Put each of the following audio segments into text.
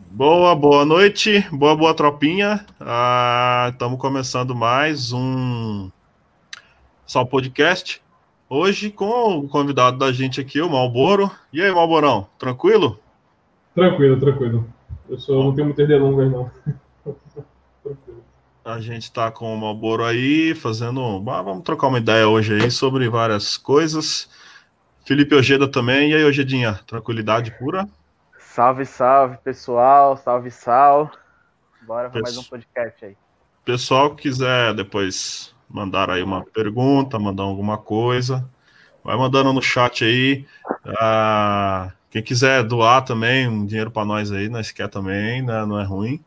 Boa, boa noite, boa, boa tropinha. Estamos ah, começando mais um Só Podcast. Hoje com o convidado da gente aqui, o Malboro. E aí, Malborão, tranquilo? Tranquilo, tranquilo. Eu sou, não tenho muitas delongas, não. A gente está com o Malboro aí, fazendo. Vamos trocar uma ideia hoje aí sobre várias coisas. Felipe Ojeda também. E aí, Ojedinha, tranquilidade pura? Salve, salve, pessoal. Salve, sal. Bora para mais um podcast aí. Pessoal que quiser depois mandar aí uma pergunta, mandar alguma coisa, vai mandando no chat aí. Ah, quem quiser doar também um dinheiro para nós aí, nós quer também, né? não é ruim.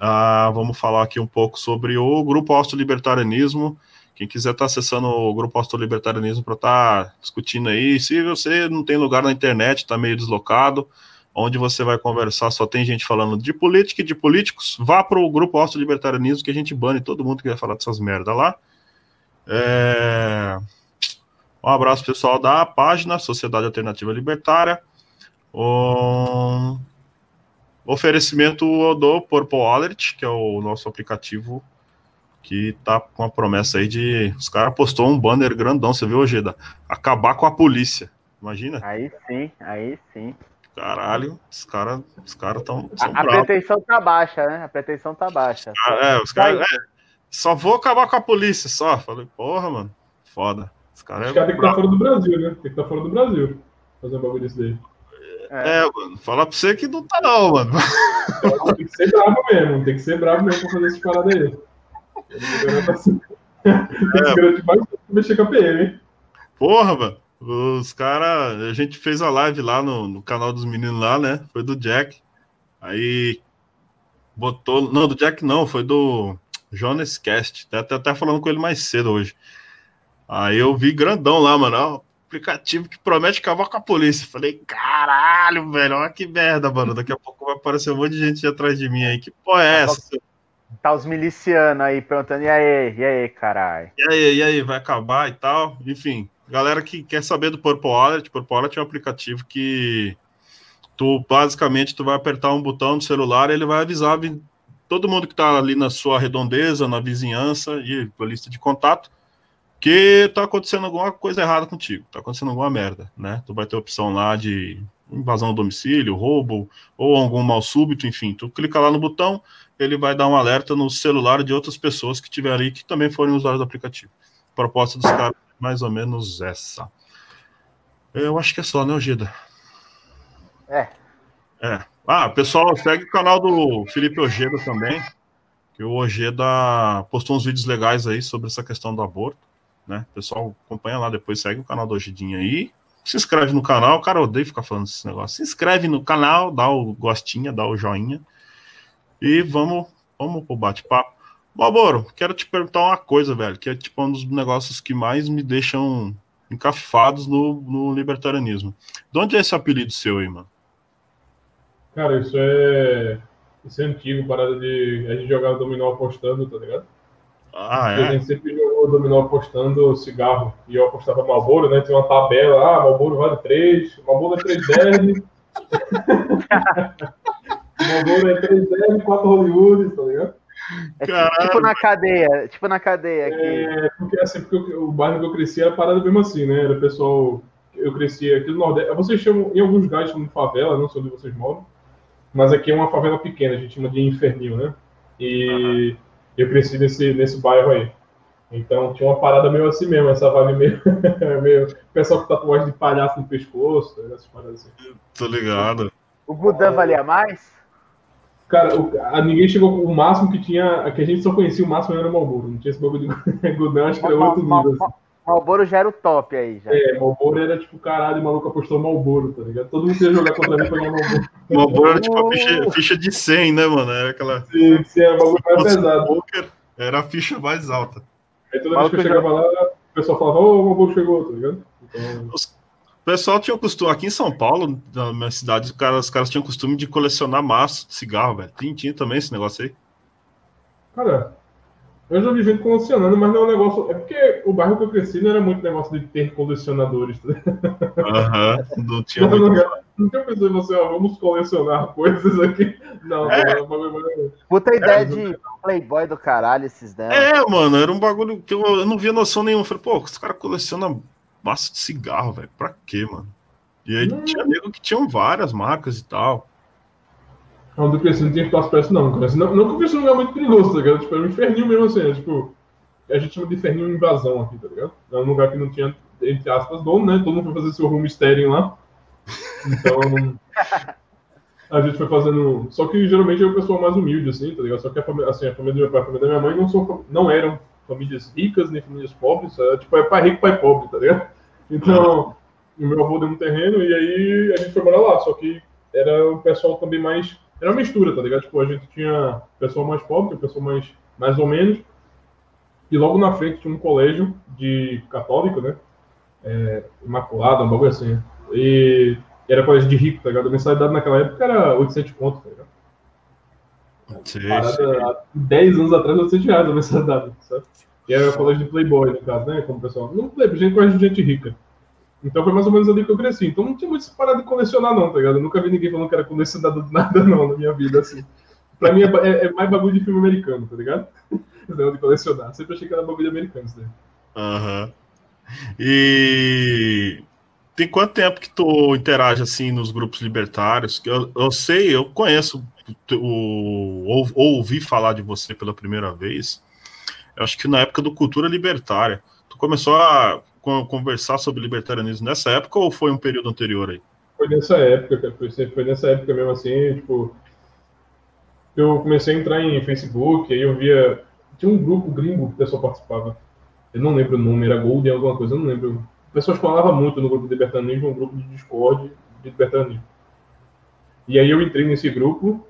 Ah, vamos falar aqui um pouco sobre o Grupo Austo Libertarianismo. Quem quiser estar tá acessando o Grupo Austo Libertarianismo para estar tá discutindo aí, se você não tem lugar na internet, está meio deslocado, onde você vai conversar, só tem gente falando de política e de políticos, vá para o grupo Auto Libertarianismo que a gente bane todo mundo que vai falar dessas merda lá. É... Um abraço pessoal da página Sociedade Alternativa Libertária. Um oferecimento do Purple Alert, que é o nosso aplicativo que tá com a promessa aí de. Os caras postou um banner grandão, você viu, Ojeda? Acabar com a polícia. Imagina? Aí sim, aí sim. Caralho, os caras os cara tão. A, a pretensão tá baixa, né? A pretensão tá baixa. Ah, é, os caras. É, só vou acabar com a polícia, só. Falei, porra, mano, foda. Os caras é. Os caras tem que estar fora do Brasil, né? Tem que estar fora do Brasil. Fazer um bagulho desse daí. É, é, mano, falar pra você que não tá, não, mano. Tem que ser bravo mesmo, tem que ser bravo mesmo pra fazer esse parada aí. É. Tem que mexer com a PM, hein? Porra, mano. Os caras, a gente fez a live lá no, no, canal dos meninos lá, né? Foi do Jack. Aí botou. Não, do Jack não, foi do Jonas Cast. Até, até falando com ele mais cedo hoje. Aí eu vi grandão lá, mano. Ó, aplicativo que promete acabar com a polícia. Falei, caralho, velho, olha que merda, mano. Daqui a pouco vai aparecer um monte de gente atrás de mim aí. Que porra é tá essa? Tá os milicianos aí perguntando, e aí, e aí, caralho? E aí, e aí, vai acabar e tal? Enfim, Galera que quer saber do Purple Wallet, Purple Wallet é um aplicativo que tu basicamente tu vai apertar um botão no celular ele vai avisar todo mundo que está ali na sua redondeza, na vizinhança e na lista de contato que está acontecendo alguma coisa errada contigo, está acontecendo alguma merda, né? Tu vai ter opção lá de invasão ao domicílio, roubo ou algum mal súbito, enfim, tu clica lá no botão, ele vai dar um alerta no celular de outras pessoas que tiver ali que também forem usuários do aplicativo. Proposta dos caras mais ou menos essa. Eu acho que é só, né, Ogida? É. É. Ah, pessoal, segue o canal do Felipe Ojeda também, que o Ojeda postou uns vídeos legais aí sobre essa questão do aborto, né? Pessoal, acompanha lá, depois segue o canal do Ogedinha aí. Se inscreve no canal, cara odeia ficar falando esse negócio. Se inscreve no canal, dá o gostinha, dá o joinha. E vamos, vamos pro bate-papo. Malboro, quero te perguntar uma coisa, velho, que é tipo um dos negócios que mais me deixam encafados no, no libertarianismo. De onde é esse apelido seu aí, mano? Cara, isso é. Isso é antigo, parada de. A gente jogava dominó apostando, tá ligado? Ah, é? A gente sempre jogou dominó apostando cigarro. E eu apostava Malboro, né? Tinha uma tabela, ah, Malboro vale 3, Malboro é 310. Malboro é 310, 4 Hollywood, tá ligado? É tipo, tipo na cadeia, tipo na cadeia aqui. É, porque assim, porque o bairro que eu cresci era parada mesmo assim, né? Era pessoal. Eu cresci aqui no Nordeste. Vocês chamam, em alguns lugares chamam de favela, não sei onde vocês moram. Mas aqui é uma favela pequena, a gente chama de infernil, né? E uhum. eu cresci nesse, nesse bairro aí. Então tinha uma parada meio assim mesmo, essa vibe meio. meio pessoal com tatuagem de palhaço no pescoço, essas paradas assim. Tô ligado. O Budan valia mais? Cara, o, a, ninguém chegou. O máximo que tinha. Que a gente só conhecia o máximo era o Malboro. Não tinha esse bagulho de Godão, acho que era outro nível. Assim. Malboro já era o top aí. Já. É, Malboro era tipo, caralho, o maluco apostou Malboro, tá ligado? Todo mundo ia jogar contra mim pra ganhar Malboro. Malboro era tipo a ficha, ficha, de 100, né, mano? Era aquela. Sim, sim, era o bagulho mais pesado. Poker era a ficha mais alta. Aí toda vez que eu chegava lá, o pessoal falava, ô, oh, o Malboro chegou, tá ligado? Então... Os pessoal tinha o costume, aqui em São Paulo, na minha cidade, os caras, os caras tinham o costume de colecionar maço de cigarro, velho. Tinha, tinha também esse negócio aí. Cara, eu já vi gente colecionando, mas não é um negócio. É porque o bairro que eu cresci não era muito negócio de ter colecionadores. Aham, uhum, não tinha não, muito. Não, Não tinha pensado em você, ó, vamos colecionar coisas aqui. Não, é. não, Puta ideia é, de playboy do caralho esses dela. É, mano, era um bagulho que eu, eu não via noção nenhuma. Eu falei, pô, os caras colecionam massa de cigarro, velho. Pra quê, mano? E aí hum. tinha nego que tinham várias marcas e tal. Onde o não tinha espaço pra isso, não, cara. Não, não que o não é muito perigoso, tá ligado? Tipo, era um inferninho mesmo assim, né? Tipo, a gente chama de inferninho invasão aqui, tá ligado? É um lugar que não tinha, entre aspas, dono, né? Todo mundo foi fazer seu estéreo lá. Então, a gente foi fazendo. Só que geralmente é o pessoal mais humilde, assim, tá ligado? Só que a família, assim, a família do meu pai e a família da minha mãe não, são, não eram famílias ricas nem famílias pobres, é, tipo, é pai rico, pai pobre, tá ligado? Então, o meu avô deu um terreno e aí a gente foi morar lá, só que era o pessoal também mais. Era uma mistura, tá ligado? Tipo, a gente tinha pessoal mais pobre, pessoal mais, mais ou menos. E logo na frente tinha um colégio de católico, né? É, Imaculada, um bagulho assim. E era colégio de rico, tá ligado? A mensalidade naquela época era 800 pontos, tá ligado? Sim, Parada, há 10 anos atrás, 800 reais a mensalidade, sabe? E era colégio de playboy, no caso, né? Como pessoal. Não playboy, gente colégio de gente rica. Então foi mais ou menos ali que eu cresci. Então não tinha muito essa parada de colecionar, não, tá ligado? Eu nunca vi ninguém falando que era colecionador de nada, não, na minha vida, assim. Pra mim é, é, é mais bagulho de filme americano, tá ligado? Esse de colecionar. Sempre achei que era bagulho de americano isso daí. Aham. Uhum. E tem quanto tempo que tu interage assim nos grupos libertários? Eu, eu sei, eu conheço o, ou, ou ouvi falar de você pela primeira vez. Eu acho que na época do Cultura Libertária. Tu começou a conversar sobre libertarianismo nessa época ou foi um período anterior aí? Foi nessa época, foi, foi nessa época mesmo assim, tipo, eu comecei a entrar em Facebook, aí eu via, tinha um grupo gringo que o pessoal participava, eu não lembro o nome, era Golden alguma coisa, eu não lembro. Pessoas falavam muito no grupo de libertarianismo, um grupo de Discord de libertarianismo. E aí eu entrei nesse grupo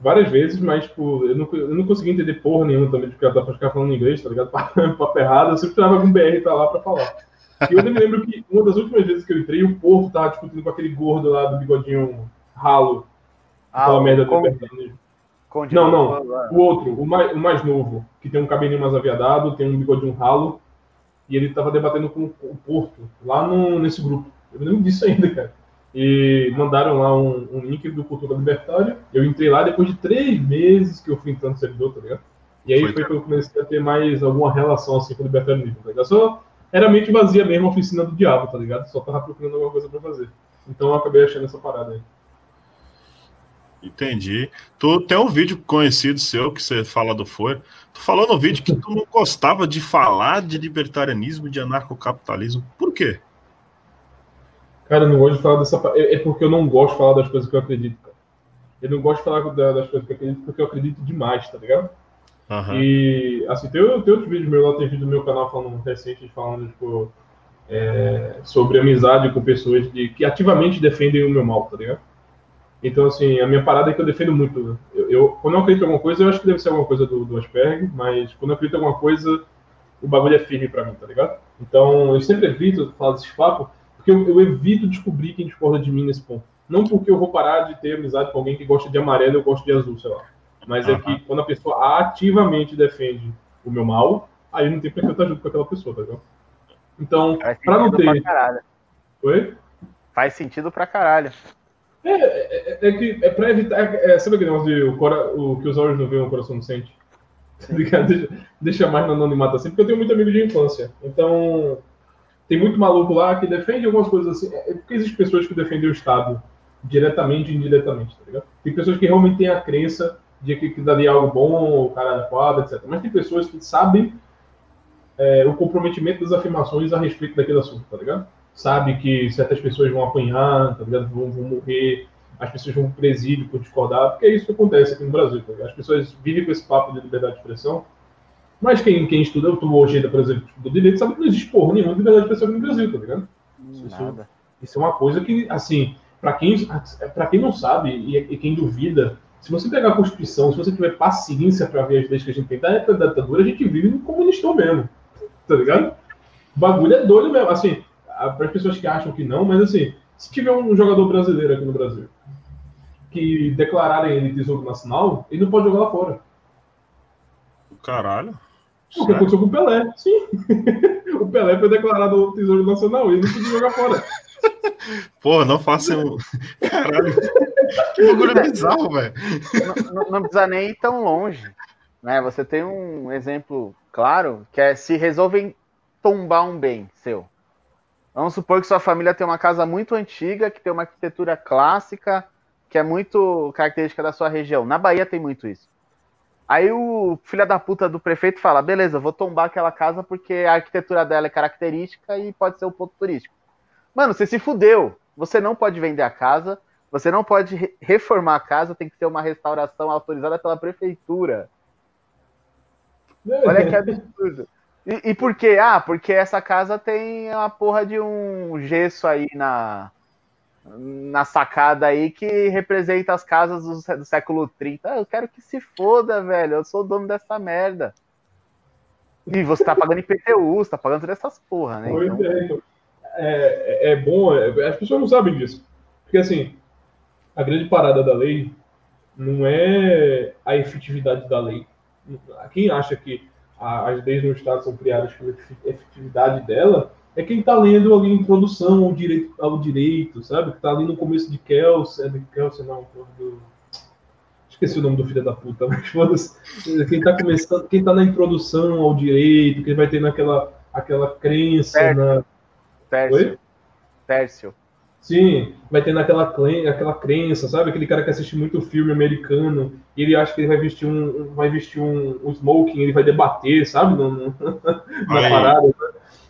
várias vezes, mas tipo, eu, não, eu não consegui entender porra nenhuma também, porque ela ficar falando inglês, tá ligado? Papo errado, eu sempre tava algum BR pra lá pra falar. E eu me lembro que uma das últimas vezes que eu entrei, o Porto tava discutindo com aquele gordo lá do bigodinho ralo. Ah, aquela merda do libertarianismo. Não, não. O outro, o mais, o mais novo, que tem um cabelinho mais aviadado, tem um bigodinho ralo, e ele estava debatendo com o Porto, lá no, nesse grupo. Eu lembro disso ainda, cara. E mandaram lá um, um link do Cultura Libertária. Eu entrei lá depois de três meses que eu fui entrando no servidor, tá ligado? E aí foi, foi que eu comecei a ter mais alguma relação assim com o libertarianismo, tá ligado? Só era mente vazia mesmo a oficina do diabo, tá ligado? Só tava procurando alguma coisa pra fazer. Então eu acabei achando essa parada aí. Entendi. Tu tem um vídeo conhecido seu que você fala do For. Tu falou no vídeo que tu não gostava de falar de libertarianismo, de anarcocapitalismo. Por quê? Cara, eu não gosto de falar dessa. É, é porque eu não gosto de falar das coisas que eu acredito, cara. Eu não gosto de falar das coisas que eu acredito porque eu acredito demais, tá ligado? Uhum. E, assim, tem, tem outros vídeos meus lá, tem vídeo no meu canal falando recente, falando, tipo, é, sobre amizade com pessoas de, que ativamente defendem o meu mal, tá ligado? Então, assim, a minha parada é que eu defendo muito. Eu, eu, quando eu acredito em alguma coisa, eu acho que deve ser alguma coisa do, do Asperger, mas quando eu acredito em alguma coisa, o bagulho é firme pra mim, tá ligado? Então, eu sempre evito falar desses papos, porque eu, eu, evito descobrir quem discorda de mim nesse ponto. Não porque eu vou parar de ter amizade com alguém que gosta de amarelo e eu gosto de azul, sei lá. Mas uhum. é que quando a pessoa ativamente defende o meu mal, aí não tem pra que eu estar junto com aquela pessoa, tá ligado? Então, pra não ter. Pra Oi? Faz sentido pra caralho. É, é, é, é, que é pra evitar. É, é sabe aquele negócio de o, cora, o que os olhos não veem, o coração não sente? deixa, deixa mais no anonimato assim, porque eu tenho muito amigo de infância. Então, tem muito maluco lá que defende algumas coisas assim. É porque existem pessoas que defendem o Estado diretamente e indiretamente, tá ligado? Tem pessoas que realmente têm a crença de que, que daria algo bom, o cara adequado, etc. Mas tem pessoas que sabem é, o comprometimento das afirmações a respeito daquele assunto, tá ligado? Sabe que certas pessoas vão apanhar, tá ligado? Vão, vão morrer, as pessoas vão pro presídio por discordar, porque é isso que acontece aqui no Brasil. Tá as pessoas vivem com esse papo de liberdade de expressão, mas quem, quem estuda, eu tô hoje, por exemplo, do direito, sabe que não existe porra nenhuma de liberdade de expressão no Brasil, tá ligado? Isso, isso, é uma coisa que, assim, para quem, pra quem não sabe e, e, quem duvida, se você pegar a Constituição, se você tiver paciência para ver as leis que a gente tem da época da ditadura, a gente vive no comunistão mesmo, tá ligado? O bagulho é doido mesmo, assim, para as pessoas que acham que não, mas assim, se tiver um jogador brasileiro aqui no Brasil que declararem ele tesouro nacional, ele não pode jogar lá fora. Caralho. O que aconteceu com o Pelé, sim. o Pelé foi declarado tesouro nacional e ele não podia jogar fora. Pô, não façam. Caralho. Que bagulho bizarro, velho. Não, não, não precisa nem ir tão longe. Né? Você tem um exemplo claro que é se resolvem tombar um bem seu. Vamos supor que sua família tem uma casa muito antiga, que tem uma arquitetura clássica, que é muito característica da sua região. Na Bahia tem muito isso. Aí o filho da puta do prefeito fala: beleza, vou tombar aquela casa porque a arquitetura dela é característica e pode ser um ponto turístico. Mano, você se fudeu. Você não pode vender a casa, você não pode reformar a casa, tem que ter uma restauração autorizada pela prefeitura. Olha que absurdo. E, e por quê? Ah, porque essa casa tem uma porra de um gesso aí na, na sacada aí que representa as casas do, do século 30. Ah, eu quero que se foda, velho. Eu sou o dono dessa merda. E você tá pagando IPTU, você tá pagando todas essas porra, né? Então... É, é, é, bom, é, as pessoas não sabem disso. Porque assim, a grande parada da lei não é a efetividade da lei. Quem acha que as leis no Estado são criadas pela efetividade dela é quem está lendo ali a introdução ao direito, ao direito sabe? Que está ali no começo de Kelsey, é de Kelsey não, do... esqueci o nome do filho da puta, mas foda-se. Quem está começando, quem está na introdução ao direito, quem vai ter naquela aquela crença Tércio. na... Tércio. Oi? Tércio. Sim, vai tendo aquela, aquela crença, sabe? Aquele cara que assiste muito filme americano e ele acha que ele vai vestir um, vai vestir um, um smoking, ele vai debater, sabe? Na, na parada. Né?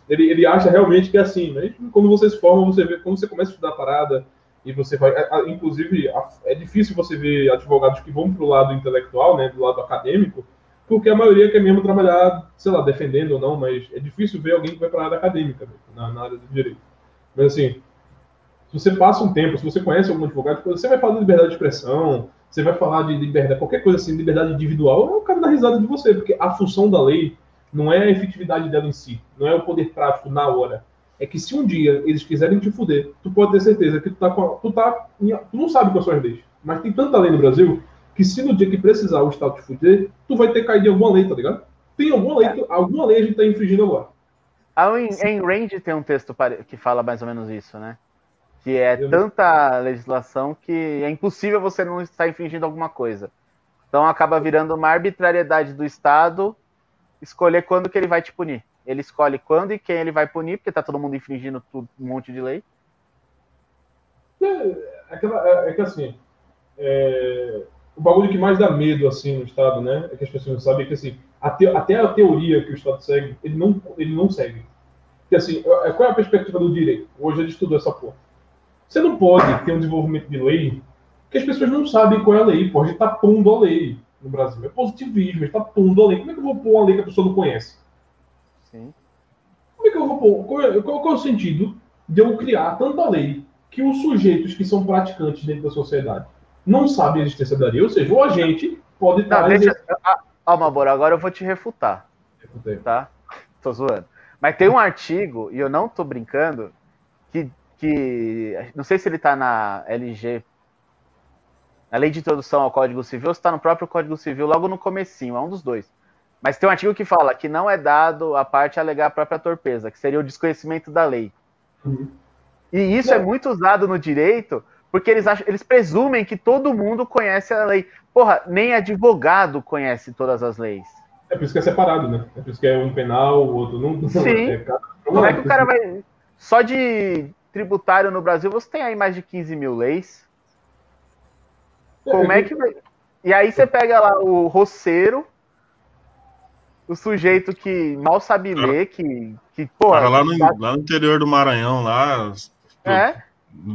Ele, ele acha realmente que é assim, mas quando você se forma, você vê, quando você começa a estudar a parada e você vai. Inclusive, é difícil você ver advogados que vão para o lado intelectual, né? Do lado acadêmico, porque a maioria quer mesmo trabalhar, sei lá, defendendo ou não, mas é difícil ver alguém que vai para a área acadêmica, na, na área do direito. Mas assim se você passa um tempo, se você conhece algum advogado, você vai falar de liberdade de expressão, você vai falar de liberdade, qualquer coisa assim, liberdade individual, é o cara da risada de você, porque a função da lei não é a efetividade dela em si, não é o poder prático na hora. É que se um dia eles quiserem te fuder, tu pode ter certeza que tu tá com. Tu, tá, tu não sabe quais são as leis, mas tem tanta lei no Brasil que se no dia que precisar o Estado te fuder, tu vai ter caído em alguma lei, tá ligado? Tem alguma lei, alguma lei a gente tá infringindo agora. Ah, em, em Range tem um texto que fala mais ou menos isso, né? Que é tanta legislação que é impossível você não estar infringindo alguma coisa. Então acaba virando uma arbitrariedade do Estado escolher quando que ele vai te punir. Ele escolhe quando e quem ele vai punir, porque tá todo mundo infringindo tudo, um monte de lei. É, aquela, é, é que assim, é, o bagulho que mais dá medo assim no Estado, né, é que as pessoas não sabem que assim, até, até a teoria que o Estado segue, ele não, ele não segue. Porque assim, é, qual é a perspectiva do direito? Hoje ele estudou essa porra. Você não pode ter um desenvolvimento de lei que as pessoas não sabem qual é a lei. Pode estar pondo a lei no Brasil. É positivismo, está pondo a lei. Como é que eu vou pôr uma lei que a pessoa não conhece? Sim. Como é que eu vou pôr? Qual é, qual, é o sentido de eu criar tanta lei que os sujeitos que são praticantes dentro da sociedade não sabem a existência da lei? Ou seja, o agente pode estar. Não, deixa... Ah, Mabora, agora eu vou te refutar. Refutei. Tá? Tô zoando. Mas tem um artigo, e eu não tô brincando, que que não sei se ele está na LG, na Lei de Introdução ao Código Civil, ou se está no próprio Código Civil, logo no comecinho, é um dos dois. Mas tem um artigo que fala que não é dado a parte alegar a própria torpeza, que seria o desconhecimento da lei. Uhum. E isso é muito usado no direito, porque eles, acham, eles presumem que todo mundo conhece a lei. Porra, nem advogado conhece todas as leis. É por isso que é separado, né? É por isso que é um penal, o outro não. Sim. É, Como é que o cara vai. Só de tributário no Brasil, você tem aí mais de 15 mil leis. Como é que. E aí você pega lá o roceiro, o sujeito que mal sabe ler, que. que porra, lá, no, lá no interior do Maranhão, lá. É.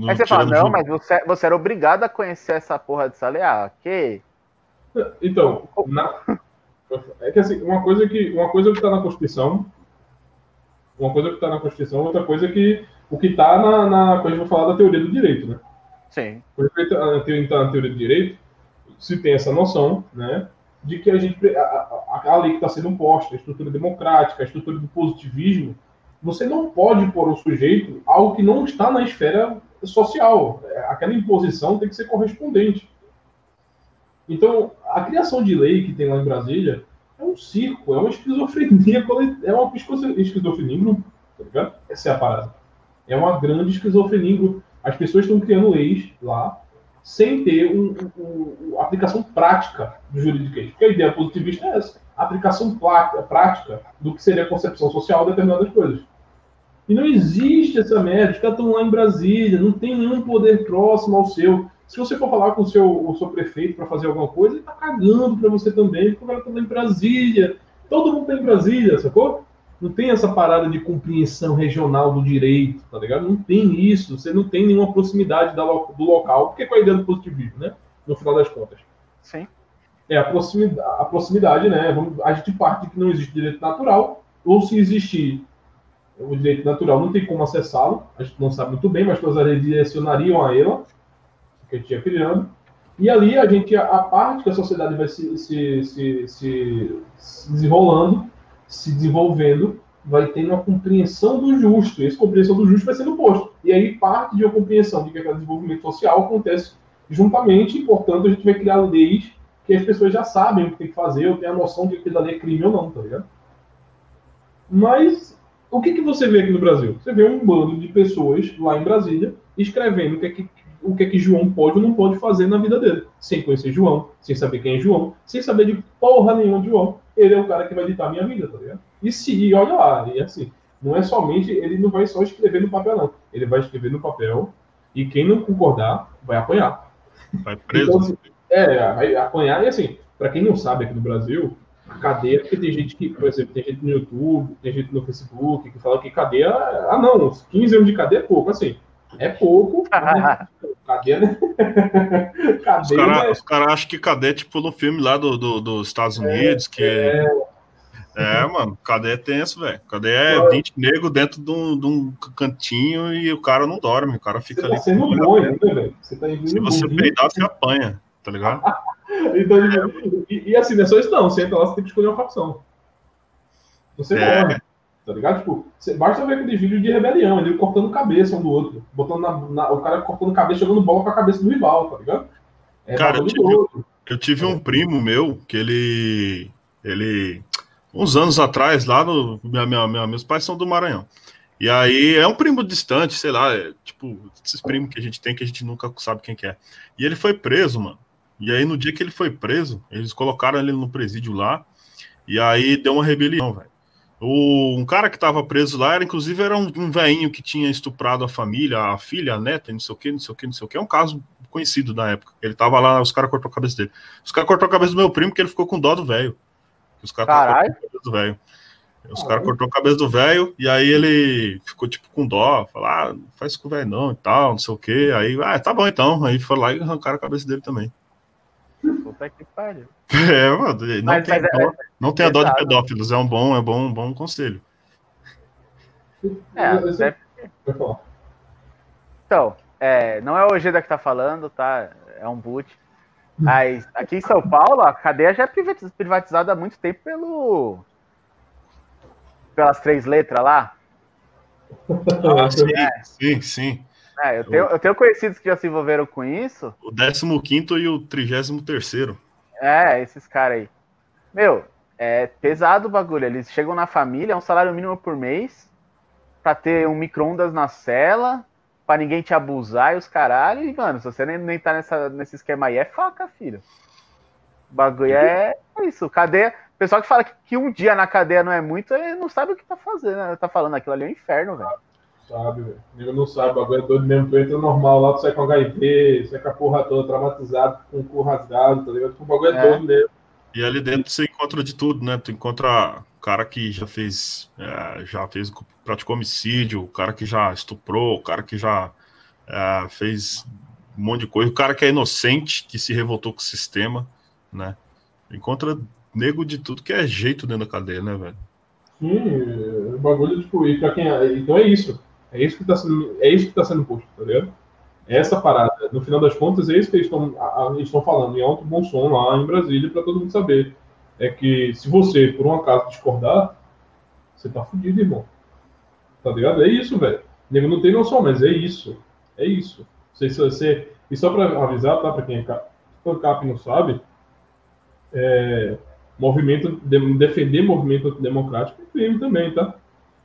Aí você fala, não, mas você, você era obrigado a conhecer essa porra de lei. Ah, que. Então, na... é que assim, uma coisa que uma coisa que está na Constituição, uma coisa que está na Constituição, outra coisa que o que está na, na. Quando a gente vai falar da teoria do direito, né? Sim. Quando a gente está na teoria do direito, se tem essa noção, né? De que a gente. A, a, a lei que está sendo posta, a estrutura democrática, a estrutura do positivismo, você não pode pôr o sujeito algo que não está na esfera social. Aquela imposição tem que ser correspondente. Então, a criação de lei que tem lá em Brasília é um circo, é uma esquizofrenia, é uma esquizofrenia, tá ligado? Essa é a parada. É uma grande esquizofrenia. As pessoas estão criando leis lá sem ter um, um, aplicação prática do juridiquês. Porque a ideia positivista é essa. Aplicação prática do que seria a concepção social de determinadas coisas. E não existe essa merda. Os caras estão lá em Brasília, não tem nenhum poder próximo ao seu. Se você for falar com o seu, o seu prefeito para fazer alguma coisa, ele tá cagando para você também, porque o tá lá em Brasília. Todo mundo tá em Brasília, sacou? Não tem essa parada de compreensão regional do direito, tá ligado? Não tem isso. Você não tem nenhuma proximidade do local. Porque qual é a ideia do positivismo, né? No final das contas. Sim. É a proximidade, a proximidade né? A gente parte de que não existe direito natural, ou se existir o direito natural, não tem como acessá-lo. A gente não sabe muito bem, mas as leis direcionariam a ela, que a gente ia criando. E ali a gente, a parte que a sociedade vai se, se, se, se, se desenrolando, se desenvolvendo, vai tendo uma compreensão do justo. E essa compreensão do justo vai sendo posto. E aí parte de uma compreensão de que aquele desenvolvimento social acontece juntamente, e, portanto, a gente vai criar leis que as pessoas já sabem o que tem que fazer, ou têm a noção de que aquilo ali é crime ou não, tá ligado? Mas o que, que você vê aqui no Brasil? Você vê um bando de pessoas lá em Brasília escrevendo o que é que, o que, é que João pode ou não pode fazer na vida dele, sem conhecer João, sem saber quem é João, sem saber de porra nenhuma de João ele é o cara que vai ditar a minha vida, tá ligado? E se, olha lá, e assim, não é somente, ele não vai só escrever no papel, não. Ele vai escrever no papel e quem não concordar vai apanhar. Vai preso. Então, assim, é, vai apanhar e assim, para quem não sabe aqui no Brasil, a cadeia, porque tem gente que, por exemplo, tem gente no YouTube, tem gente no Facebook que fala que cadeia, ah não, 15 anos de cadeia é pouco, assim, é pouco, né? Cadeia, né? cadeia, os caras cara acham que é tipo no filme lá do, do dos Estados é, Unidos, que é... É, mano, cadeia é tenso, velho. Cadeia é 20 negros dentro de um, de um, cantinho e o cara não dorme, o cara fica você ali. Tá sendo bom, né, velho? Você tá Se você peidar, você apanha, tá ligado? então, e, e, assim, não é só isso não. Você entra lá, você tem que escolher uma facção. Você é. morre. Tá ligado? Tipo, você, basta ver aquele vídeo de rebelião, ele cortando cabeça um do outro. Botando na, na, o cara cortando cabeça, jogando bola com a cabeça do rival, tá ligado? É cara, eu tive, eu tive, um primo meu que ele. ele uns anos atrás, lá no. Minha, minha, minha, meus pais são do Maranhão. E aí é um primo distante, sei lá, é, tipo, esses primos que a gente tem que a gente nunca sabe quem que é. E ele foi preso, mano. E aí, no dia que ele foi preso, eles colocaram ele no presídio lá, e aí deu uma rebelião, velho. Um cara que tava preso lá, era, inclusive, era um, um velhinho que tinha estuprado a família, a filha, a neta, não sei o que, não sei o que, não sei o que. É um caso conhecido na época. Ele tava lá, os caras cortou a cabeça dele. Os caras cortou a cabeça do meu primo, que ele ficou com dó do velho. Os caras cortou a cabeça do velho. Os caras cortou a cabeça do velho e aí ele ficou tipo com dó, falou: ah, faz isso com o velho não e tal, não sei o que. Aí, ah, tá bom então. Aí foi lá e arrancaram a cabeça dele também. Puta que pariu. É, mano, não, mas, tem, mas é, dó, não tem a dó de pedófilos, é um bom, é bom, um bom conselho. É, até... Então, é, não é o Ojeda que tá falando, tá? É um boot. Mas aqui em São Paulo, a cadeia já é privatizada há muito tempo pelo. pelas três letras lá. Ah, sim, é. sim, sim. É, eu, tenho, eu tenho conhecidos que já se envolveram com isso. O 15 e o 33. É, esses caras aí. Meu, é pesado o bagulho. Eles chegam na família, é um salário mínimo por mês, pra ter um micro-ondas na cela, pra ninguém te abusar e os caralho. E, mano, se você nem, nem tá nessa, nesse esquema aí, é faca, filho. O bagulho é, é isso. Cadeia. O pessoal que fala que, que, um dia na cadeia não é muito, ele não sabe o que tá fazendo, né? Tá falando aquilo ali é um inferno, velho. Sabe, velho. Nego não sabe, o bagulho é doido mesmo. Tu entra normal lá, tu sai com HIV, sai com a porra toda, traumatizado, com o cu rasgado, tá ligado? O bagulho é, é. doido mesmo. E ali dentro você encontra de tudo, né? Tu encontra cara que já fez, é, já fez, praticou homicídio, o cara que já estuprou, o cara que já é, fez um monte de coisa, o cara que é inocente, que se revoltou com o sistema, né? Encontra nego de tudo que é jeito dentro da cadeia, né, velho? Sim, o bagulho, tipo, e pra quem. É, então é isso. É isso que está sendo, é isso que tá sendo posto, tá ligado? Essa parada, no final das contas, é isso que eles estão, falando em alto bom som lá em Brasília para todo mundo saber. É que se você, por um acaso, discordar, você tá fudido, irmão. Tá ligado? É isso, velho. Nego não tem noção, mas é isso. É isso. Você, você, e só para avisar, tá? Para quem é cap, cap não sabe, é, movimento, de, defender movimento democrático é crime também, tá?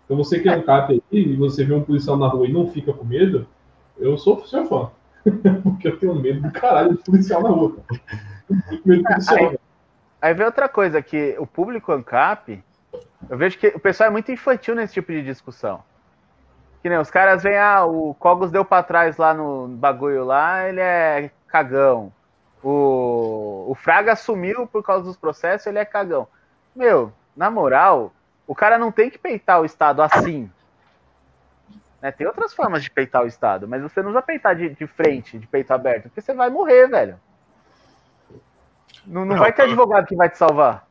Então você que é um CAP aí e você vê um policial na rua e não fica com medo, eu sou seu fã. Porque eu tenho medo do caralho de policial na rua. Medo do policial. Aí, aí vem outra coisa, que o público ANCAP, eu vejo que o pessoal é muito infantil nesse tipo de discussão. Que nem os caras vêm, ah, o Cogos deu pra trás lá no bagulho lá, ele é cagão. O, o Fraga sumiu por causa dos processos, ele é cagão. Meu, na moral, o cara não tem que peitar o Estado assim. Né? Tem outras formas de peitar o Estado, mas você não vai peitar de, de frente, de peito aberto, porque você vai morrer, velho. Não, não, não vai ter advogado que vai te salvar.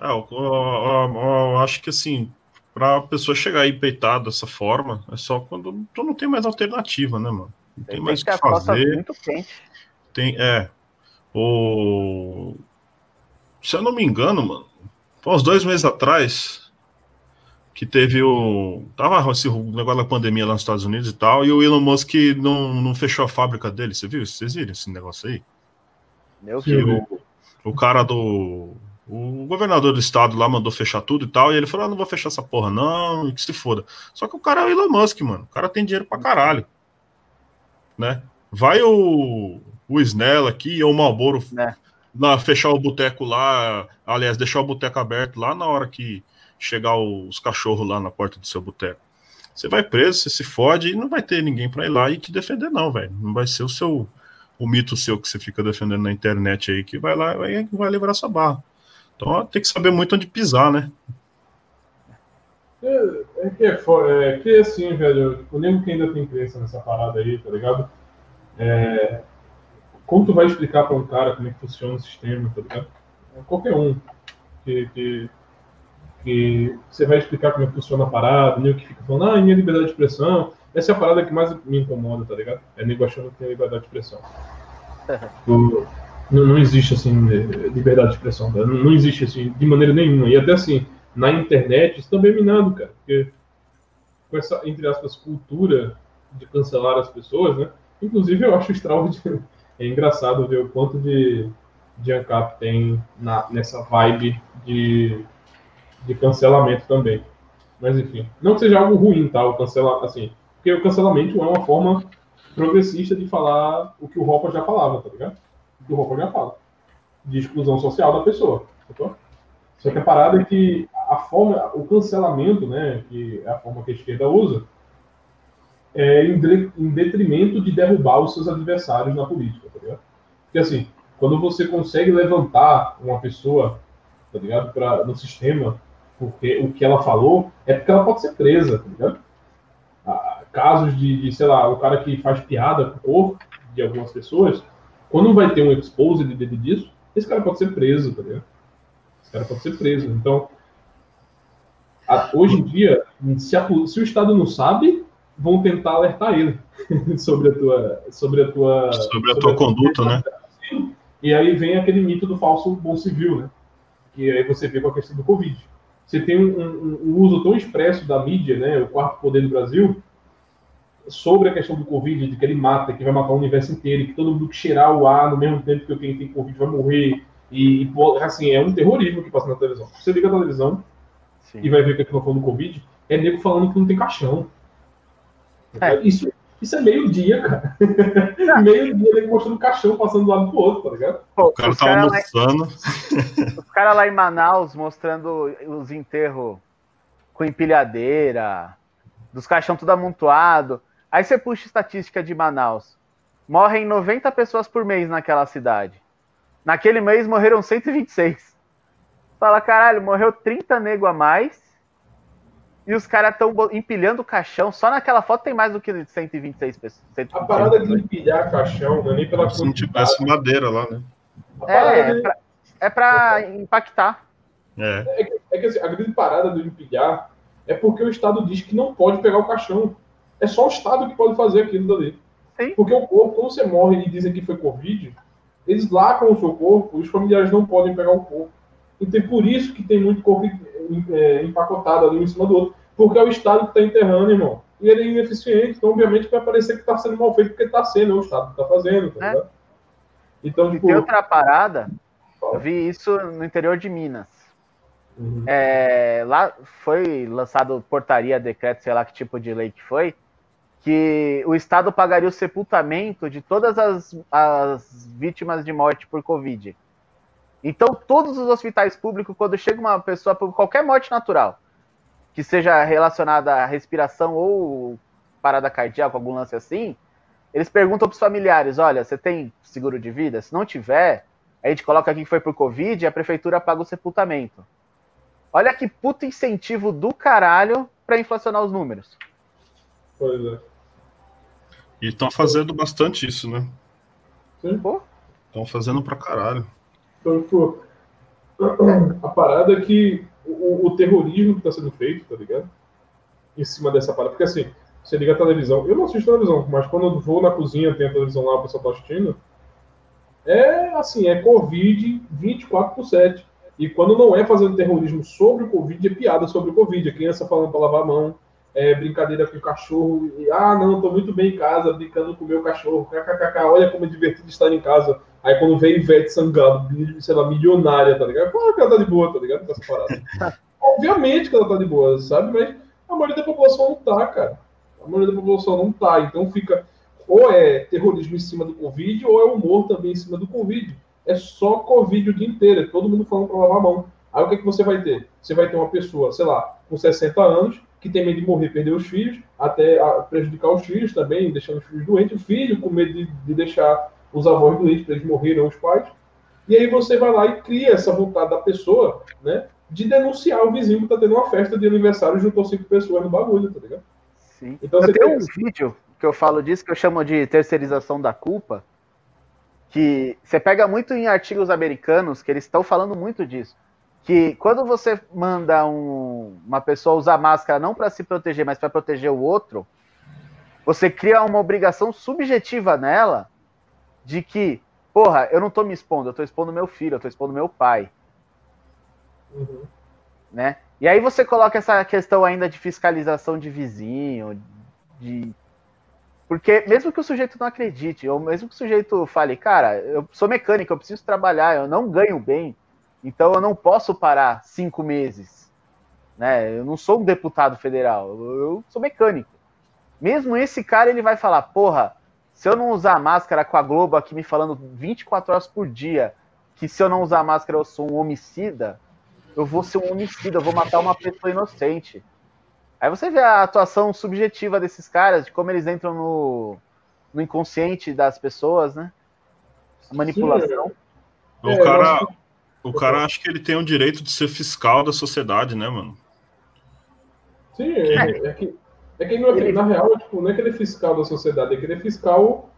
É, eu, eu, eu, eu acho que assim, para a pessoa chegar aí peitada dessa forma, é só quando tu não tem mais alternativa, né, mano? Não tem, tem mais o que fazer. Muito quente. Tem, é. O... Se eu não me engano, mano, uns dois meses atrás que teve o. Tava esse negócio da pandemia lá nos Estados Unidos e tal, e o Elon Musk não, não fechou a fábrica dele. Você viu? Vocês viram esse negócio aí? Meu Deus. O, o cara do o governador do estado lá mandou fechar tudo e tal, e ele falou: ah, não vou fechar essa porra, não, e que se foda. Só que o cara é o Elon Musk, mano. O cara tem dinheiro pra caralho. Né? Vai o, o Snell aqui ou o Malboro é. na, fechar o boteco lá, aliás, deixar o boteco aberto lá na hora que chegar os cachorros lá na porta do seu boteco. Você vai preso, você se fode e não vai ter ninguém pra ir lá e te defender, não, velho. Não vai ser o seu o mito seu que você fica defendendo na internet aí que vai lá e vai, levar essa barra. Então tem que saber muito onde pisar, né? É, é que é, é que assim, velho, o nego que ainda tem crença nessa parada aí, tá ligado? É, como tu vai explicar para um cara como é que funciona o sistema, tá ligado? É qualquer um que, que, que você vai explicar como é que funciona a parada, nego que fica falando, ah, minha liberdade de expressão. Essa é a parada que mais me incomoda, tá ligado? É nego achando que tem liberdade de expressão. o, não, não existe assim liberdade de expressão, Não, não, existe assim de maneira nenhuma. E até assim, na internet isso também é minado, cara, porque com essa entre aspas cultura de cancelar as pessoas, né? Inclusive eu acho extraordinário. É engraçado ver o quanto de de ANCAP tem na, nessa vibe de, de cancelamento também. Mas enfim, não que seja algo ruim, tá? O cancelar, assim, porque o cancelamento é uma forma progressista de falar o que o Ropa já falava, tá ligado? do Roupa já fala, de exclusão social da pessoa. Só que a parada é que a forma, o cancelamento, né, que é a forma que a esquerda usa, é em, detrimento de derrubar os seus adversários na política, tá ligado? Porque assim, quando você consegue levantar uma pessoa, tá ligado, pra, no sistema, porque o que ela falou é porque ela pode ser presa, tá ligado? Ah, casos de, de, sei lá, o cara que faz piada com o corpo de algumas pessoas, quando vai ter um expose de dedo disso, esse cara pode ser preso, tá ligado? Esse cara pode ser preso. Então, a, hoje em dia, se, a, se, o Estado não sabe, vão tentar alertar ele sobre a tua sobre a tua sobre a tua a conduta, tua... né? E aí vem aquele mito do falso bom civil, né? Que aí você vê com a questão do Covid. Você tem um, um, um uso tão expresso da mídia, né? O quarto poder do Brasil, sobre a questão do Covid, de que ele mata, que vai matar o universo inteiro, que todo mundo que cheirar o ar no mesmo tempo que quem tem Covid vai morrer. E, assim, é um terrorismo que passa na televisão. Você liga a televisão Sim. e vai ver que aquilo falando do Covid, é nego falando que não tem caixão. É. Isso, isso é meio-dia, cara. meio-dia, nego mostrando caixão passando do lado do outro, tá ligado? Pô, o cara tá almoçando. Os caras lá em Manaus mostrando os enterros com empilhadeira, dos caixão tudo amontoado. Aí você puxa estatística de Manaus. Morrem 90 pessoas por mês naquela cidade. Naquele mês morreram 126. Fala, caralho, morreu 30 nego a mais. E os caras estão empilhando o caixão. Só naquela foto tem mais do que 126 pessoas. 126 a parada de empilhar caixão não é nem pela Se não tivesse madeira lá, né? É, é, pra, é pra impactar. É. É, que, é que assim, a grande parada do empilhar é porque o Estado diz que não pode pegar o caixão. É só o Estado que pode fazer aquilo dali. Sim. Porque o corpo, quando você morre e dizem que foi Covid, eles lacram o seu corpo e os familiares não podem pegar o corpo. Então é por isso que tem muito corpo é, empacotado ali um em cima do outro. Porque é o Estado que está enterrando, irmão. E ele é ineficiente, então obviamente vai parecer que está sendo mal feito porque está sendo, é o Estado que está fazendo, tá é. Então, tipo... E tem outra parada, eu vi isso no interior de Minas. Uhum. É, lá foi lançado portaria, decreto, sei lá que tipo de lei que foi, que o Estado pagaria o sepultamento de todas as, as vítimas de morte por Covid. Então, todos os hospitais públicos, quando chega uma pessoa por qualquer morte natural, que seja relacionada à respiração ou parada cardíaca, algum lance assim, eles perguntam para os familiares: olha, você tem seguro de vida? Se não tiver, a gente coloca aqui que foi por Covid e a prefeitura paga o sepultamento. Olha que puto incentivo do caralho para inflacionar os números. Pois é. E estão fazendo bastante isso, né? Sim. Estão fazendo pra caralho. Então, a parada é que o, o terrorismo que está sendo feito, tá ligado? Em cima dessa parada. Porque assim, você liga a televisão. Eu não assisto televisão, mas quando eu vou na cozinha, tem a televisão lá, o pessoal tá assistindo. É assim, é Covid 24 por 7. E quando não é fazendo terrorismo sobre o Covid, é piada sobre o Covid. A criança falando para lavar a mão, é brincadeira com o cachorro. E, ah, não, tô muito bem em casa, brincando com o meu cachorro. KKKK, olha como é divertido estar em casa. Aí quando vem Ivete Sangalo, sei lá, milionária, tá ligado? Claro que ela tá de boa, tá ligado? Com essa parada. Obviamente que ela tá de boa, sabe? Mas a maioria da população não tá, cara. A maioria da população não tá. Então fica. Ou é terrorismo em cima do Covid, ou é humor também em cima do Covid é só Covid o dia inteiro, é todo mundo falando para lavar a mão. Aí o que, é que você vai ter? Você vai ter uma pessoa, sei lá, com 60 anos, que tem medo de morrer, perder os filhos, até prejudicar os filhos também, deixando os filhos doentes, o filho com medo de, de deixar os avós doentes para eles morrerem, os pais. E aí você vai lá e cria essa vontade da pessoa, né? De denunciar o vizinho que tá tendo uma festa de aniversário e juntou cinco pessoas no bagulho, tá ligado? Sim. Então, eu tenho um vídeo que eu falo disso, que eu chamo de terceirização da culpa, que você pega muito em artigos americanos que eles estão falando muito disso. Que quando você manda um, uma pessoa usar máscara não para se proteger, mas para proteger o outro, você cria uma obrigação subjetiva nela de que, porra, eu não estou me expondo, eu estou expondo meu filho, eu estou expondo meu pai. Uhum. Né? E aí você coloca essa questão ainda de fiscalização de vizinho, de porque mesmo que o sujeito não acredite, ou mesmo que o sujeito fale, cara, eu sou mecânico, eu preciso trabalhar, eu não ganho bem, então eu não posso parar cinco meses. Né? Eu não sou um deputado federal, eu sou mecânico. Mesmo esse cara, ele vai falar, porra, se eu não usar máscara com a Globo aqui me falando 24 horas por dia, que se eu não usar máscara eu sou um homicida, eu vou ser um homicida, eu vou matar uma pessoa inocente. Aí você vê a atuação subjetiva desses caras, de como eles entram no, no inconsciente das pessoas, né? A manipulação. Sim, é. o cara, o cara acha que ele tem o direito de ser fiscal da sociedade, né, mano? Sim, é, é que, é que, ele, na real, tipo, não é que ele é fiscal da sociedade, é que ele é fiscal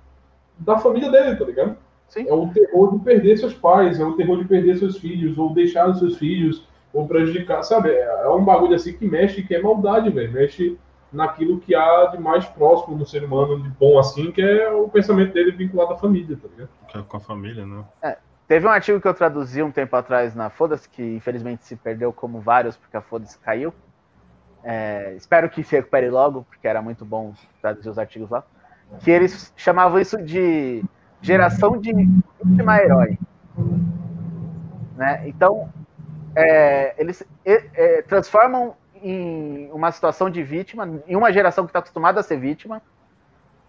da família dele, tá ligado? Sim. É o terror de perder seus pais, é o terror de perder seus filhos, ou deixar os seus filhos ou prejudicar, sabe? É, é um bagulho assim que mexe, que é maldade, velho. Mexe naquilo que há de mais próximo no ser humano, de bom assim, que é o pensamento dele vinculado à família, tá ligado? É com a família, né? É. Teve um artigo que eu traduzi um tempo atrás na Foda-se, que infelizmente se perdeu como vários, porque a Foda-se caiu. É, espero que se recupere logo, porque era muito bom traduzir os artigos lá. Que eles chamavam isso de geração de vítima herói. Né? Então, é, eles é, transformam em uma situação de vítima, em uma geração que está acostumada a ser vítima.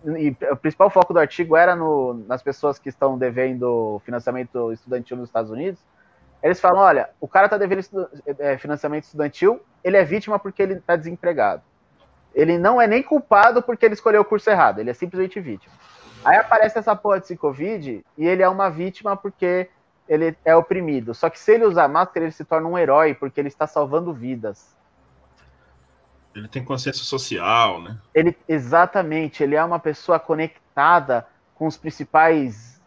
E o principal foco do artigo era no, nas pessoas que estão devendo financiamento estudantil nos Estados Unidos. Eles falam: olha, o cara está devendo estu é, financiamento estudantil, ele é vítima porque ele está desempregado. Ele não é nem culpado porque ele escolheu o curso errado, ele é simplesmente vítima. Aí aparece essa porra de Covid e ele é uma vítima porque ele é oprimido. Só que se ele usar máscara, ele se torna um herói, porque ele está salvando vidas. Ele tem consciência social, né? Ele, exatamente, ele é uma pessoa conectada com os principais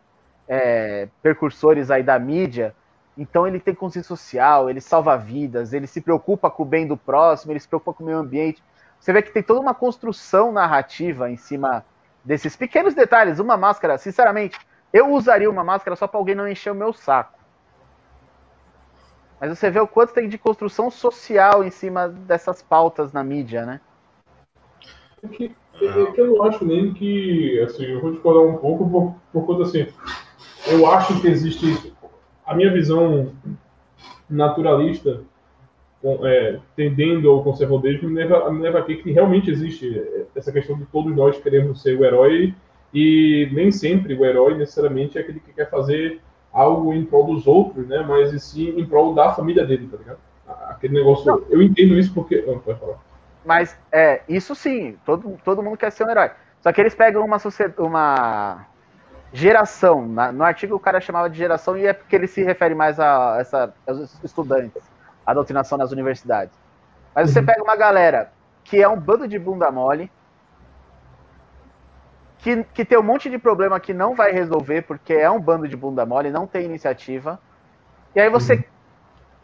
é, percursores aí da mídia. Então ele tem consciência social, ele salva vidas, ele se preocupa com o bem do próximo, ele se preocupa com o meio ambiente. Você vê que tem toda uma construção narrativa em cima desses pequenos detalhes. Uma máscara, sinceramente, eu usaria uma máscara só para alguém não encher o meu saco. Mas você vê o quanto tem de construção social em cima dessas pautas na mídia, né? É que, é que eu não acho nem que. Assim, eu vou discordar um pouco por, por conta assim. Eu acho que existe. A minha visão naturalista é, tendendo ao conservadorismo me leva, me leva a que realmente existe essa questão de todos nós queremos ser o herói e nem sempre o herói necessariamente é aquele que quer fazer algo em prol dos outros, né? Mas e sim em prol da família dele, tá ligado? Aquele negócio. Não. Eu entendo isso porque. Não, pode falar. Mas é, isso sim, todo, todo mundo quer ser um herói. Só que eles pegam uma, uma geração. Na, no artigo o cara chamava de geração e é porque ele se refere mais a essa, aos estudantes, a doutrinação nas universidades. Mas você uhum. pega uma galera que é um bando de bunda mole, que, que tem um monte de problema que não vai resolver, porque é um bando de bunda mole, não tem iniciativa. E aí você uhum.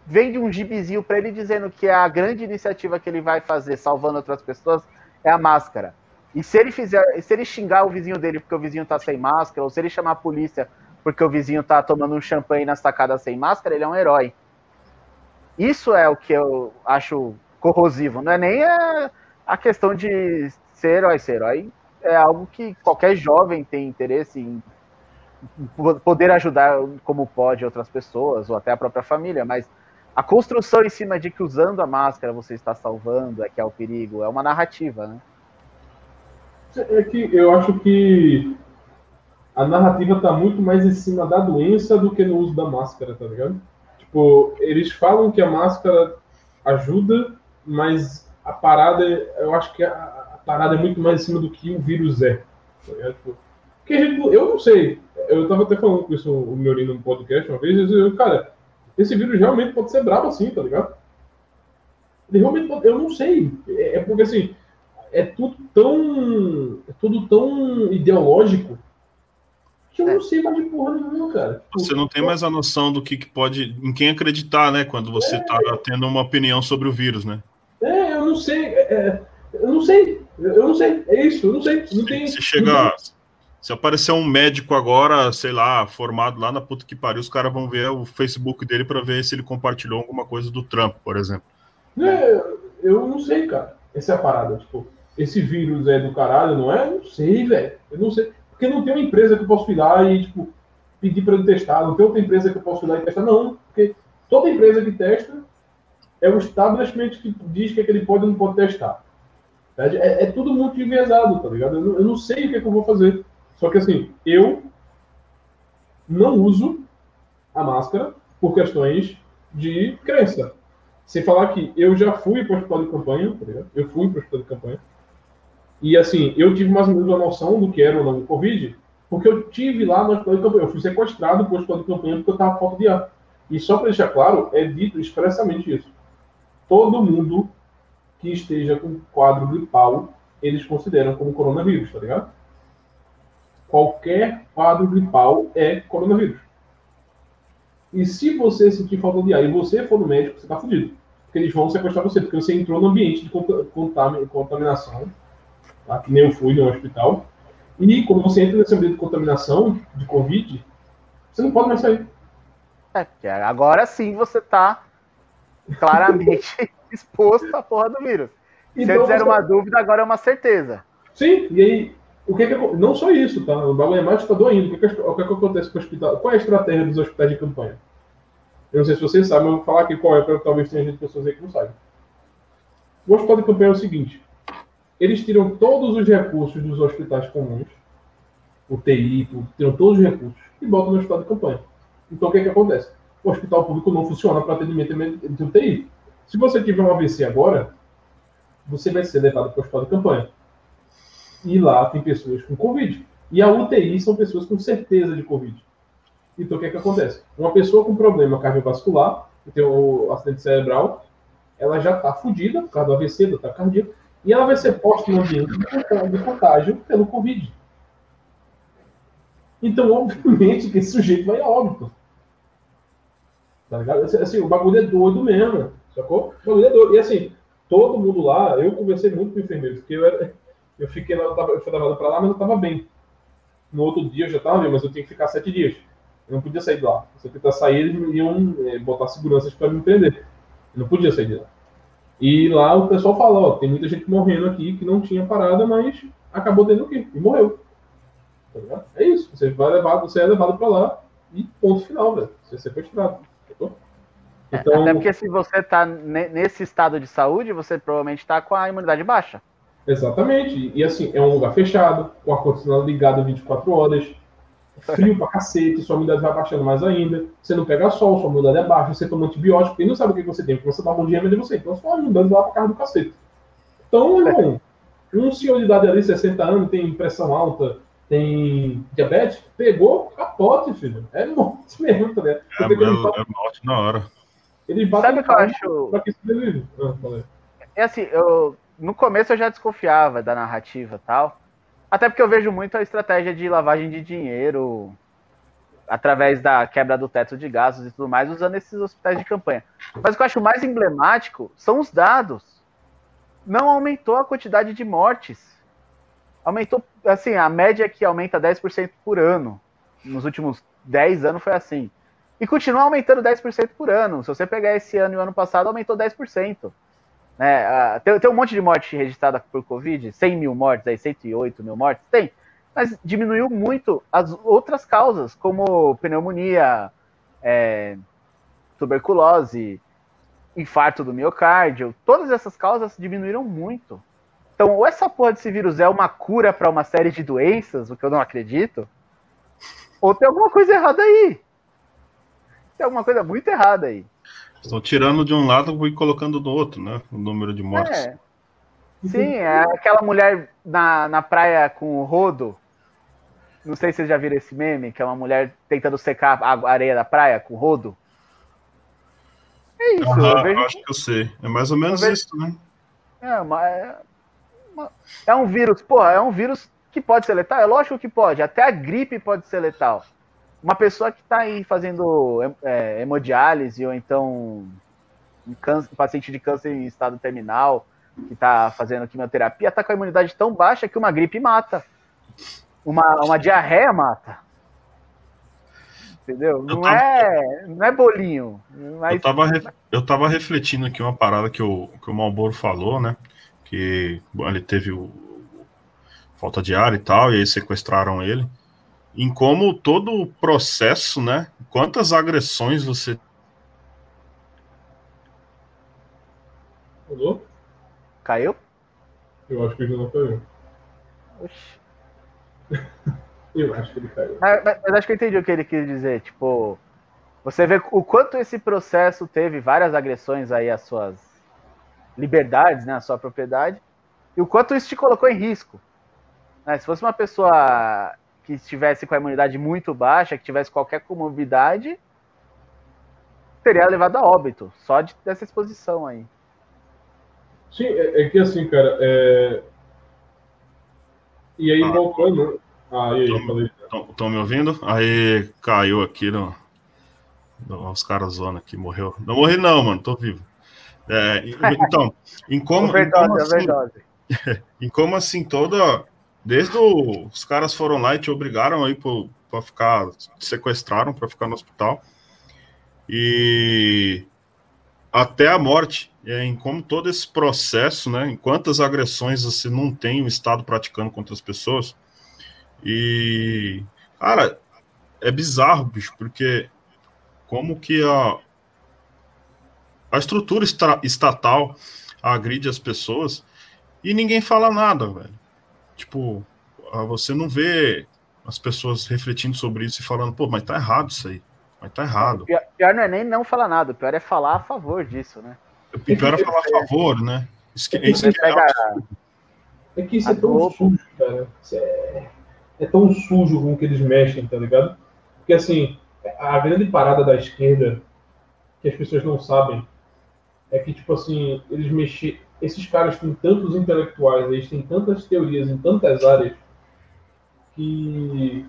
vende um gibizinho para ele dizendo que a grande iniciativa que ele vai fazer salvando outras pessoas é a máscara. E se ele fizer, se ele xingar o vizinho dele porque o vizinho tá sem máscara, ou se ele chamar a polícia porque o vizinho tá tomando um champanhe na sacada sem máscara, ele é um herói. Isso é o que eu acho corrosivo. Não é nem a, a questão de ser herói. Ser herói é algo que qualquer jovem tem interesse em poder ajudar como pode outras pessoas ou até a própria família, mas a construção em cima de que usando a máscara você está salvando é que é o perigo, é uma narrativa, né? É que eu acho que a narrativa está muito mais em cima da doença do que no uso da máscara, tá ligado? Tipo, eles falam que a máscara ajuda, mas a parada, eu acho que a, parada é muito mais em cima do que o vírus é. Tá tipo, gente, eu não sei. Eu tava até falando com isso o meu no podcast uma vez. Eu, cara, esse vírus realmente pode ser brabo assim, tá ligado? Ele realmente pode, eu não sei. É, é porque assim, é tudo tão. É tudo tão ideológico que eu não sei mais de porra nenhuma, cara. Tipo, você não tem mais a noção do que, que pode. em quem acreditar, né? Quando você é, tá tendo uma opinião sobre o vírus, né? É, eu não sei. É, é eu não sei. Eu não sei, é isso, eu não sei. Não tem, se chegar. Se aparecer um médico agora, sei lá, formado lá na puta que pariu, os caras vão ver o Facebook dele para ver se ele compartilhou alguma coisa do Trump, por exemplo. É, eu não sei, cara. Essa é a parada. Tipo, esse vírus é do caralho, não é? Eu não sei, velho. Eu não sei. Porque não tem uma empresa que eu posso ir lá e, tipo, pedir para ele testar. Não tem outra empresa que eu posso ir lá e testar. Não. Porque toda empresa que testa é o establishment que diz que ele pode ou não pode testar. É, é tudo muito enviesado, tá ligado? Eu não, eu não sei o que, é que eu vou fazer. Só que assim, eu não uso a máscara por questões de crença. Sem falar que eu já fui para o hospital de campanha, tá? Eu fui para o hospital de campanha. E assim, eu tive mais ou menos uma noção do que era o Covid, porque eu tive lá no hospital de campanha. Eu fui sequestrado para o hospital de campanha porque eu estava falta de ar. E só para deixar claro, é dito expressamente isso. Todo mundo que esteja com quadro gripal, eles consideram como coronavírus, tá ligado? Qualquer quadro gripal é coronavírus. E se você sentir falta de ar e você for no médico, você tá fudido. Porque eles vão sequestrar você, porque você entrou no ambiente de contaminação, tá? que nem eu fui no hospital. E quando você entra nesse ambiente de contaminação, de Covid, você não pode mais sair. É, agora sim você tá claramente exposto à porra do vírus. Então, Se antes era uma dúvida, agora é uma certeza. Sim, e aí, o que é que não só isso, tá? O bagulho é mais assustador ainda. O que, é que, o que, é que acontece com o hospital? Qual é a estratégia dos hospitais de campanha? Eu não sei se vocês sabem, mas eu vou falar aqui qual é, para talvez tenha gente pessoas aí que não saibam. O hospital de campanha é o seguinte: eles tiram todos os recursos dos hospitais comuns, o TI, tiram todos os recursos e botam no hospital de campanha. Então o que é que acontece? O hospital público não funciona para atendimento de UTI. Se você tiver um AVC agora, você vai ser levado para o hospital de campanha. E lá tem pessoas com Covid. E a UTI são pessoas com certeza de Covid. Então o que é que acontece? Uma pessoa com problema cardiovascular, que tem o acidente cerebral, ela já está fodida por causa do AVC, do ataque cardíaco, e ela vai ser posta no ambiente de contágio pelo Covid. Então, obviamente, que esse sujeito vai a óbito. Tá ligado? Assim, o bagulho é doido mesmo. Sacou? Não, e assim, todo mundo lá, eu conversei muito com enfermeiros, porque eu, era, eu fiquei lá, eu, tava, eu fui levado pra lá, mas eu tava bem. No outro dia eu já tava bem, mas eu tinha que ficar sete dias. Eu não podia sair de lá. Se eu tentar sair, eles iam é, botar seguranças para me prender. Eu não podia sair de lá. E lá o pessoal fala, ó, tem muita gente morrendo aqui que não tinha parada, mas acabou tendo que ir e morreu. Tá é isso. Você vai levado, você é levado para lá e ponto final, velho. Você é sequestrado. Entendeu? Então... Até porque se você está nesse estado de saúde, você provavelmente está com a imunidade baixa. Exatamente. E assim, é um lugar fechado, com a ar-condicionado ligado 24 horas, frio pra cacete, sua imunidade vai baixando mais ainda. Você não pega sol, sua imunidade é baixa, você toma antibiótico e não sabe o que você tem, porque você dá um dia de você. Então sua imunidade vai pra casa do cacete. Então, irmão, um senhor de idade ali, 60 anos, tem pressão alta, tem diabetes, pegou capote, filho. É morte mesmo, tá ligado? É, é, é morte na hora. Eles batem Sabe o que eu acho? Pra que ah, é assim, eu, no começo eu já desconfiava da narrativa e tal. Até porque eu vejo muito a estratégia de lavagem de dinheiro através da quebra do teto de gastos e tudo mais, usando esses hospitais de campanha. Mas o que eu acho mais emblemático são os dados. Não aumentou a quantidade de mortes. Aumentou, assim, a média que aumenta 10% por ano. Nos últimos 10 anos foi assim. E continua aumentando 10% por ano. Se você pegar esse ano e o ano passado, aumentou 10%. Né? Tem, tem, um monte de morte registrada por Covid, 100 mil mortes, aí, 108 mil mortes, tem. Mas diminuiu muito as outras causas, como pneumonia, é, tuberculose, infarto do miocárdio. Todas essas causas diminuíram muito. Então, ou essa porra desse vírus é uma cura para uma série de doenças, o que eu não acredito, ou tem alguma coisa errada aí. Tem alguma coisa muito errada aí. Estão tirando de um lado e colocando do outro, né? O número de mortes. É. Sim, é aquela mulher na, na praia com o rodo. Não sei se vocês já viram esse meme, que é uma mulher tentando secar a areia da praia com o rodo. É isso, eu vejo... acho que eu sei. É mais ou menos vejo... isso, né? É, uma, é, é um vírus, porra, é um vírus que pode ser letal? É lógico que pode, até a gripe pode ser letal uma pessoa que está aí fazendo é, hemodiálise ou então um, câncer, um paciente de câncer em estado terminal que está fazendo quimioterapia está com a imunidade tão baixa que uma gripe mata, uma, uma diarreia mata. Entendeu? Não, tava, é, não é bolinho. Mas... Eu, estava eu tava refletindo aqui uma parada que o, que o Malboro falou, né? Que ele teve o, falta de ar e tal, e aí sequestraram ele em como todo o processo, né? Quantas agressões você. Alô? Caiu? Eu acho que ele não caiu. Oxi. Eu acho que ele caiu. Mas, mas, acho que eu entendi o que ele quis dizer. Tipo, você vê o quanto esse processo teve várias agressões aí às suas liberdades, né? À sua propriedade. E o quanto isso te colocou em risco. Né? Se fosse uma pessoa que estivesse com a imunidade muito baixa, que tivesse qualquer comorbidade, teria levado a óbito, só de, dessa exposição aí. Sim, é, é que assim, cara, é... e aí ah, voltando. Ah, aí, falei. Estão me ouvindo? Aí caiu aqui no. Os caras zoando aqui, morreu. Não morri, não, mano, tô vivo. É, então, em como. Overdose, em como assim, overdose. em como assim toda Desde o, os caras foram lá e te obrigaram aí para ficar, te sequestraram para ficar no hospital. E até a morte, em como todo esse processo, né, em quantas agressões você não tem o Estado praticando contra as pessoas. E, cara, é bizarro, bicho, porque como que a, a estrutura estatal agride as pessoas e ninguém fala nada, velho. Tipo, ah, você não vê as pessoas refletindo sobre isso e falando, pô, mas tá errado isso aí. Mas tá errado. Pior, pior não é nem não falar nada, o pior é falar a favor disso, né? O pior é falar a favor, né? Isso que, isso que é, é que isso é tão sujo, cara. É, é, tão sujo com que eles mexem, tá ligado? Porque assim, a grande parada da esquerda, que as pessoas não sabem, é que, tipo assim, eles mexem esses caras têm tantos intelectuais, eles têm tantas teorias em tantas áreas, que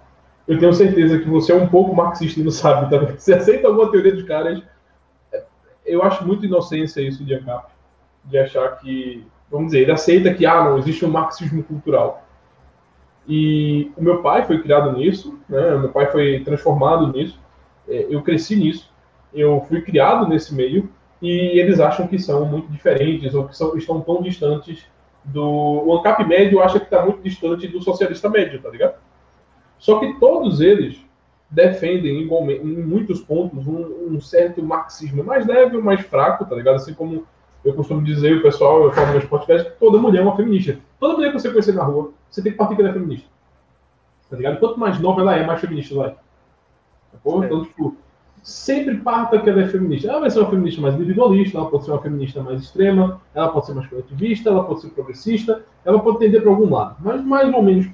eu tenho certeza que você é um pouco marxista e não sabe. Tá? Você aceita alguma teoria dos caras. Eu acho muito inocência isso de Ancap, de achar que, vamos dizer, ele aceita que ah, não existe um marxismo cultural. E o meu pai foi criado nisso, né? meu pai foi transformado nisso, é, eu cresci nisso, eu fui criado nesse meio, e eles acham que são muito diferentes ou que são, estão tão distantes do. O ANCAP médio acha que está muito distante do socialista médio, tá ligado? Só que todos eles defendem igualmente, em muitos pontos um, um, certo marxismo mais leve mais fraco, tá ligado? Assim como eu costumo dizer, o pessoal, eu falo nos podcasts, que toda mulher é uma feminista. Toda mulher que você conhecer na rua, você tem que partir que ela é feminista. Tá ligado? Quanto mais nova ela é, mais feminista ela é. Tá então, tipo, sempre parta que ela é feminista. Ela vai ser uma feminista mais individualista, ela pode ser uma feminista mais extrema, ela pode ser mais coletivista, ela pode ser progressista, ela pode tender para algum lado. Mas mais ou menos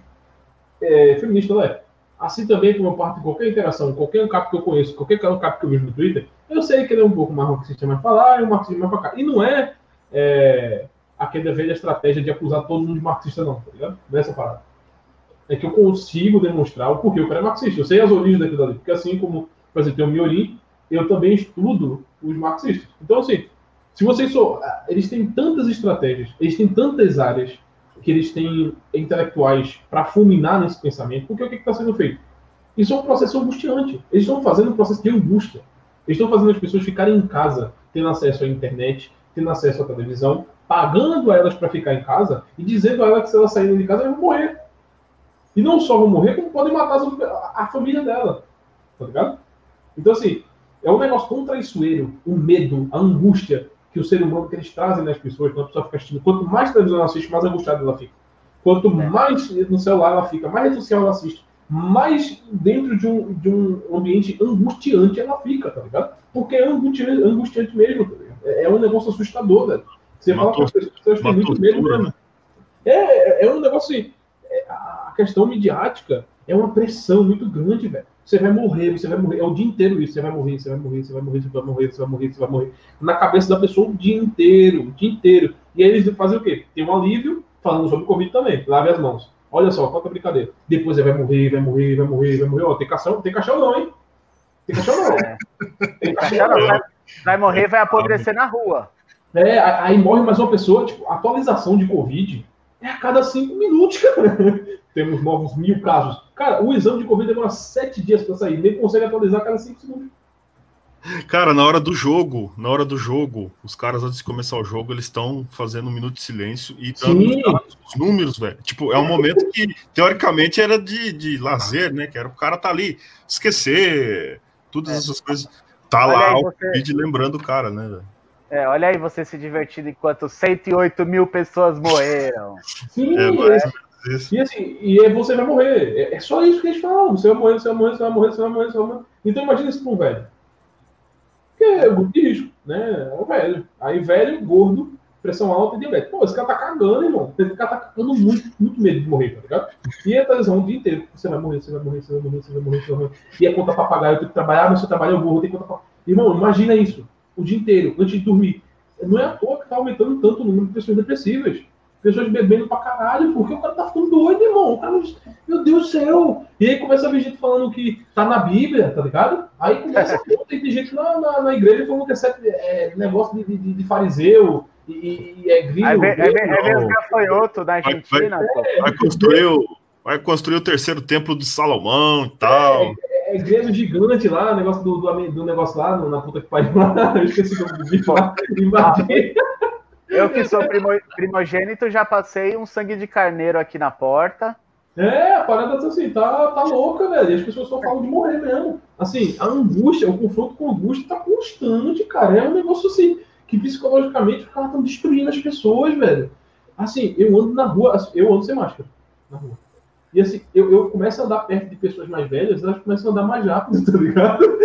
é, feminista ela é. Assim também como eu parto de qualquer interação, qualquer cap que eu conheço, qualquer cap que eu vejo no Twitter, eu sei que ele é um pouco mais marxista mais para lá e um marxista mais para cá. E não é, é aquela velha estratégia de acusar todo mundo de marxista, não, tá ligado? Nessa é parada. É que eu consigo demonstrar o porquê o cara é marxista. Eu sei as origens daquilo ali. Porque assim como, por exemplo, tem o Miorim, eu também estudo os marxistas. Então, assim, se vocês só. Eles têm tantas estratégias, eles têm tantas áreas que eles têm intelectuais para fulminar nesse pensamento, porque o que está sendo feito? Isso é um processo angustiante. Eles estão fazendo um processo de angústia. Eles estão fazendo as pessoas ficarem em casa, tendo acesso à internet, tendo acesso à televisão, pagando elas para ficar em casa e dizendo a elas que se elas saírem de casa, elas vão morrer. E não só vão morrer, como podem matar a família dela. Tá ligado? Então, assim, é um negócio tão traiçoeiro, o medo, a angústia que o ser humano que eles trazem nas pessoas, quando a pessoa fica assistindo. Quanto mais televisão ela assiste, mais angustiada ela fica. Quanto é. mais no celular ela fica, mais rede social ela assiste, mais dentro de um, de um ambiente angustiante ela fica, tá ligado? Porque é angustiante, angustiante mesmo, tá ligado? É, é um negócio assustador, velho. Você uma fala que as pessoas têm muito medo. Né? É, é, é um negócio assim. É, a questão midiática é uma pressão muito grande, velho. Você vai morrer, você vai morrer. É o dia inteiro isso. Você vai morrer, você vai morrer, você vai morrer, você vai morrer, você vai morrer, você vai morrer. Na cabeça da pessoa o dia inteiro, o dia inteiro. E aí eles fazem o quê? Tem um alívio falando sobre o Covid também. Lave as mãos. Olha só, quanta brincadeira. Depois ele vai morrer, vai morrer, vai morrer, vai morrer. Ó, tem caixão, tem caixão não, hein? Tem caixão não. É. Tem caixão não. Vai, vai morrer, vai apodrecer na rua. É, aí morre mais uma pessoa, tipo, atualização de Covid é a cada cinco minutos, cara. Temos novos mil casos. Cara, o exame de Covid demora sete dias para sair, nem consegue atualizar a cada cinco segundos. Cara, na hora do jogo, na hora do jogo, os caras antes de começar o jogo, eles estão fazendo um minuto de silêncio e dando os números, velho. Tipo, é um momento que teoricamente era de, de lazer, né? Que era o cara tá ali, esquecer todas é. essas coisas. Tá Olha lá o você... vídeo lembrando o cara, né, velho? É, olha aí você se divertindo enquanto 108 mil pessoas morreram. Sim, é, mas... E assim, e você vai morrer. É, é, só isso que eles falam. Você vai morrer, você vai morrer, você vai morrer, você vai morrer, você vai morrer. Então imagina isso para um velho. Que é de risco, né? É o velho. Aí velho, gordo, pressão alta e diabetes. Pô, esse cara tá cagando, irmão. Esse cara tá cagando muito, muito medo de morrer, tá ligado? E a televisão o dia inteiro. Você vai morrer, você vai morrer, você vai morrer, você vai morrer, você vai morrer. E é conta pra pagar, eu tenho que trabalhar, mas se eu trabalho eu vou, eu tenho conta pra... Irmão, imagina isso. O dia inteiro, antes de dormir. Não é à toa que tá aumentando tanto o número de pessoas depressivas pessoas bebendo pra caralho, porque o cara tá ficando doido, irmão. Cara, meu Deus do céu. E aí começa a ver gente falando que tá na Bíblia, tá ligado? Aí começa a tem gente na, na, na, igreja falando que é, é negócio de, de, de fariseu e, e é gringo. Aí vem, aí vem, aí vem os gafanhotos da Argentina. Vai, vai, vai, construir o, vai construir o terceiro templo de Salomão e tal. É, é, é grego gigante lá, negócio do, do, do negócio lá, na puta que pariu lá. Eu esqueci o nome do bicho lá. Eu que sou primo, primogênito já passei um sangue de carneiro aqui na porta. É, a parada tá assim, tá, tá louca, velho. E as pessoas só falam de morrer mesmo. Assim, a angústia, o confronto com a angústia tá constante, cara. É um negócio assim, que psicologicamente os caras estão destruindo as pessoas, velho. Assim, eu ando na rua, assim, eu ando sem máscara na rua. E assim, eu, eu começo a andar perto de pessoas mais velhas, elas começam a andar mais rápido, tá ligado?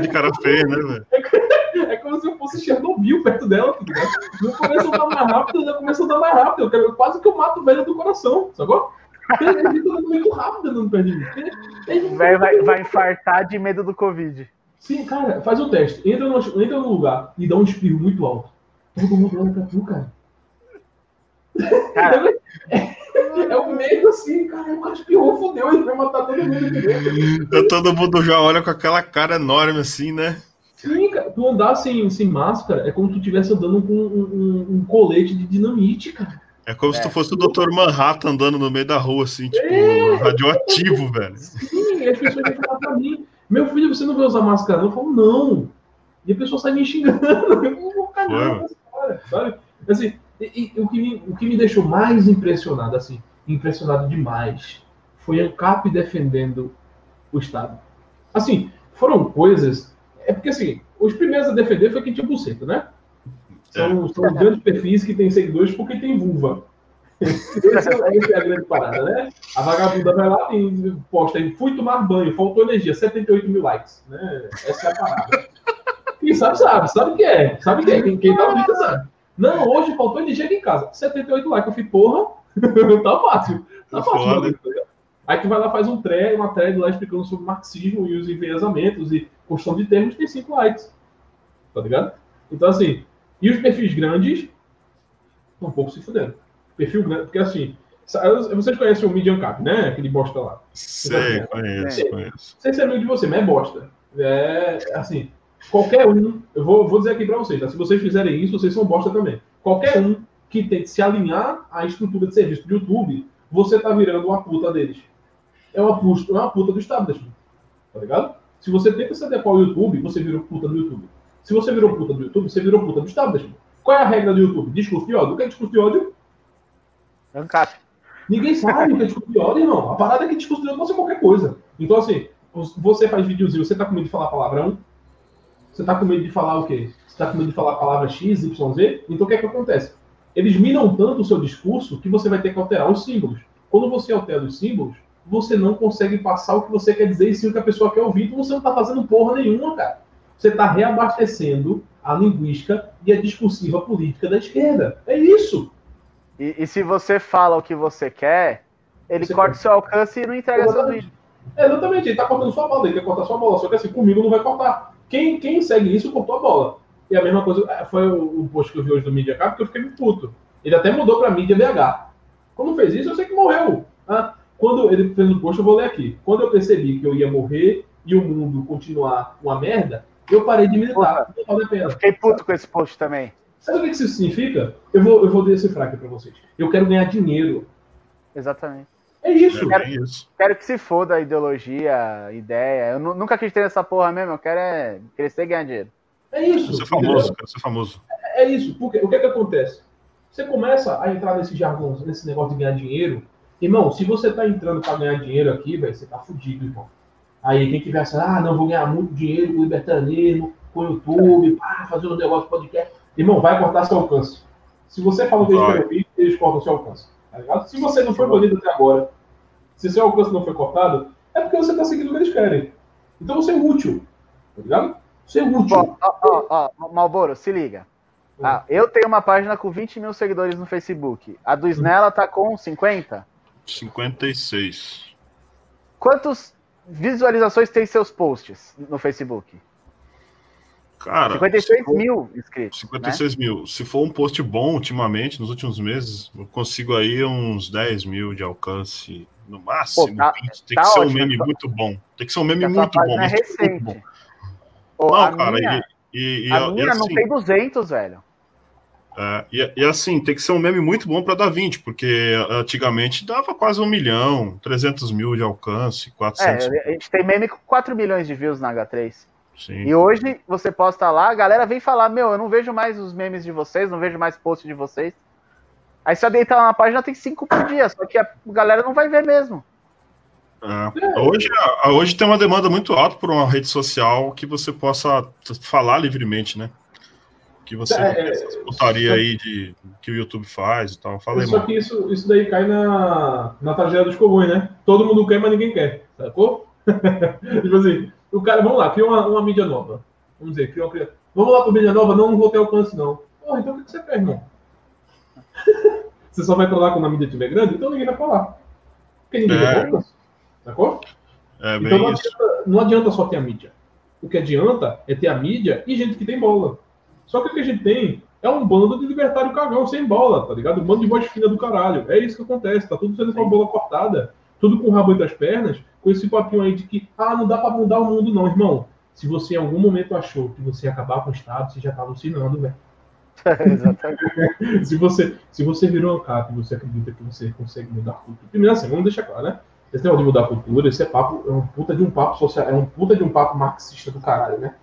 De cara feia, né, velho? É como se eu fosse Chernobyl perto dela, tá ligado? Não começa a andar mais rápido, ela começa a andar mais rápido. Eu quero, quase que eu mato o velho do coração, sacou? Ele tá muito rápido de mim. Vai, vai, vai infartar de medo do Covid. Sim, cara, faz o teste. Entra no, entra no lugar e dá um espirro muito alto. Todo mundo olha pra tu, cara. Cara. É, o medo assim, cara, o cara espirrou, fodeu, ele vai matar todo mundo. Todo mundo já olha com aquela cara enorme assim, né? Sim, cara, tu andar sem, sem máscara é como se tu estivesse andando com um, um, um, colete de dinamite, cara. É como é. se tu fosse o Dr. Manhattan andando no meio da rua, assim, tipo, é. radioativo, velho. Sim, e as pessoas vêm falar pra mim, meu filho, você não vai usar máscara, não? Eu falo, não. E a pessoa sai me xingando. Eu vou cagar sabe? Assim, e, e, o, que me, o que me deixou mais impressionado, assim, impressionado demais, foi a CAP defendendo o Estado. Assim, foram coisas. É porque assim, os primeiros a defender foi quem tinha buceta, né? São, é. são os grandes perfis que têm seguidores porque tem vulva. Essa é a grande parada, né? A vagabunda vai lá e posta aí, fui tomar banho, faltou energia, 78 mil likes. Né? Essa é a parada. Quem sabe, sabe, sabe o que é, sabe o que é, quem, quem tá ouvindo sabe. Não, hoje faltou energia aqui em casa, 78 likes. Eu fui, porra, tá fácil. Tá fácil, Aí tu vai lá, faz um thread, uma thread lá explicando sobre marxismo e os enviesamentos e construção de termos, tem 5 likes. Tá ligado? Então, assim, e os perfis grandes estão um pouco se fudendo. Perfil grande, porque assim, vocês conhecem o Medium Cap, né? Aquele bosta lá. Sei, então, conheço, é, conheço. Sei se é amigo de você, mas é bosta. É, assim, qualquer um, eu vou, vou dizer aqui para vocês, tá? se vocês fizerem isso, vocês são bosta também. Qualquer um que tente se alinhar à estrutura de serviço do YouTube, você tá virando uma puta deles. É uma, puta, é uma puta do establishment. Tá ligado? Se você tenta se adequar ao YouTube, você virou puta do YouTube. Se você virou puta do YouTube, você virou puta do establishment. Qual é a regra do YouTube? Discurso de ódio. O que é discurso de ódio? Ancap. Ninguém sabe o que é discurso de ódio, irmão. A parada é que discurso de ódio pode ser qualquer coisa. Então, assim, você faz videozinho, você tá com medo de falar palavrão? Você tá com medo de falar o quê? Você tá com medo de falar a palavra X, Y, Z? Então, o que é que acontece? Eles minam tanto o seu discurso que você vai ter que alterar os símbolos. Quando você altera os símbolos, você não consegue passar o que você quer dizer e sim o que a pessoa quer ouvir, então você não tá fazendo porra nenhuma, cara você está reabastecendo a linguística e a discursiva política da esquerda. É isso. E, e se você fala o que você quer, ele você corta o seu alcance e não entrega seu vídeo. Exatamente, ele está cortando sua bola, ele quer cortar sua bola, só que assim, comigo não vai cortar. Quem, quem segue isso cortou a bola. E a mesma coisa, é, foi o, post que eu vi hoje do Media Cap, que eu fiquei muito puto. Ele até mudou para mídia BH. Quando fez isso, eu sei que morreu. Ah, quando ele fez o post, eu vou ler aqui. Quando eu percebi que eu ia morrer e o mundo continuar uma merda, eu parei de militar. Não vale a pena. Eu fiquei puto com esse post também. Sabe o que isso significa? Eu vou, eu vou decifrar aqui pra vocês. Eu quero ganhar dinheiro. Exatamente. É isso. Quero, isso. quero que se foda a ideologia, a ideia. Eu nunca acreditei nessa porra mesmo. Eu quero é crescer e ganhar dinheiro. É isso. Quero ser famoso, quero ser famoso. É, é isso. Porque o que é que acontece? Você começa a entrar nesse jargão, nesse negócio de ganhar dinheiro. Irmão, se você tá entrando para ganhar dinheiro aqui, velho, você tá fudido, irmão. Aí quem tiver assim, ah, não, vou ganhar muito dinheiro com o libertarismo, com o YouTube, pá, fazer um negócio podcast. Irmão, vai cortar seu alcance. Se você falou que eles querem eles cortam seu alcance. Tá ligado? Se você não foi banido até agora, se seu alcance não foi cortado, é porque você está seguindo o que eles querem. Então você é útil. Tá ligado? Você é útil. Ó, ó, ó, Malboro, se liga. Ah, eu tenho uma página com 20 mil seguidores no Facebook. A do Snella tá com 50? 56. Quantos visualizações tem seus posts no Facebook? Cara, 56 for, mil inscritos. 56 né? mil. Se for um post bom ultimamente, nos últimos meses, eu consigo aí uns 10 mil de alcance no máximo. Pô, tá, Tem tá que ser um meme muito bom. Tem que ser um meme muito bom. É recente. Muito bom. não, cara, minha, e, e, a e, minha assim, não tem 200, velho. É, e, e, assim, tem que ser um meme muito bom para dar 20, porque antigamente dava quase um milhão, 300 mil de alcance, 400 é, A gente tem meme com 4 milhões de views na H3. Sim. E hoje você posta lá, a galera vem falar: Meu, eu não vejo mais os memes de vocês, não vejo mais posts de vocês. Aí se eu deitar lá na página, tem 5 por dia, só que a galera não vai ver mesmo. É. Hoje, hoje tem uma demanda muito alta por uma rede social que você possa falar livremente, né? Que você é, essa putaria aí de que o YouTube faz e tal. Fala aí, Só que isso, isso daí cai na, na tragédia dos comuns, né? Todo mundo quer, mas ninguém quer. Sacou? tipo assim, o cara, vamos lá, cria uma, uma mídia nova. Vamos dizer, cria uma, cria... Vamos lá para mídia nova, não, não vou ter alcance, não. Porra, então o que você quer, irmão? você só vai pra lá quando a mídia estiver grande? Então ninguém vai falar. Porque ninguém é. vai alcance. Sacou? É, então não adianta, não adianta só ter a mídia. O que adianta é ter a mídia e gente que tem bola. Só que o que a gente tem é um bando de libertário cagão sem bola, tá ligado? Um bando de voz fina do caralho. É isso que acontece, tá tudo sendo com a bola cortada, tudo com o rabo entre as pernas, com esse papinho aí de que, ah, não dá para mudar o mundo, não, irmão. Se você em algum momento achou que você ia acabar com o Estado, você já tá alucinando, velho. se, você, se você virou um cara e você acredita que você consegue mudar a cultura. Primeiro assim, vamos deixar claro, né? Esse negócio de mudar a cultura, esse é papo, é um puta de um papo social, é um puta de um papo marxista do caralho, né?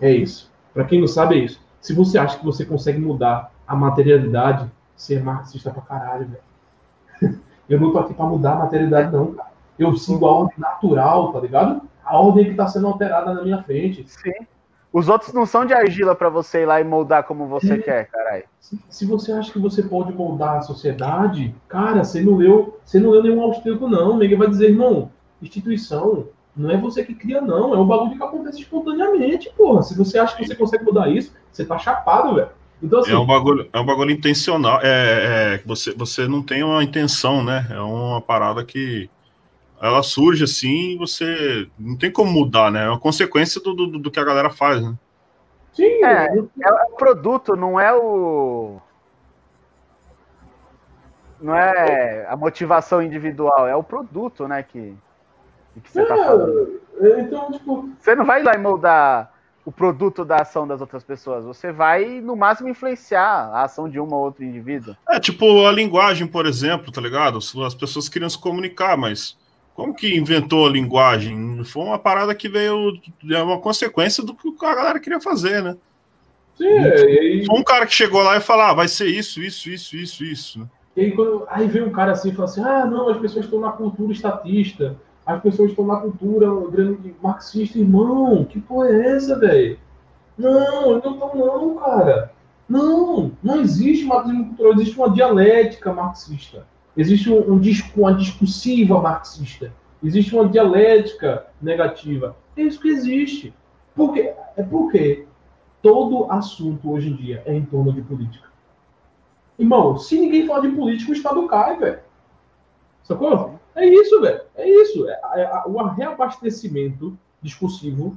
É isso. Para quem não sabe, é isso. Se você acha que você consegue mudar a materialidade, você é marxista pra caralho, velho. Eu não tô aqui pra mudar a materialidade, não, cara. Eu sigo a ordem natural, tá ligado? a ordem que está sendo alterada na minha frente. Sim. Os outros não são de argila para você ir lá e moldar como você é. quer, caralho. Se, se, você acha que você pode moldar a sociedade, cara, você não leu, você não leu nenhum austríaco, não. Ninguém vai dizer, irmão, instituição, não é você que cria, não. É um bagulho que acontece espontaneamente, porra. Se você acha que você consegue mudar isso, você tá chapado, velho. Então, assim, é um bagulho, é um bagulho intencional. É, é, você, você não tem uma intenção, né? É uma parada que ela surge assim e você não tem como mudar, né? É uma consequência do, do, do que a galera faz, né? Sim. É, é o produto, não é o. Não é a motivação individual, é o produto, né? Que, que você tá é, tá falando. É, então, tipo. Você não vai lá e moldar o produto da ação das outras pessoas. Você vai, no máximo, influenciar a ação de um ou outro indivíduo. É, tipo a linguagem, por exemplo, tá ligado? As pessoas queriam se comunicar, mas como que inventou a linguagem? Foi uma parada que veio. É uma consequência do que a galera queria fazer, né? Sim, e... um cara que chegou lá e falou: ah, vai ser isso, isso, isso, isso, isso. E aí, quando, aí vem um cara assim e fala assim: ah, não, as pessoas estão na cultura estatista, as pessoas estão na cultura grande marxista, irmão. Que porra é essa, velho? Não, não estão, não, cara. Não, não existe marxismo cultural, existe uma dialética marxista. Existe um, um, uma discursiva marxista. Existe uma dialética negativa. É isso que existe. Por quê? É porque todo assunto hoje em dia é em torno de política. Irmão, se ninguém falar de política, o Estado cai, velho. Sacou? É isso, velho. É isso. É, é, o reabastecimento discursivo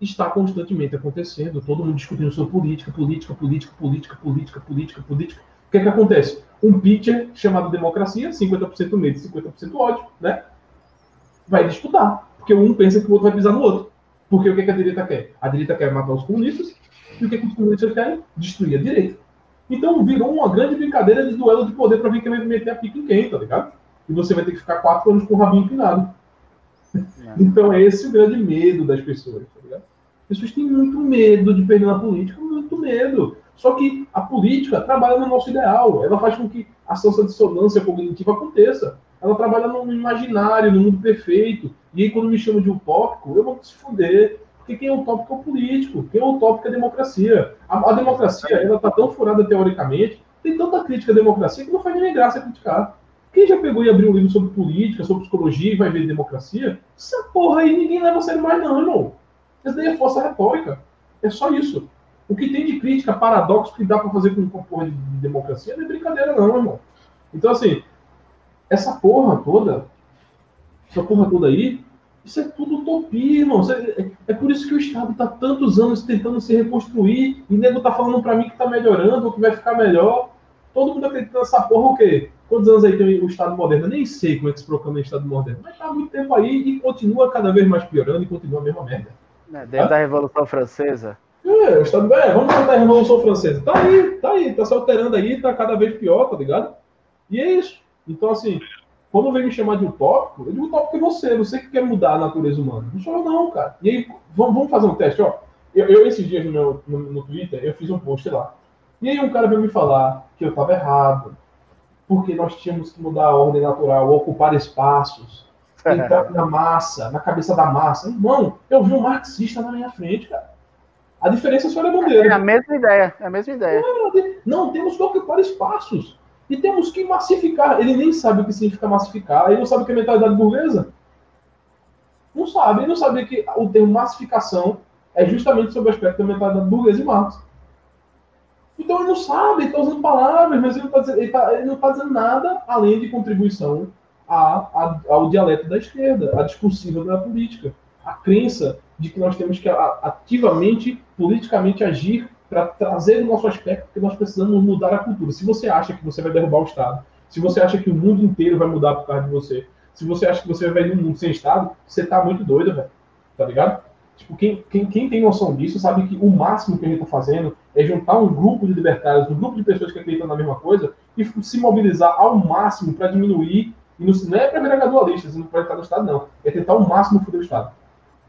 está constantemente acontecendo. Todo mundo discutindo sobre política, política, política, política, política, política, política. O que é que acontece? um pitcher chamado democracia, 50% medo e 50% ódio, né? Vai disputar. Porque um pensa que o outro vai pisar no outro. Porque o que, que a direita quer? A direita quer matar os comunistas. E o que, que os comunistas querem? Destruir a direita. Então virou uma grande brincadeira de duelo de poder para ver quem vai meter a pica em quem, tá ligado? E você vai ter que ficar quatro anos com o rabinho empinado. É. Então é esse o grande medo das pessoas, tá ligado? As pessoas têm muito medo de perder na política, muito medo. Só que a política trabalha no nosso ideal, ela faz com que a essa dissonância cognitiva aconteça. Ela trabalha no imaginário, no mundo perfeito. E aí, quando me chamam de utópico, eu vou se fuder. Porque quem é utópico é o político, quem é utópico é a democracia. A, a democracia, ela tá tão furada teoricamente, tem tanta crítica à democracia que não faz nem graça criticar. Quem já pegou e abriu um livro sobre política, sobre psicologia e vai ver democracia, essa porra aí ninguém leva a sério mais, não, irmão. Essa daí é força retórica. É só isso. O que tem de crítica, paradoxo que dá para fazer com uma porra de democracia não é brincadeira, não, irmão. Então, assim, essa porra toda, essa porra toda aí, isso é tudo utopia, irmão. É, é, por isso que o Estado está tantos anos tentando se reconstruir e o nego tá falando para mim que está melhorando, ou que vai ficar melhor. Todo mundo acredita nessa porra o quê? Quantos anos aí tem o Estado moderno? Eu nem sei como é que se proclama o Estado moderno, mas tá há muito tempo aí e continua cada vez mais piorando e continua a mesma merda. É, desde a Revolução Francesa. É, o Estado, é, vamos contar a Revolução Francesa. Tá aí, tá aí, tá se alterando aí, tá cada vez pior, tá ligado? E é isso. Então, assim, quando vem me chamar de utópico, eu digo utópico é você, você que quer mudar a natureza humana. Não sou eu não, cara. E aí, vamos, vamos fazer um teste, ó. Eu, eu esses dias no, meu, no, no, Twitter, eu fiz um post lá. E aí um cara veio me falar que eu tava errado, porque nós tínhamos que mudar a ordem natural, ocupar espaços, entrar na massa, na cabeça da massa. Irmão, eu vi um marxista na minha frente, cara. A diferença é só a bandeira. É a mesma ideia, é a mesma ideia. Não, não, temos que ocupar espaços. E temos que massificar. Ele nem sabe o que significa massificar. Ele não sabe o que é mentalidade burguesa. Não sabe. Ele não sabe que o termo massificação é justamente sobre o aspecto da mentalidade burguesa e Marx. Então ele não sabe, ele está usando palavras, mas ele, tá dizendo, ele, tá, ele não está dizendo nada além de contribuição a, a, ao dialeto da esquerda, a discursiva da política. A crença de que nós temos que ativamente, politicamente agir para trazer o nosso aspecto, porque nós precisamos mudar a cultura. Se você acha que você vai derrubar o Estado, se você acha que o mundo inteiro vai mudar por causa de você, se você acha que você vai um mundo sem Estado, você tá muito doido, velho. Tá ligado? Tipo, quem, quem, quem tem noção disso sabe que o máximo que a gente tá fazendo é juntar um grupo de libertários, um grupo de pessoas que acreditam na mesma coisa e se mobilizar ao máximo para diminuir. E não, não é para virar gradualista, não pode estar no Estado, não. É tentar ao máximo foder o Estado.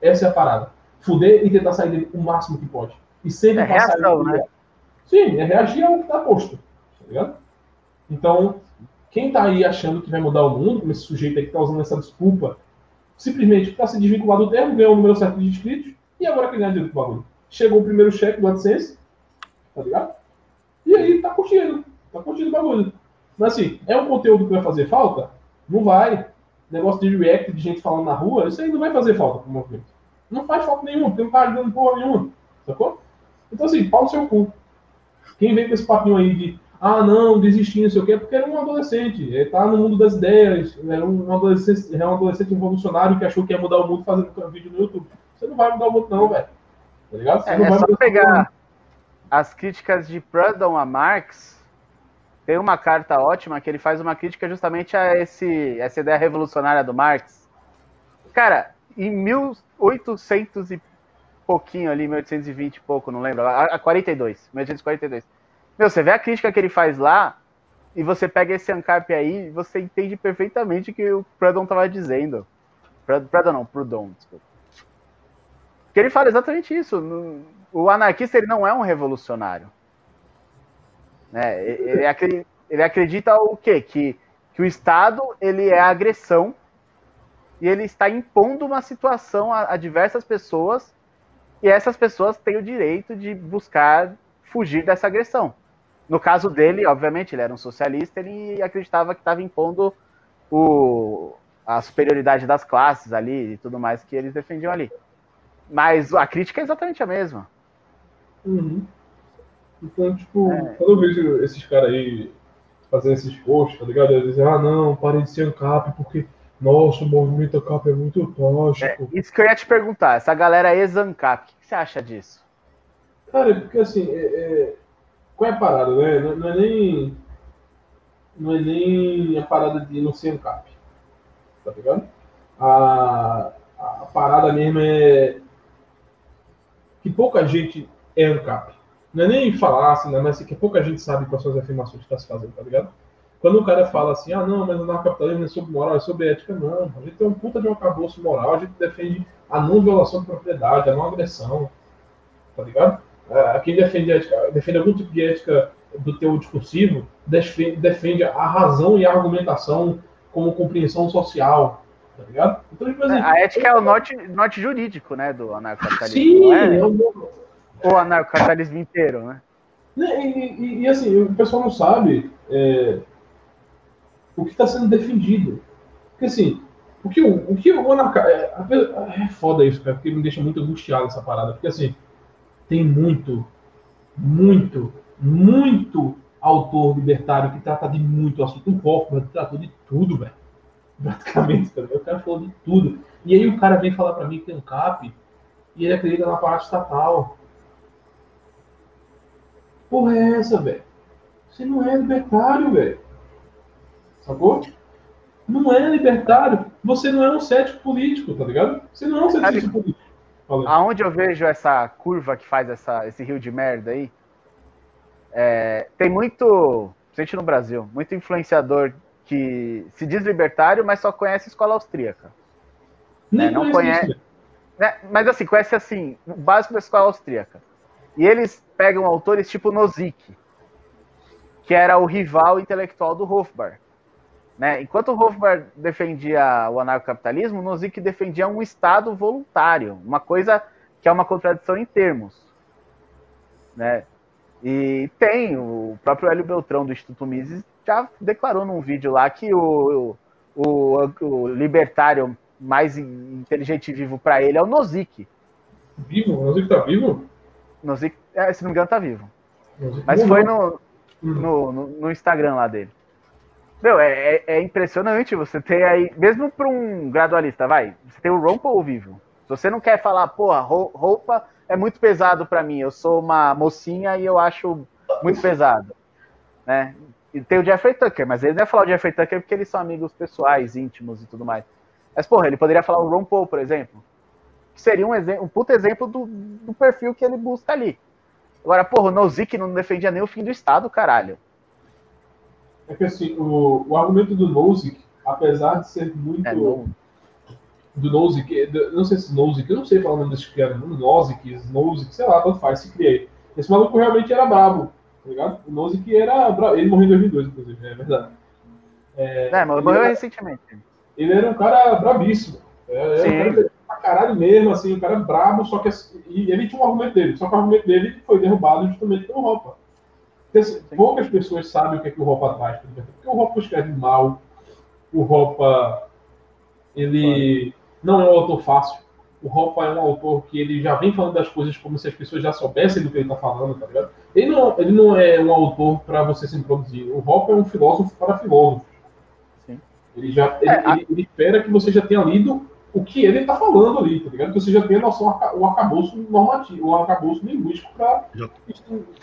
Essa é a parada. Fuder e tentar sair dele o máximo que pode. E sempre é passar reação, né? Sim, é reagir ao que está posto. Tá ligado? Então, quem está aí achando que vai mudar o mundo, como esse sujeito aí que está usando essa desculpa simplesmente para se desvincular do termo, ganhou o número certo de inscritos, e agora que ganha dinheiro do bagulho. Chegou o primeiro cheque do AdSense, tá ligado? E aí tá curtindo, tá curtindo o bagulho. Mas assim, é um conteúdo que vai fazer falta? Não vai. Negócio de react de gente falando na rua, isso aí não vai fazer falta pro movimento. Não faz falta nenhuma, porque não tá ajudando porra nenhuma. Sacou? Então assim, pau no seu cu. Quem vem com esse papinho aí de ah, não, desisti, não sei o quê, porque era um adolescente. Ele tá no mundo das ideias, era um adolescente, era um adolescente revolucionário que achou que ia mudar o mundo fazendo vídeo no YouTube. Você não vai mudar o mundo, não, velho. Tá ligado? Você É, não é vai só mudar pegar. As críticas de Proudhon a Marx. Tem uma carta ótima que ele faz uma crítica justamente a esse, essa ideia revolucionária do Marx. Cara, em 1800 e pouquinho ali, 1820 e pouco, não lembro, a, a 42, 1842. Meu, você vê a crítica que ele faz lá e você pega esse ANCAP aí você entende perfeitamente o que o Proudhon estava dizendo. Proudhon não, Proudhon, desculpa. Que ele fala exatamente isso. no- O anarquista ele não é um revolucionário. Né? Ele, acre- ele acredita o quê? Que, que o Estado ele é agressão e ele está impondo uma situação a, a diversas pessoas e essas pessoas têm o direito de buscar fugir dessa agressão. No caso dele, obviamente, ele era um socialista, ele acreditava que estava impondo o, a superioridade das classes ali e tudo mais que eles defendiam ali. Mas a crítica é exatamente a mesma. Uhum. Então, tipo, É. quando eu vejo esses caras aí fazendo esses posts, tá ligado? Eles dizem, ah, não, parem de ser ANCAP, porque, nossa, o movimento ANCAP é muito É, tóxico. isso que eu ia te perguntar, essa galera ex-ANCAP, o que você acha disso? Cara, porque assim, é, é- qual é a parada, né? Não, não é nem. Não é nem a parada de não ser ANCAP. Tá ligado? A, a parada mesmo é que pouca gente é ANCAP. Não é nem falar assim, né? mas assim, que pouca gente sabe quais são as afirmações que está se fazendo, tá ligado? Quando o cara fala assim, ah não, mas o narcocapitalismo é sobre moral, é sobre ética, não. A gente tem um puta de um arcabouço moral, a gente defende a não violação de propriedade, a não agressão, tá ligado? Ah, Quem defende, ética, defende algum tipo de ética do teu discursivo defende, defende a razão e a argumentação como compreensão social, tá ligado? Então, tipo assim, A ética é o norte, norte jurídico, né, do anarcocapitalismo, Sim, é é um- o anarcocapitalismo inteiro, né? Né, E, e- e, assim, o pessoal não sabe é, o que está sendo defendido. Porque assim, o que o, o, que o anarca... É, é foda isso, cara, porque me deixa muito angustiado essa parada. Porque assim, tem muito, muito, muito autor libertário que trata de muito assunto. O Hoffman tratou de tudo, velho. Praticamente, ligado? o cara falou de tudo. E aí o cara vem falar pra mim que tem um CAP e ele acredita na parte estatal. Porra é essa, velho? Você não é libertário, velho. Sacou? Não é libertário. Você não é um cético político, tá ligado? Você não é um cético político. Falei. Aonde eu vejo essa curva que faz essa, esse rio de merda aí, é, tem muito, principalmente no Brasil, muito influenciador que se diz libertário, mas só conhece escola austríaca. Nem é, não conhece- velho. né? Mas assim, conhece assim, o básico da escola austríaca. E eles pegam autores tipo Nozick, que era o rival intelectual do Hofbauer. Né? Enquanto o Hofbauer defendia o anarcocapitalismo, Nozick defendia um Estado voluntário, uma coisa que é uma contradição em termos. Né? E tem, o próprio Hélio Beltrão do Instituto Mises já declarou num vídeo lá que o, o, o libertário mais inteligente e vivo para ele é o Nozick. Vivo? O Nozick tá vivo? Nozick, é, se não me engano, tá vivo. Mas foi no, no, no, no Instagram lá dele. Meu, é, é- é impressionante você ter aí, mesmo para um gradualista, vai, você tem o Rompa ou vivo. Se você não quer falar, porra, rou- roupa é muito pesado para mim, eu sou uma mocinha e eu acho muito pesado, né? E tem o Jeffrey Tucker, mas ele não ia falar o Jeffrey Tucker porque eles são amigos pessoais, íntimos e tudo mais. Mas, porra, ele poderia falar o Ron Paul, por exemplo, que seria um, exemplo, um puta exemplo do, do perfil que ele busca ali. Agora, porra, o Nozick não defendia nem o fim do Estado, caralho. É que assim, o, o argumento do Nozick, apesar de ser muito. É, não, do Nozick, é, do- não sei se Nozick, eu não sei falar o nome desse cara, Nozick, Nozick, sei lá, tanto faz, se criei. Esse maluco realmente era brabo, tá ligado? O Nozick era brabo, ele morreu em 2002, inclusive, é verdade. é, mas ele morreu era- recentemente. Ele era um cara brabíssimo, É, é um cara caralho mesmo, assim, um cara brabo, só que assim, e ele tinha um argumento dele, só que o argumento dele foi derrubado justamente pelo Ropa. Assim, poucas pessoas sabem o que, é que o Ropa traz, porque o Ropa escreve mal, o Ropa ele não é um autor fácil. O Ropa é um autor que ele já vem falando das coisas como se as pessoas já soubessem do que ele está falando, tá ligado? Ele não, ele não é um autor para você se introduzir. O Ropa é um filósofo para filósofos. Ele já ele, é, ele, ele, espera que você já tenha lido o que ele está falando ali, tá ligado? Que você já tenha noção, o arcabouço normativo, o arcabouço linguístico para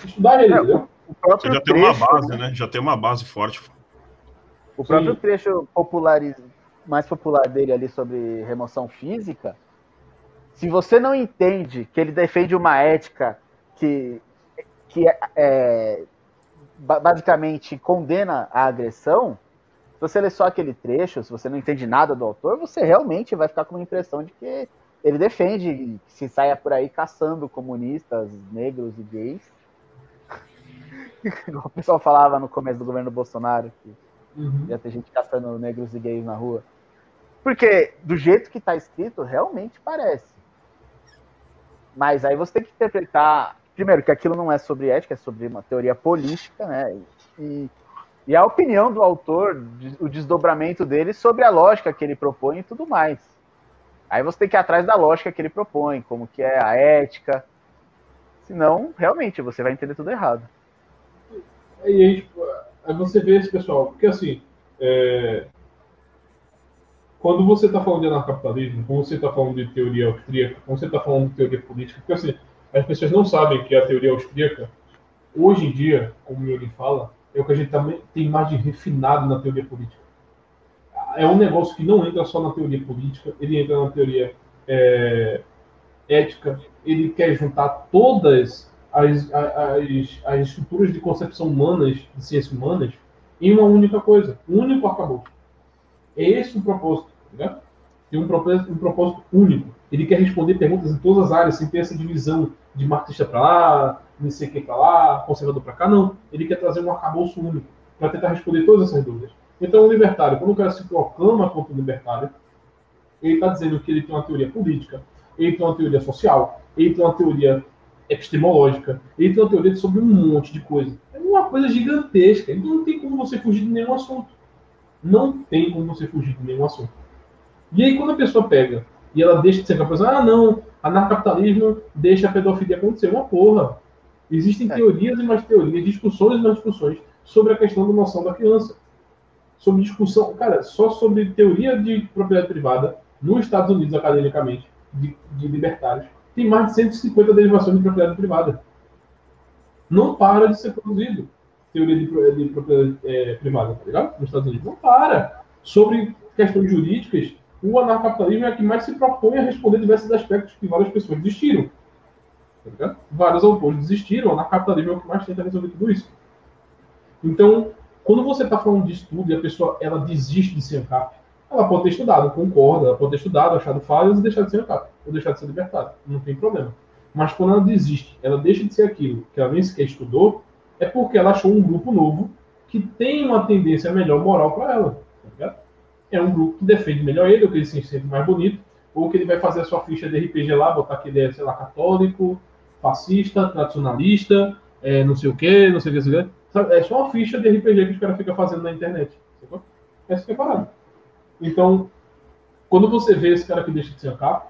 estudar ele, é, O próprio você já trecho, tem uma base, né? Já tem uma base forte. O próprio Sim. trecho populariz... mais popular dele ali sobre remoção física, se você não entende que ele defende uma ética que, que é, é basicamente condena a agressão, se você lê só aquele trecho, se você não entende nada do autor, você realmente vai ficar com uma impressão de que ele defende que se saia por aí caçando comunistas, negros e gays. o pessoal falava no começo do governo Bolsonaro, que uhum. ia ter gente caçando negros e gays na rua. Porque, do jeito que está escrito, realmente parece. Mas aí você tem que interpretar, primeiro, que aquilo não é sobre ética, é sobre uma teoria política, né? E, e a opinião do autor, o desdobramento dele sobre a lógica que ele propõe e tudo mais. Aí você tem que ir atrás da lógica que ele propõe, como que é a ética. Senão, realmente, você vai entender tudo errado. E aí, aí você vê esse pessoal, porque assim, é... quando você está falando de anarcapitalismo, quando você está falando de teoria austríaca, quando você está falando de teoria política, porque assim, as pessoas não sabem que a teoria austríaca, hoje em dia, como ele fala, é o que a gente tem mais de refinado na teoria política. É um negócio que não entra só na teoria política, ele entra na teoria é, ética, ele quer juntar todas as, as, as estruturas de concepção humanas, de ciências humanas, em uma única coisa, um único arcabouço. É esse o propósito, né? Tem um propósito, um propósito único. Ele quer responder perguntas em todas as áreas, sem ter essa divisão de marxista para lá, não sei o que para lá, conservador para cá, não. Ele quer trazer um arcabouço único para tentar responder todas essas dúvidas. Então, o libertário, quando o cara se proclama contra o libertário, ele está dizendo que ele tem uma teoria política, ele tem uma teoria social, ele tem uma teoria epistemológica, ele tem uma teoria sobre um monte de coisa. É uma coisa gigantesca. Então, não tem como você fugir de nenhum assunto. Não tem como você fugir de nenhum assunto. E aí, quando a pessoa pega e ela deixa de ser capaz, ah, não, anarcapitalismo deixa a pedofilia acontecer. Uma porra. Existem é. teorias e mais teorias, discussões e mais discussões sobre a questão da noção da criança. Sobre discussão, cara, só sobre teoria de propriedade privada nos Estados Unidos, academicamente, de, de libertários, tem mais de 150 derivações de propriedade privada. Não para de ser produzido teoria de, de propriedade é, privada, tá ligado? Nos Estados Unidos. Não para. Sobre questões jurídicas, o anarcapitalismo é a que mais se propõe a responder diversos aspectos que várias pessoas desistiram. Tá Vários autores desistiram, o anarcapitalismo é o que mais tenta resolver tudo isso. Então, quando você está falando de estudo e a pessoa ela desiste de ser ANCAP, ela pode ter estudado, concorda, ela pode ter estudado, achado falhas e deixar de ser ANCAP, ou deixar de ser libertário, não tem problema. Mas quando ela desiste, ela deixa de ser aquilo que ela nem sequer estudou, é porque ela achou um grupo novo que tem uma tendência melhor moral para ela. Tá é um grupo que defende melhor ele, ou que ele se sente mais bonito, ou que ele vai fazer a sua ficha de RPG lá, botar que ele é, sei lá, católico, fascista, tradicionalista, é, não sei o que, não sei o que, não sei o. É só uma ficha de RPG que os caras ficam fazendo na internet. É que é parado. Então, quando você vê esse cara que deixa de ser a capa,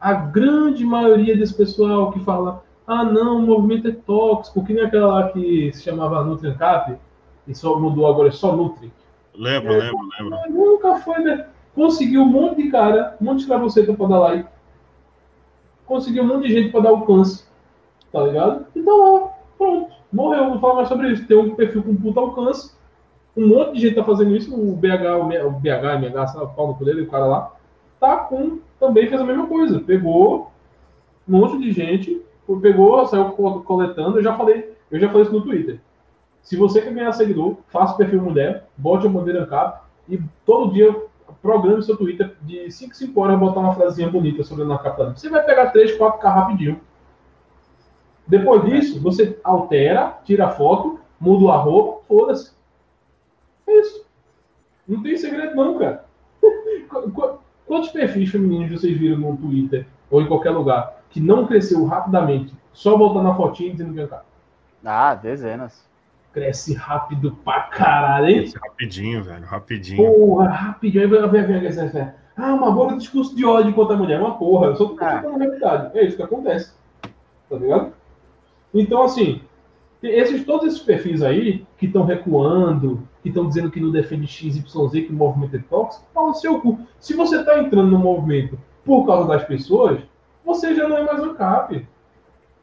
a grande maioria desse pessoal que fala ah não, o movimento é tóxico, que nem aquela lá que se chamava Nutriancap, e só mudou agora, é só Nutri. Lembro, é, lembro, lembro. Nunca foi, né? Conseguiu um monte de cara, um monte de escravoceta pra dar like. Conseguiu um monte de gente pra dar alcance. Tá ligado? E tá lá. Pronto. Morreu. Não fala mais sobre isso. Tem um perfil com puta alcance. Um monte de gente tá fazendo isso. O BH, o BH, MH, o pau no dele, o cara lá. Tá com. Também fez a mesma coisa. Pegou um monte de gente. Pegou, saiu coletando. Eu já falei, eu já falei isso no Twitter. Se você quer ganhar seguidor, faça o perfil mulher, bote a bandeira cap e todo dia programe seu Twitter de 5 5 horas botar uma frasezinha bonita sobre o anarcapitalismo. Você vai pegar 3, 4K rapidinho. Depois disso, você altera, tira a foto, muda o arroba, foda-se. É isso. Não tem segredo não, cara. Quantos perfis femininos vocês viram no Twitter ou em qualquer lugar que não cresceu rapidamente, só voltando na fotinha dizendo que é cara? Ah, dezenas. Cresce rápido pra caralho, hein? Cresce rapidinho, velho, rapidinho. Porra, rapidinho. Aí vai ver, ver, ver, ver. Ah, uma boa discurso de ódio contra a mulher. Uma porra, eu só tô Ah. contando a realidade. É isso que acontece. Tá ligado? Então, assim, esses, todos esses perfis aí que estão recuando, que estão dizendo que não defende XYZ, que o movimento é tóxico, pau no seu cu. Se você está entrando no movimento por causa das pessoas, você já não é mais um cap.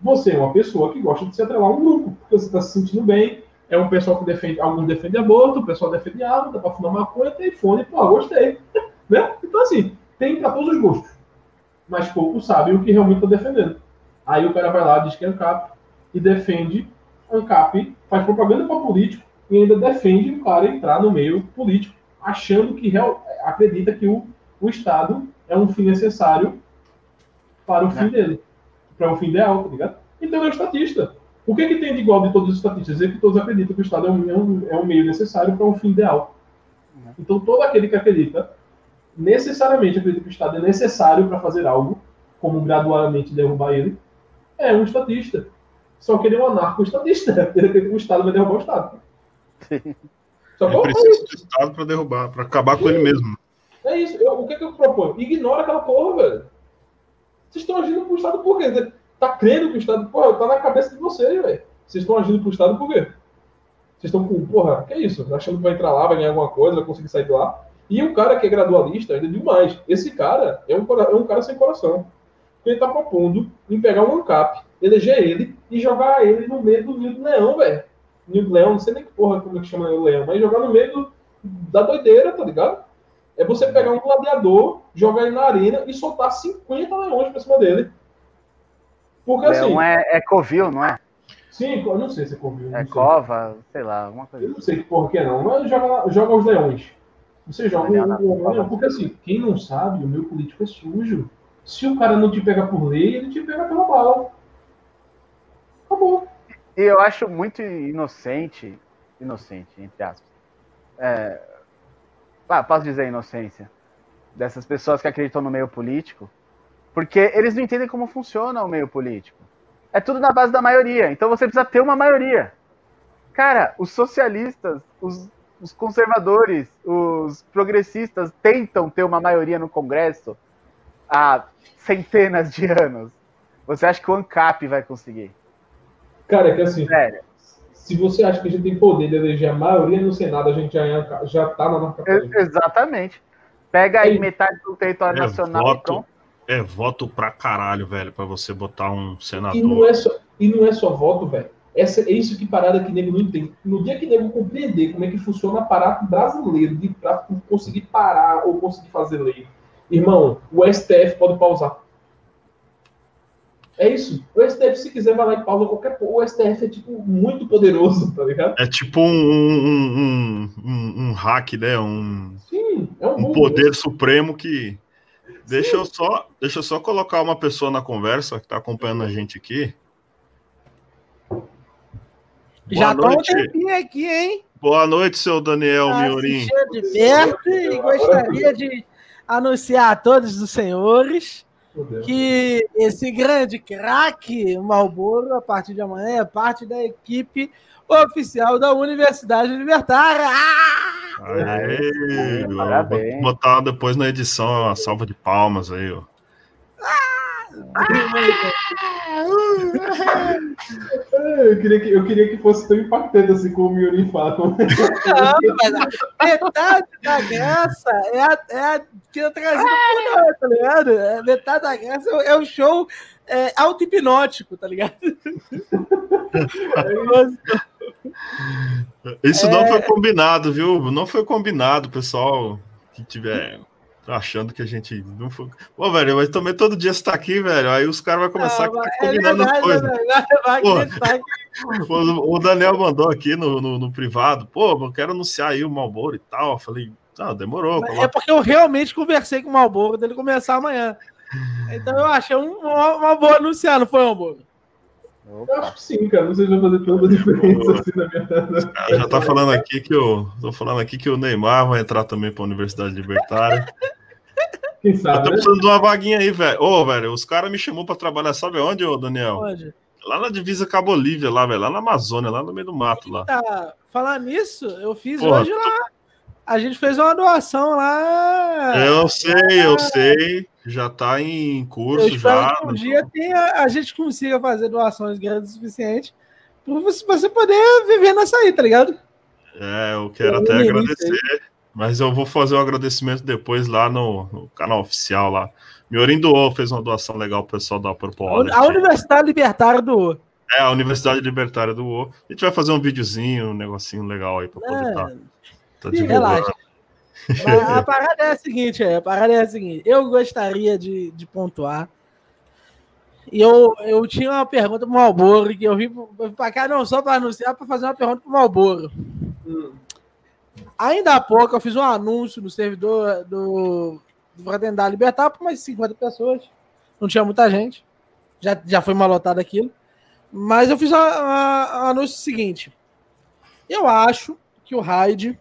Você é uma pessoa que gosta de se atrelar a um grupo, porque você está se sentindo bem. É um pessoal que defende, alguns defendem aborto, o pessoal defende água, dá pra fumar maconha, tem fone, pô, gostei. né? Então, assim, tem pra todos os gostos. Mas poucos sabem o que realmente está defendendo. Aí o cara vai lá, diz que é ANCAP, e defende ANCAP, faz propaganda para político, e ainda defende o cara entrar no meio político, achando que real, acredita que o, o Estado é um fim necessário para o fim dele, para o fim ideal, tá ligado? Então é um estatista. O que, que tem de igual de todos os estatistas? Dizer que todos acreditam que o Estado é um, é um, é um meio necessário para um fim ideal. Então todo aquele que acredita, necessariamente acredita que o Estado é necessário para fazer algo, como gradualmente derrubar ele, é um estatista. Só que ele é um anarco-estatista. Ele acredita que o Estado vai derrubar o Estado. Só Ele é precisa do Estado pra derrubar, pra acabar com ele mesmo. É isso. Eu- o que, que eu proponho? Ignora aquela porra, velho. Vocês estão agindo pro Estado por quê? Tá crendo que o Estado. Porra, tá na cabeça de vocês, velho. Vocês estão agindo pro Estado por quê? Vocês estão com. Porra, que é isso? Achando que vai entrar lá, vai ganhar alguma coisa, vai conseguir sair de lá. E o cara que é gradualista, ainda digo mais. Esse cara é um, é um cara sem coração. Ele tá propondo em pegar um ANCAP, eleger ele e jogar ele no meio do Nildo Leão, velho. Nildo Leão, não sei nem que porra como é que chama o Leão, mas jogar no meio do- da doideira, tá ligado? É você pegar um gladiador, jogar ele na arena e soltar 50 leões pra cima dele. Porque assim, Leão é, é covil, não é? sim, eu não sei se é Covil. É não sei. cova, sei lá, alguma coisa. Eu não sei que porra que é não, mas joga, joga os leões. Você joga Leão cova. leão, porque assim, quem não sabe, o meu político é sujo. Se o cara não te pega por lei, ele te pega pela bala. Acabou. E eu acho muito inocente, inocente, entre aspas. É, ah, posso dizer inocência, dessas pessoas que acreditam no meio político, porque eles não entendem como funciona o meio político. É tudo na base da maioria, então você precisa ter uma maioria. Cara, os socialistas, os, os conservadores, os progressistas tentam ter uma maioria no Congresso há centenas de anos. Você acha que o ANCAP vai conseguir? Cara, é que assim, Sério. se você acha que a gente tem poder de eleger a maioria no Senado, a gente já, é- já tá na nossa Ex- Exatamente. Pega aí Sim. metade do território É nacional e voto, pronto. é voto pra caralho, velho, pra você botar um E não senador. é só, e não é só voto, velho. Essa, é isso que parada que nego não entende. No dia que nego compreender como é que funciona o aparato brasileiro de, pra conseguir parar ou conseguir fazer lei, irmão, o STF pode pausar. É isso. O STF, se quiser, vai lá e pausa qualquer porra. O STF é, tipo, muito poderoso, tá ligado? É tipo um, um, um, um, um hack, né? Um, Sim, é um, um poder supremo que. Deixa eu, só, deixa eu só colocar uma pessoa na conversa que tá acompanhando a gente aqui. Já Boa tô um noite. tempinho aqui, hein? Boa noite, seu Daniel Tá Miorim. de perto e gostaria de anunciar a todos os senhores. Que esse grande craque Malboro, a partir de amanhã, é parte da equipe oficial da Universidade Libertária. Ah! Aê, Parabéns. Vou botar depois na edição uma salva de palmas aí, ó. É, Eu queria, que, eu queria que fosse tão impactante assim como o Miorim fala. Não, mas a metade da graça é a, é a que eu trazia por nós, tá ligado? É, metade da graça é o show é, auto-hipnótico, tá ligado? Isso É. não foi combinado, viu? Não foi combinado, pessoal que tiver achando que a gente não foi. Pô, velho, mas também todo dia você tá aqui, velho. Aí os caras vão começar Não, a ficar é combinando verdade, coisas. é que Pô, O Daniel mandou aqui no, no, no privado, pô, eu quero anunciar aí o Malboro e tal. Eu falei, ah, demorou. É porque eu realmente conversei com o Malboro dele começar amanhã. Então eu achei um- uma, uma boa anunciar, não foi, Malboro? Eu acho que sim, cara. Não sei se vai fazer tanta diferença assim na minha. Ah, já tá falando aqui que o. Tô falando aqui que o Neymar vai entrar também pra Universidade Libertária. Quem Eu sabe, tô né? precisando de uma vaguinha aí, velho. Ô, velho, os caras me chamou pra trabalhar, sabe onde, ô, Daniel? Onde? Lá na divisa com a Bolívia, lá, velho. Lá na Amazônia, lá no meio do mato, lá. Tá, falar nisso, eu fiz Porra, hoje lá. A gente fez uma doação lá. Eu sei, eu sei. Já tá em Eu curso, espero já. que um dia tenha, a gente consiga fazer doações grandes o suficiente para você, poder viver nessa aí, tá ligado? É, eu quero Eu até nem agradecer. Mas eu vou fazer um agradecimento depois lá no, no canal oficial lá. Miorim doou, fez uma doação legal pro pessoal da Purple A, Wallet. a Universidade Libertária do. É, a Universidade Libertária doou. A gente vai fazer um videozinho, um negocinho legal aí pra poder É, tá, tá divulgando. relaxa. A parada é a seguinte, é, a parada é a seguinte. Eu gostaria de, de pontuar. E eu, eu tinha uma pergunta pro Malboro, que eu vim para cá não só para anunciar, para fazer uma pergunta pro Malboro. Hum. Ainda há pouco eu fiz um anúncio no servidor do, do Libertar para umas 50 pessoas. Não tinha muita gente. Já, já foi malotado aquilo. Mas eu fiz um anúncio seguinte. Eu acho que o Raid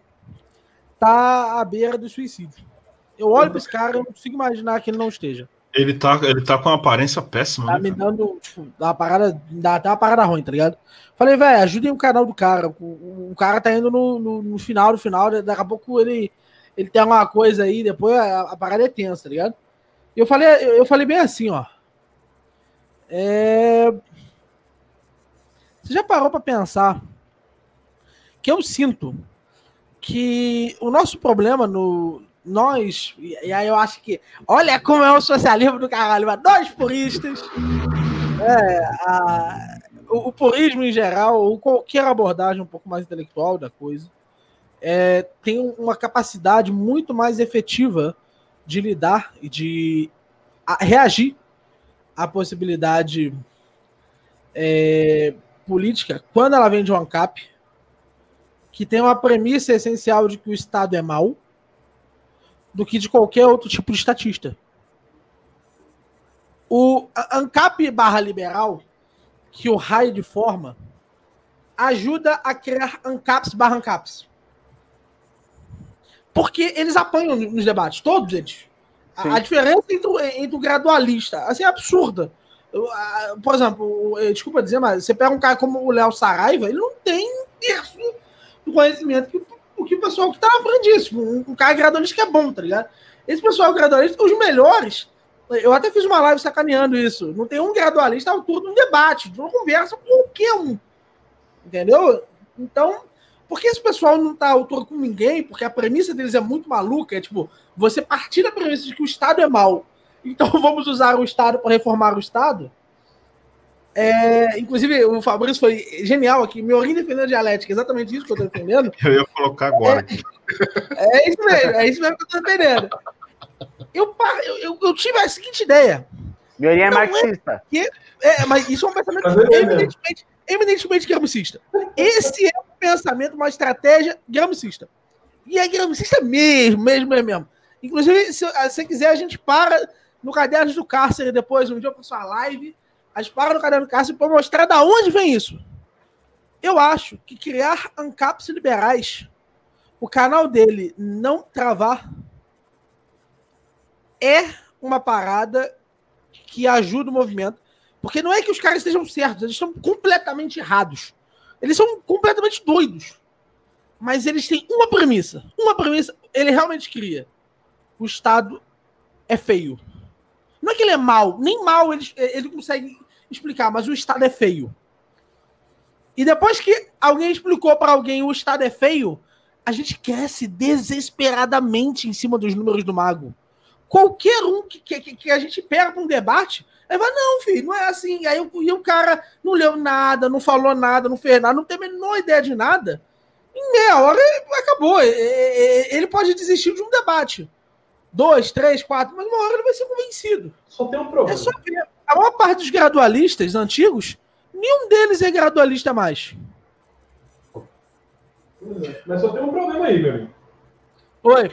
tá à beira do suicídio. Eu olho para esse cara e não consigo imaginar que ele não esteja. Ele tá, ele tá com uma aparência péssima, Tá né, me cara? dando, tipo, uma parada, dá até uma parada ruim, tá ligado? Falei, velho, ajudem o canal do cara. O, o cara tá indo no, no, no final, no final, daqui a pouco ele, ele tem uma coisa aí, depois a, a parada é tensa, tá ligado? E eu falei, eu, eu falei bem assim, ó. É... Você já parou pra pensar que eu sinto que o nosso problema no, nós, e aí eu acho que, olha como é o socialismo do caralho, mas nós puristas, é, a- o, o purismo em geral, ou qualquer abordagem um pouco mais intelectual da coisa, é, tem uma capacidade muito mais efetiva de lidar e de a- reagir à possibilidade é, política quando ela vem de um ANCAP, que tem uma premissa essencial de que o Estado é mau, do que de qualquer outro tipo de estatista. O ANCAP barra liberal, que o raio forma, ajuda a criar ANCAPs barra ANCAPs. Porque eles apanham nos debates, todos eles. A, a diferença entre, o- entre o gradualista, assim, é absurda. Por exemplo, eh, desculpa dizer, mas você pega um cara como o Léo Saraiva, ele não tem um terço do conhecimento que, o que o pessoal que tá na disso. Um, um cara gradualista que é bom, tá ligado? Esse pessoal gradualista, os melhores, eu até fiz uma live sacaneando isso. Não tem um gradualista à altura de um debate, de uma conversa com qualquer um. Entendeu? Então, por que esse pessoal não tá à altura com ninguém? Porque a premissa deles é muito maluca. É tipo, você partir da premissa de que o Estado é mau. Então vamos usar o Estado para reformar o Estado. É, inclusive, o Fabrício foi genial aqui. Miorim defendendo a dialética, exatamente isso que eu tô defendendo. Eu ia colocar agora aqui. É isso mesmo, é isso mesmo que eu tô defendendo. Eu, eu, eu- eu tive a seguinte ideia. Miorim é é- marxista. É, mas isso é um pensamento é mesmo. eminentemente, eminentemente gramscista. Esse é um pensamento, uma estratégia gramscista. E é gramscista mesmo, mesmo, mesmo, mesmo. Inclusive, se você quiser, a gente para no Cadernos do Cárcere depois, um dia eu faço uma live, a gente para no Caderno Cárcere para mostrar da onde vem isso. Eu acho que criar ANCAPs liberais, o canal dele não travar, é uma parada que ajuda o movimento. Porque não é que os caras estejam certos, eles estão completamente errados. Eles são completamente doidos. Mas eles têm uma premissa. Uma premissa, ele realmente cria. O Estado é feio. Não é que ele é mal, nem mal ele, ele consegue explicar, mas o Estado é feio. E depois que alguém explicou para alguém o Estado é feio, a gente cresce desesperadamente em cima dos números do mago. Qualquer um que, que, que a gente pega para um debate, Aí vai, não, filho, não é assim. Aí e o cara não leu nada, não falou nada, não fez nada, não tem a menor ideia de nada. Em meia hora acabou. Ele pode desistir de um debate. Dois, três, quatro, mas uma hora ele vai ser convencido. Só tem um problema. É só ver. A maior parte dos gradualistas antigos, nenhum deles é gradualista mais. Mas só tem um problema aí, meu amigo. Oi.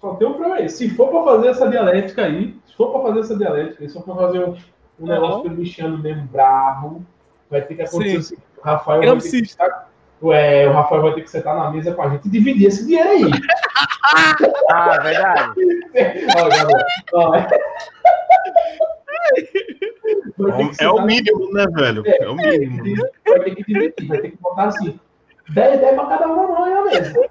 Só tem um problema aí. Se for pra fazer essa dialética aí, se for pra fazer essa dialética, se for pra fazer um, um negócio pelo Cristiano mesmo brabo, vai ter que acontecer Sim. assim. O Rafael vai ter que estar. Ué, o Rafael vai ter que sentar na mesa com a gente e dividir esse dinheiro aí. Ah, verdade. Ó, galera, É o mínimo, né, velho? É o mínimo. Vai ter que dividir, vai ter que botar assim. 10, 10 pra cada um na mão, é mesmo.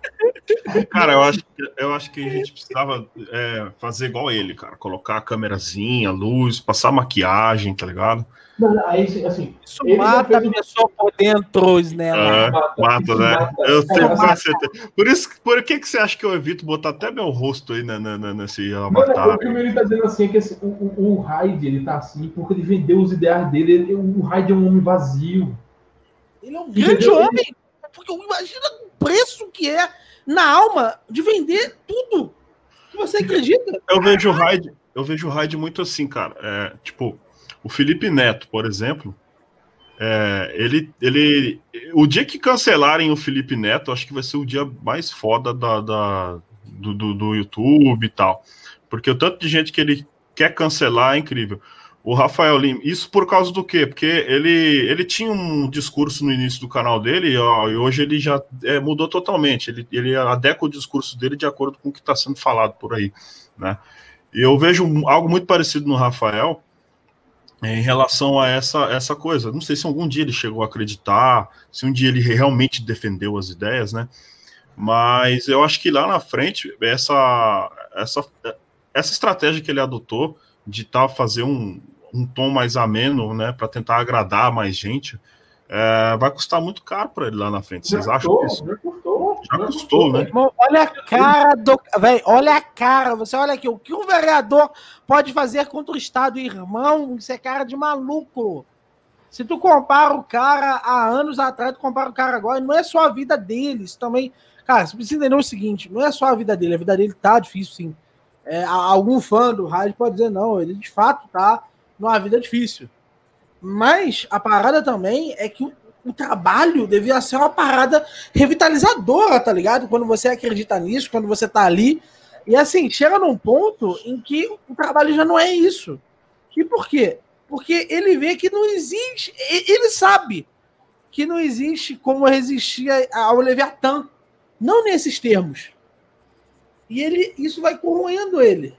Cara, eu acho, que- eu acho que a gente precisava é, fazer igual ele, cara. Colocar a câmerazinha, luz, passar maquiagem, tá ligado? Não, não, aí, assim, Isso Ele mata a fez um- pessoa por dentro, né? É, mata, mata, né? mata. Eu tenho quase certeza. Por isso, por que, que você acha que eu evito botar até meu rosto aí na, na- na- nesse Mano, avatar? o que o Miri tá dizendo assim é que esse- o, o, o Hyde, ele tá assim porque ele vendeu os ideais dele. Ele- o Hyde é um homem vazio. Ele é um grande homem. Porque imagina o preço que é na alma de vender tudo você acredita. Eu vejo o Hyde, eu vejo o Hyde muito assim, cara. É, tipo, o Felipe Neto, por exemplo, é, ele, ele, o dia que cancelarem o Felipe Neto, acho que vai ser o dia mais foda da, da- do, do, do YouTube e tal, porque o tanto de gente que ele quer cancelar é incrível. O Rafael Lima, isso por causa do quê? Porque ele, ele tinha um discurso no início do canal dele ó, e hoje ele já é, mudou totalmente. Ele, ele adequa o discurso dele de acordo com o que está sendo falado por aí, né? E eu vejo algo muito parecido no Rafael em relação a essa, essa coisa. Não sei se algum dia ele chegou a acreditar, se um dia ele realmente defendeu as ideias, né? Mas eu acho que lá na frente, essa, essa, essa estratégia que ele adotou de tá, fazer um, um tom mais ameno, né, para tentar agradar mais gente, é, vai custar muito caro para ele lá na frente. Vocês Já acham custou, isso? Já custou. Já custou, né? Irmão, olha a cara do. Véi, olha a cara. Você olha aqui, o que um vereador pode fazer contra o Estado, irmão? Isso é cara de maluco. Se tu compara o cara há anos atrás, tu compara o cara agora, não é só a vida dele, isso também. Cara, você precisa entender o seguinte: não é só a vida dele, a vida dele tá difícil, sim. É, algum fã do rádio pode dizer, não, ele de fato tá numa vida difícil. Mas a parada também é que o, trabalho devia ser uma parada revitalizadora, tá ligado? Quando você acredita nisso, quando você tá ali. E assim, chega num ponto em que o trabalho já não é isso. E por quê? Porque ele vê que não existe, ele sabe que não existe como resistir ao Leviatã. Não nesses termos. E ele, isso vai corroendo ele.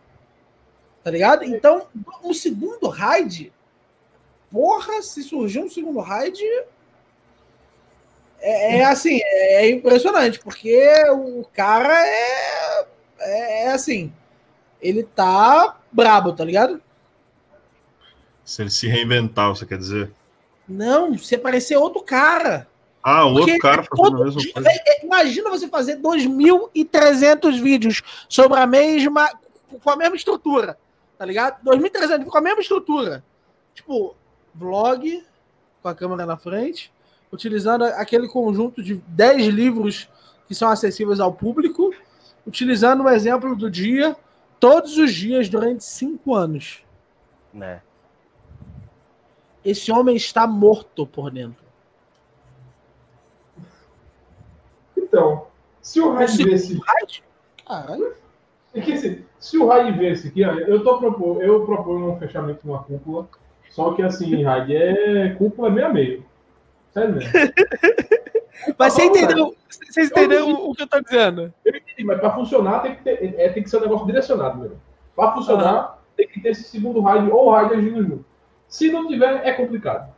Tá ligado? Então, um segundo raid. Porra, se surgir um segundo raid. É, é assim, é impressionante, porque o cara é, é, é assim. Ele tá brabo, tá ligado? Se ele se reinventar, você quer dizer? Não, você parecer outro cara. Ah, um outro cara fazendo a mesma dia- coisa. é, imagina você fazer 2.300 vídeos sobre a mesma. com a mesma estrutura, tá ligado? 2.300 com a mesma estrutura. Tipo, vlog com a câmera na frente, utilizando aquele conjunto de 10 livros que são acessíveis ao público, utilizando o exemplo do dia todos os dias durante 5 anos. Né? Esse homem está morto por dentro. Então, se o Hyde Esse- vê esse. Caralho. É que assim, se o Hyde vê esse aqui, eu, tô propor, eu proponho um fechamento de uma cúpula. Só que assim, Hyde é cúpula meio a meio. Sério mesmo. Mas você Tá entendeu, vocês entenderam o que eu tô dizendo? Eu entendi, mas para funcionar tem que, ter, é, tem que ser um negócio direcionado mesmo. Para funcionar, tem que ter esse segundo raid ou raid agindo junto. Se não tiver, é complicado.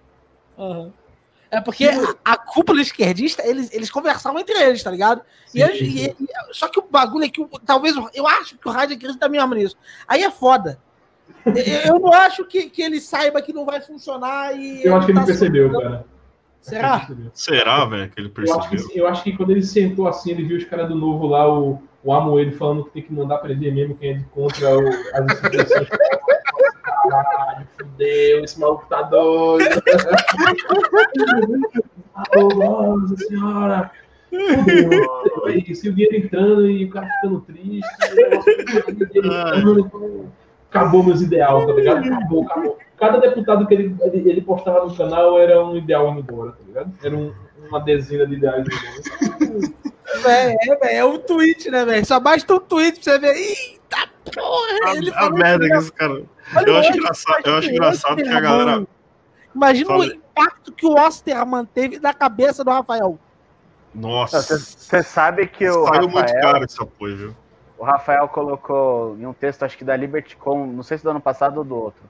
É porque a, cúpula esquerdista, eles, eles conversavam entre eles, tá ligado? E Sim, eles- sim. e- e- só que o bagulho é que talvez eu acho que o rádio acredita mesmo nisso. Aí é foda. Eu, não acho que, que ele saiba que não vai funcionar e. Eu acho que ele tá percebeu, cara. Será? Percebeu. Será, velho, que ele Eu acho, percebeu? que, eu acho que quando ele sentou assim, ele viu os caras do novo lá, o, o Amoedo falando que tem que mandar prender mesmo quem é de contra o, as instituições. Caralho, fudeu, esse maluco tá doido. nossa senhora. Fudeu. Isso, e o dinheiro entrando e o cara ficando triste. negócio-. Acabou meus ideais, tá ligado? Acabou, acabou. Cada deputado que ele, ele, ele postava no canal era um ideal indo embora, tá ligado? Era um- uma dezena de ideais indo embora. É, é, velho, é um tweet, né, velho? Só basta um tweet pra você ver. Eita porra! Ele A, a falou merda que que esse cara. Olha Eu o acho engraçado, que eu acho faz engraçado que a galera. Imagina o Fala aí. impacto que o Osterman teve na cabeça do Rafael. Nossa. Você sabe que o Saiu muito Rafael, caro esse apoio, viu? o Rafael colocou em um texto, acho que da LibertyCon, não sei se do ano passado ou do outro,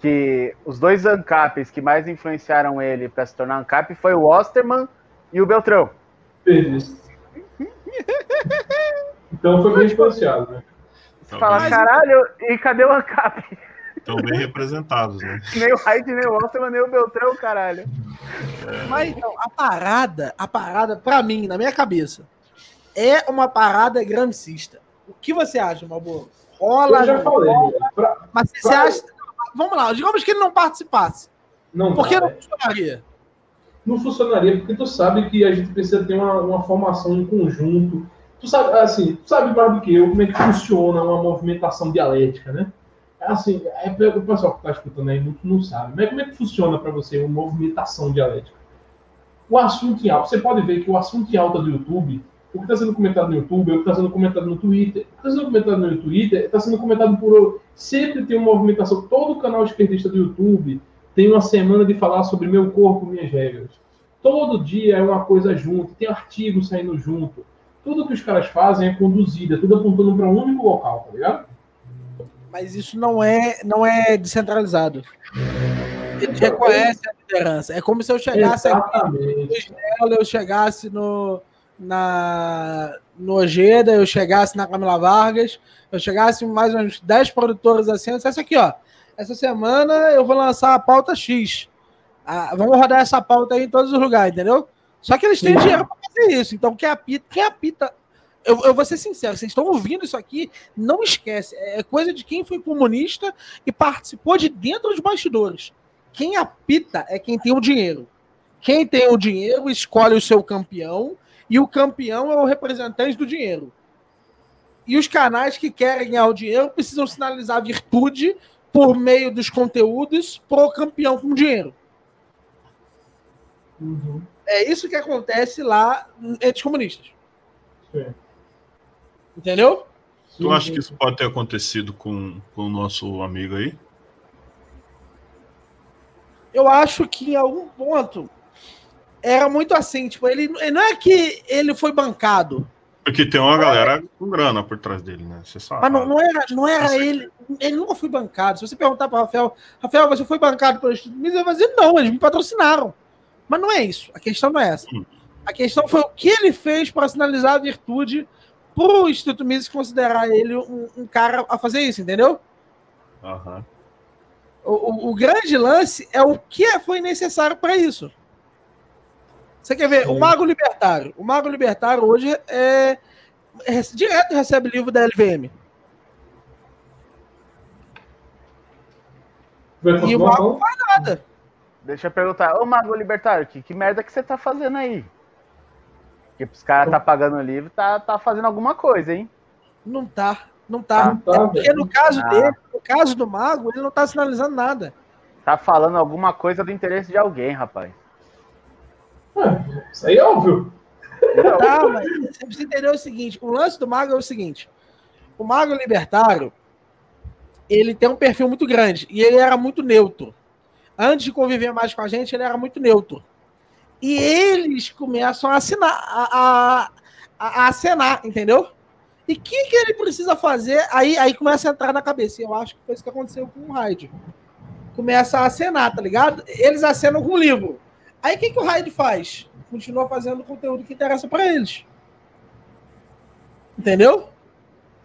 que os dois ANCAPs que mais influenciaram ele para se tornar ANCAP foi o Osterman e o Beltrão. Isso. Então foi bem influenciado, né? Você Tá fala, bem. caralho, e cadê o ANCAP? Estão bem representados, né? nem o Hyde, nem o Osterman, nem o Beltrão, caralho. Mas então, a parada, a parada, pra mim, na minha cabeça, é uma parada gramscista. O que você acha, Malboro? Rola, Eu já falei. rola? Pra- Mas você pra- acha. Vamos lá, digamos que ele não participasse. Não, Por que não né? funcionaria? não funcionaria, porque tu sabe que a gente precisa ter uma, uma formação em conjunto. Tu sabe, assim, tu sabe mais do que eu como é que funciona uma movimentação dialética, né? Assim, é, o pessoal que está escutando aí muito não sabe. Mas como é que funciona para você uma movimentação dialética? O assunto em alta, você pode ver que o assunto em alta do YouTube, o que está sendo comentado no YouTube, o que está sendo comentado no Twitter, o que está sendo comentado no Twitter, está sendo comentado por. Sempre tem uma movimentação. Todo canal esquerdista do YouTube tem uma semana de falar sobre meu corpo, minhas regras. Todo dia é uma coisa junto, tem artigo saindo junto. Tudo que os caras fazem é conduzido, é tudo apontando para um único local, tá ligado? Mas isso não é, não é descentralizado. Ele reconhece a liderança. É como se eu chegasse aqui Exatamente. ela, eu chegasse no, na, no Ojeda, eu chegasse na Camila Vargas, eu chegasse mais uns 10 produtores assim, eu dissesse aqui, ó, essa semana eu vou lançar a pauta X. Ah, vamos rodar essa pauta aí em todos os lugares, entendeu? Só que eles têm Sim. dinheiro para fazer isso. Então, quem apita, quem apita eu, eu vou ser sincero, vocês estão ouvindo isso aqui, não esquece. É coisa de quem foi comunista e participou de dentro dos bastidores. Quem apita é quem tem o dinheiro. Quem tem o dinheiro escolhe o seu campeão e o campeão é o representante do dinheiro. E os canais que querem ganhar o dinheiro precisam sinalizar virtude por meio dos conteúdos pro campeão com dinheiro. Uhum. É isso que acontece lá entre os comunistas. Sim. Entendeu? Tu acha que isso pode ter acontecido com, com o nosso amigo aí? Eu acho que em algum ponto era muito assim. Tipo, ele, não é que ele foi bancado. Porque tem uma galera com grana por trás dele, né? Você sabe. Mas não, não era, não era ele. Ele nunca foi bancado. Se você perguntar para Rafael, Rafael, você foi bancado pelo Instituto Mises? Ele vai dizer, não, eles me patrocinaram. Mas não é isso. A questão não é essa. Hum. A questão foi o que ele fez para sinalizar a virtude para o Instituto Mises considerar ele um, um cara a fazer isso, entendeu? Aham. O, o- o grande lance é o que foi necessário para isso. Você quer ver? O Sim. Mago Libertário. O Mago Libertário hoje é, é direto recebe livro da LVM. Vai E o Mago não faz nada. Deixa eu perguntar, ô Mago Libertário, que, que merda que você tá fazendo aí? Porque os caras tá pagando o livro, tá, tá fazendo alguma coisa, hein? Não tá. Não tá. Não tá, É porque no caso Ah. dele, no caso do Mago, ele não tá sinalizando nada. Tá falando alguma coisa do interesse de alguém, rapaz. Ah, Isso aí é óbvio. Tá, mas você precisa entender o seguinte: o lance do Mago é o seguinte: o Mago Libertário ele tem um perfil muito grande e ele era muito neutro. Antes de conviver mais com a gente, ele era muito neutro. E eles começam a assinar, a, a, a, acenar, entendeu? E o que, que ele precisa fazer? Aí, aí começa a entrar na cabeça. E eu acho que foi isso que aconteceu com o Raid. Começa a acenar, tá ligado? Eles acenam com o livro. Aí o que, que o Raid faz? Continua fazendo o conteúdo que interessa pra eles. Entendeu?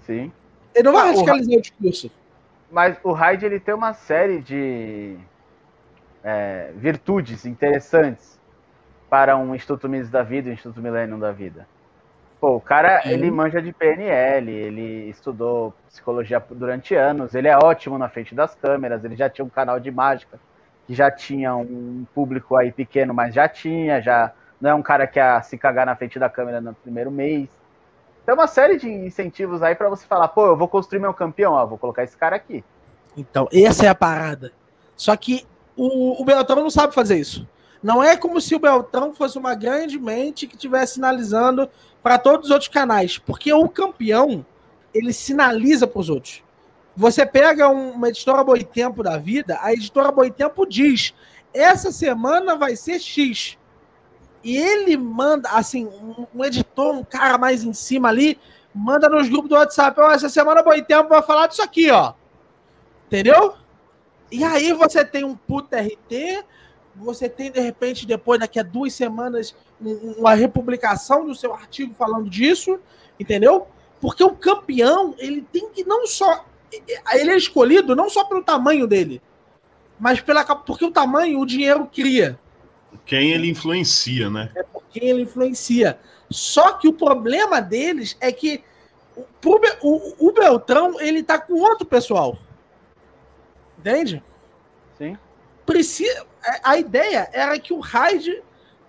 Sim. Ele não vai Ah, o radicalizar o discurso. Mas o Hyde ele tem uma série de é, virtudes interessantes para um Instituto Mises da vida e um Instituto Millennium da vida. Pô, o cara, Sim. ele manja de PNL, ele estudou psicologia durante anos, ele é ótimo na frente das câmeras, ele já tinha um canal de mágica, que já tinha um público aí pequeno, mas já tinha, já não é um cara que ia se cagar na frente da câmera no primeiro mês. Tem uma série de incentivos aí para você falar, pô, eu vou construir meu campeão, ó, vou colocar esse cara aqui. Então, essa é a parada. Só que o, o Beltrão não sabe fazer isso. Não é como se o Beltrão fosse uma grande mente que estivesse sinalizando para todos os outros canais. Porque o campeão, ele sinaliza para os outros. Você pega um- uma editora Boitempo da vida, a editora Boitempo diz: essa semana vai ser X. E ele manda, assim, um, editor, um cara mais em cima ali, manda nos grupos do WhatsApp, ó, essa semana Boitempo vai falar disso aqui, ó. Entendeu? E aí você tem um puta RT, você tem, de repente, depois, daqui a duas semanas, uma republicação do seu artigo falando disso, entendeu? Porque o campeão, ele tem que não só. Ele é escolhido não só pelo tamanho dele, mas pela, porque o tamanho o dinheiro cria. Quem ele influencia, né? É por quem ele influencia. Só que o problema deles é que o, o, o Beltrão, ele tá com outro pessoal. Entende? Sim. Precisa, a ideia era que o Raid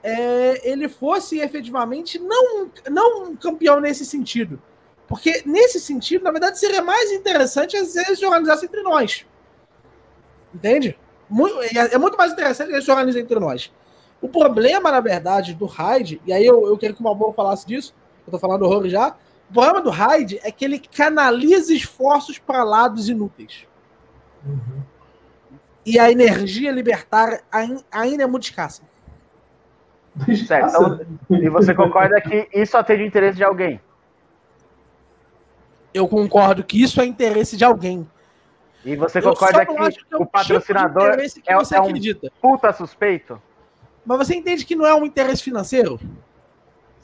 é, ele fosse efetivamente não, não um campeão nesse sentido. Porque, nesse sentido, na verdade, seria mais interessante às vezes se organizasse entre nós. Entende? Muito, é, é muito mais interessante que eles se organizem entre nós. O problema, na verdade, do Raid, e aí eu, eu queria que o Malboro falasse disso, eu tô falando horror já. O problema do Raid é que ele canaliza esforços para lados inúteis. Uhum. E a energia libertária ainda é muito escassa. Certo. Então, e você concorda que isso atende o interesse de alguém? Eu concordo que isso é interesse de alguém. E você concorda que, que é o patrocinador tipo é, é um puta suspeito? Mas você entende que não é um interesse financeiro?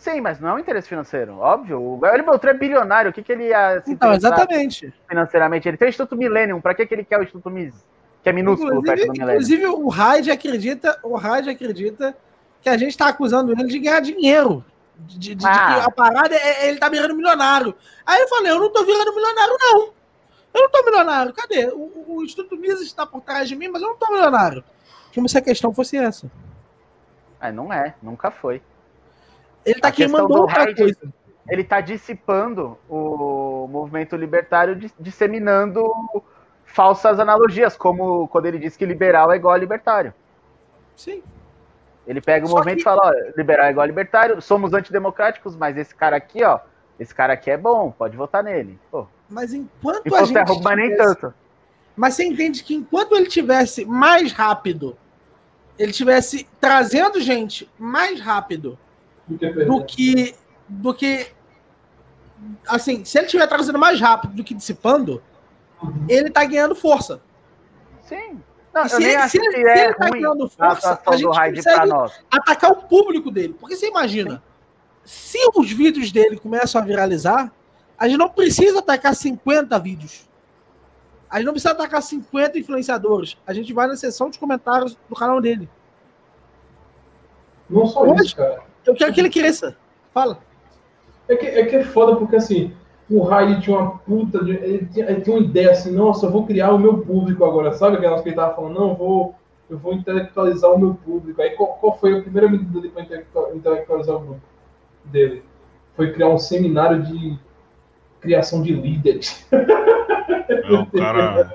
Sim, mas não é um interesse financeiro, óbvio. O Gabriel Beltrão é bilionário, o que, que ele ia se então, exatamente. financeiramente? Ele tem o Instituto Millennium, para que, que ele quer o Instituto Mises? Que é minúsculo inclusive, perto do Millennium. Inclusive, o Raid acredita, o Raid acredita que a gente está acusando ele de ganhar dinheiro. De, de, ah. de, que a parada é, ele tá virando milionário. Aí eu falei, eu não tô virando milionário, não. Eu não tô milionário. Cadê? O, o Instituto Mises está por trás de mim, mas eu não tô milionário. Como se a questão fosse essa. É, não é, nunca foi. Ele tá queimando outra coisa. Ele tá dissipando o movimento libertário, disseminando falsas analogias, como quando ele diz que liberal é igual a libertário. Sim. Ele pega o Só movimento que... e fala, ó, liberal é igual a libertário, somos antidemocráticos, mas esse cara aqui, ó, esse cara aqui é bom, pode votar nele. Pô. Mas enquanto a gente. É tivesse... nem tanto. Mas você entende que enquanto ele tivesse mais rápido, ele tivesse trazendo gente mais rápido do que. do que. Assim, se ele estiver trazendo mais rápido do que dissipando, uhum. ele tá ganhando força. Sim. Não, se, ele, se, ele, se é ele tá ganhando força, a, a gente consegue atacar o público dele. Porque você imagina, Sim. se os vídeos dele começam a viralizar, a gente não precisa atacar 50 vídeos. A gente não precisa atacar 50 influenciadores. A gente vai na seção de comentários do canal dele. Não só Hoje, isso, cara. Eu quero que ele cresça. Fala. É que, é que é foda, porque assim, o Rai tinha uma puta. De, ele, tinha, ele tinha uma ideia assim, nossa, eu vou criar o meu público agora. Sabe aquelas que ele tava falando, não, eu vou, eu vou intelectualizar o meu público. Aí qual, qual foi a primeira medida dele para intelectualizar o grupo dele? Foi criar um seminário de criação de líderes. Não, cara.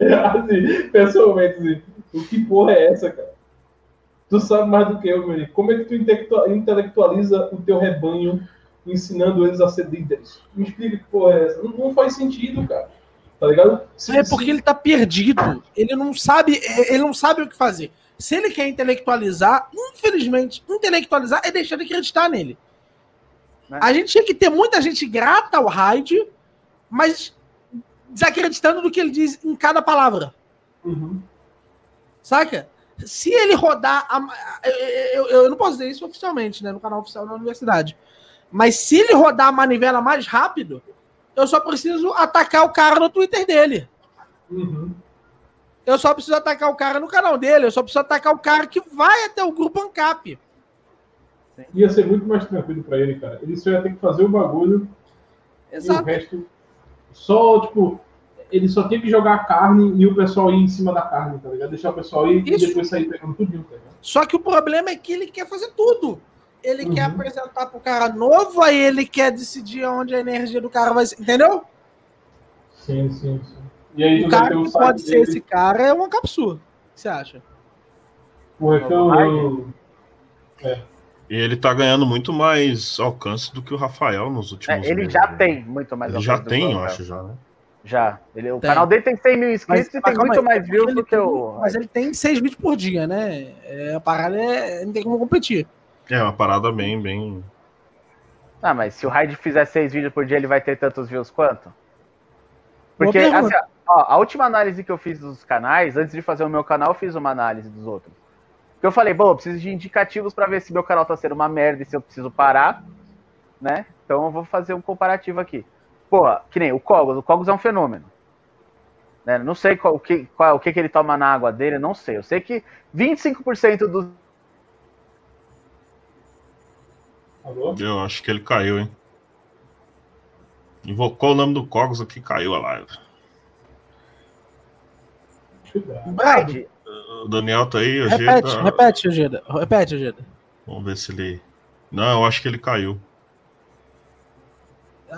assim, pessoalmente, assim, o que porra é essa, cara? Tu sabe mais do que eu, meu Como é que tu intelectualiza o teu rebanho ensinando eles a ser líderes? Me explica que porra é essa. Não, não faz sentido, cara. Tá ligado? Se, é porque se... ele tá perdido. Ele não sabe, ele não sabe o que fazer. Se ele quer intelectualizar, infelizmente, intelectualizar é deixar de acreditar nele. Né? A gente tinha que ter muita gente grata ao Hyde, mas desacreditando do que ele diz em cada palavra. Uhum. Saca? Se ele rodar. A, eu, eu, não posso dizer isso oficialmente, né? No canal oficial da universidade. Mas se ele rodar a manivela mais rápido, eu só preciso atacar o cara no Twitter dele. Uhum. Eu só preciso atacar o cara no canal dele. Eu só preciso atacar o cara que vai até o grupo ANCAP. Ia ser muito mais tranquilo para ele, cara. Ele só ia ter que fazer o bagulho. Exato. E o resto. Só, tipo, ele só tinha que jogar a carne e o pessoal ir em cima da carne, tá ligado? Deixar o pessoal ir Isso. e depois sair pegando tudo, tá ligado? Só que o problema é que ele quer fazer tudo. Ele uhum. quer apresentar pro cara novo, aí ele quer decidir onde a energia do cara vai ser. Entendeu? Sim, sim, sim. E aí, o cara que pode ser esse cara é uma capsula. O que você acha? Porra, que eu, eu... É. E ele tá ganhando muito mais alcance do que o Rafael nos últimos é, Ele já né? tem muito mais ele alcance. Já tem, eu acho, já, né? Já. Ele, o tem. canal dele tem 100 mil inscritos mas, e tem muito aí, mais views do que o. Mas ele tem 6 vídeos por dia, né? É, a parada é, não tem como competir. É uma parada bem, bem. Ah, mas se o Raid fizer seis vídeos por dia, ele vai ter tantos views quanto? Porque assim, ó, a última análise que eu fiz dos canais, antes de fazer o meu canal, eu fiz uma análise dos outros. Porque eu falei, bom, eu preciso de indicativos pra ver se meu canal tá sendo uma merda e se eu preciso parar, né? Então eu vou fazer um comparativo aqui. Porra, que nem o Cogos, o Cogos é um fenômeno. Né? Não sei qual, o, que, qual, o que, que ele toma na água dele, não sei. Eu sei que 25% dos Alô? Eu acho que ele caiu, hein? Invocou o nome do Cogos aqui caiu a live. Raid, O Daniel tá aí, Repete, ajeita. repete, Ojeda. Repete, Ojeda. Vamos ver se ele. Não, eu acho que ele caiu.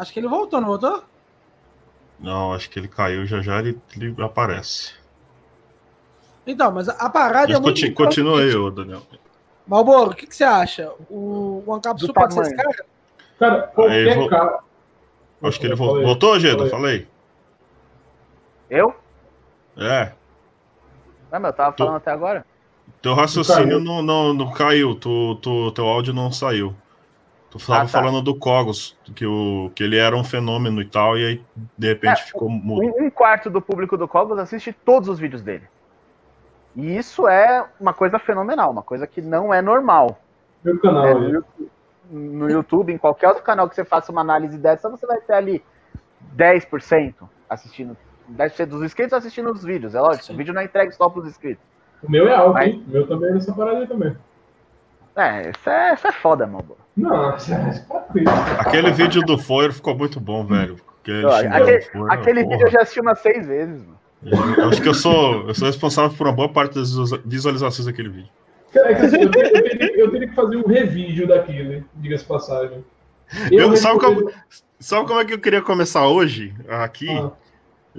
Acho que ele voltou, não voltou? Não, acho que ele caiu, já já ele, ele aparece. Então, mas a, parada Mas é muito. conti- continua aí, ô Daniel. Malboro, o que, que você acha? O One Cap Do Sul pode ser esse cara? Cara, qualquer Aí, cara. Acho que ele Falei. voltou. Voltou, Geda? Falei. Eu? É. Não, mas eu tava falando até agora. Teu raciocínio caiu. não, não, não caiu. Tu, tu, teu áudio não saiu. Tu tava Ah, tá. falando do Cogos, que, o, que ele era um fenômeno e tal, e aí de repente É, ficou mudo. Um, quarto do público do Cogos assiste todos os vídeos dele. E isso é uma coisa fenomenal, uma coisa que não é normal. Meu canal É, aí. no, YouTube- no YouTube, em qualquer outro canal que você faça uma análise dessa, você vai ter ali 10% assistindo. 10% dos inscritos assistindo os vídeos. É lógico, Sim. o vídeo não é entregue só para os inscritos. O meu é alto, Vai. hein? O meu também é nessa parada aí também. É, isso é, isso é foda, mano. Não, isso é tranquilo. Aquele vídeo do Foyer ficou muito bom, velho. Aquele, aquele- Aquele vídeo eu já assisti umas seis vezes, mano. Eu acho que eu sou, eu sou responsável por uma boa parte das visualizações daquele vídeo. Cara, é que assim, eu, teria, eu teria- eu teria que fazer um revídeo daquilo, hein? diga-se de passagem. Eu- sabe respondi- como- Sabe como é que eu queria começar hoje? Aqui. Ah,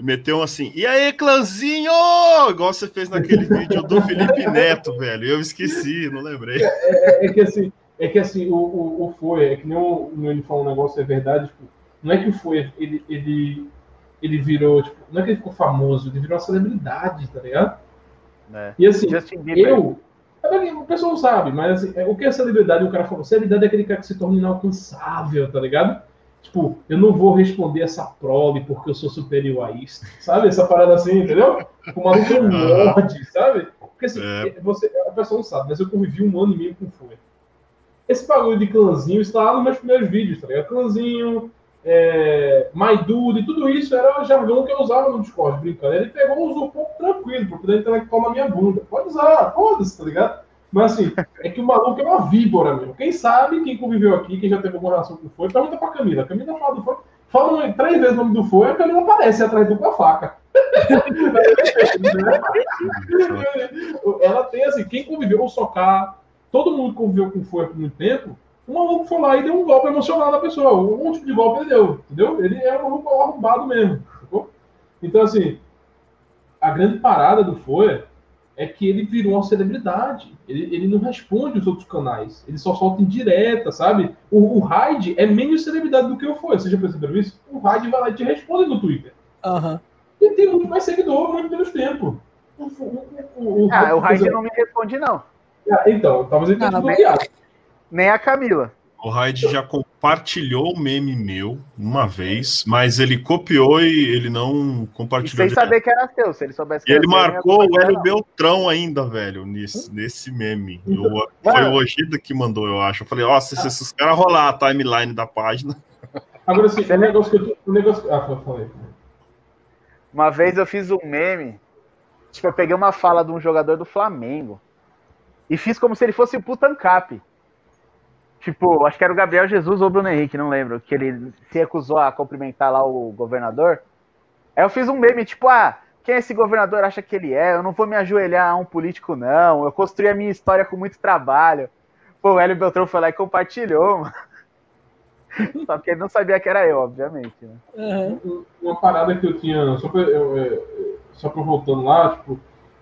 Meteu um assim, e aí, clãzinho! Igual você fez naquele vídeo do Felipe Neto, velho. Eu esqueci, não lembrei. é, é que assim, é que assim, o, o, o Foi, é que nem o, o ele falou um negócio, é verdade, tipo, não é que o Foi, ele, ele, ele virou, tipo, não é que ele ficou famoso, ele virou uma celebridade, tá ligado? né? E assim, eu. é O pessoal não sabe, mas assim, é, o que é celebridade? O cara falou, celebridade é aquele cara que se torna inalcançável, tá ligado? Tipo, eu não vou responder essa prole porque eu sou superior a isso, sabe? Essa parada assim, entendeu? O maluco é um lorde, sabe? Porque assim, É. você, a pessoa não sabe, mas eu convivi um ano e meio com Foi. Esse bagulho de clãzinho está lá nos meus primeiros vídeos, tá ligado? Clãzinho, é, My Dude, tudo isso era jargão que eu usava no Discord, brincando. Ele pegou e usou um pouco tranquilo, pra poder intelectual na minha bunda. Pode usar, foda-se, tá ligado? Mas assim, é que o maluco é uma víbora mesmo. Quem sabe, quem conviveu aqui, quem já teve alguma relação com o Foi, pergunta pra Camila. Camila fala do Foi. Fala três vezes o nome do Foi, a Camila aparece atrás do com a faca. Ela tem assim, quem conviveu, o Socar, todo mundo que conviveu com o Foi por muito tempo, o maluco foi lá e deu um golpe emocional na pessoa. Um tipo de golpe ele deu, entendeu? Ele é um maluco arrombado mesmo. Então, assim, a grande parada do Folha é que ele virou uma celebridade. Ele, ele não responde os outros canais. Ele só solta em direta, sabe? O, o Raid é menos celebridade do que o Folha. Vocês já perceberam isso? O Raid vai lá e te responde no Twitter. Aham. E tem muito mais seguidor, muito menos tempo. O, o, o, o, Ah, o Raid por não me responde, não. Ah, Então, talvez ele tenha bloqueado. Nem a Camila. O Raid já compartilhou o meme meu uma vez, mas ele copiou e ele não E compartilhou. sem direto. saber que era seu. Se ele soubesse que E era ele seu, marcou o Hélio. Beltrão ainda, velho, nesse, nesse meme. Eu- Então, foi o Ojeda que mandou, eu acho. Eu falei, ó, se, se esses caras rolar a timeline da página. Agora, assim, Você o negócio que eu o negócio... Ah, falei. Uma vez eu fiz um meme. Tipo, eu peguei uma fala de um jogador do Flamengo. E fiz como se ele fosse o Putancap. Tipo, acho que era o Gabriel Jesus ou o Bruno Henrique, não lembro. Que ele se recusou a cumprimentar lá o governador. Aí eu fiz um meme, tipo, ah, quem esse governador acha que ele é? Eu não vou me ajoelhar a um político, não. Eu construí a minha história com muito trabalho. Pô, o Hélio Beltrão foi lá e compartilhou, mano. Só porque ele não sabia que era eu, obviamente. Né? Aham. Um- uma parada que eu tinha, só pra, eu, é, só pra voltando lá, tipo,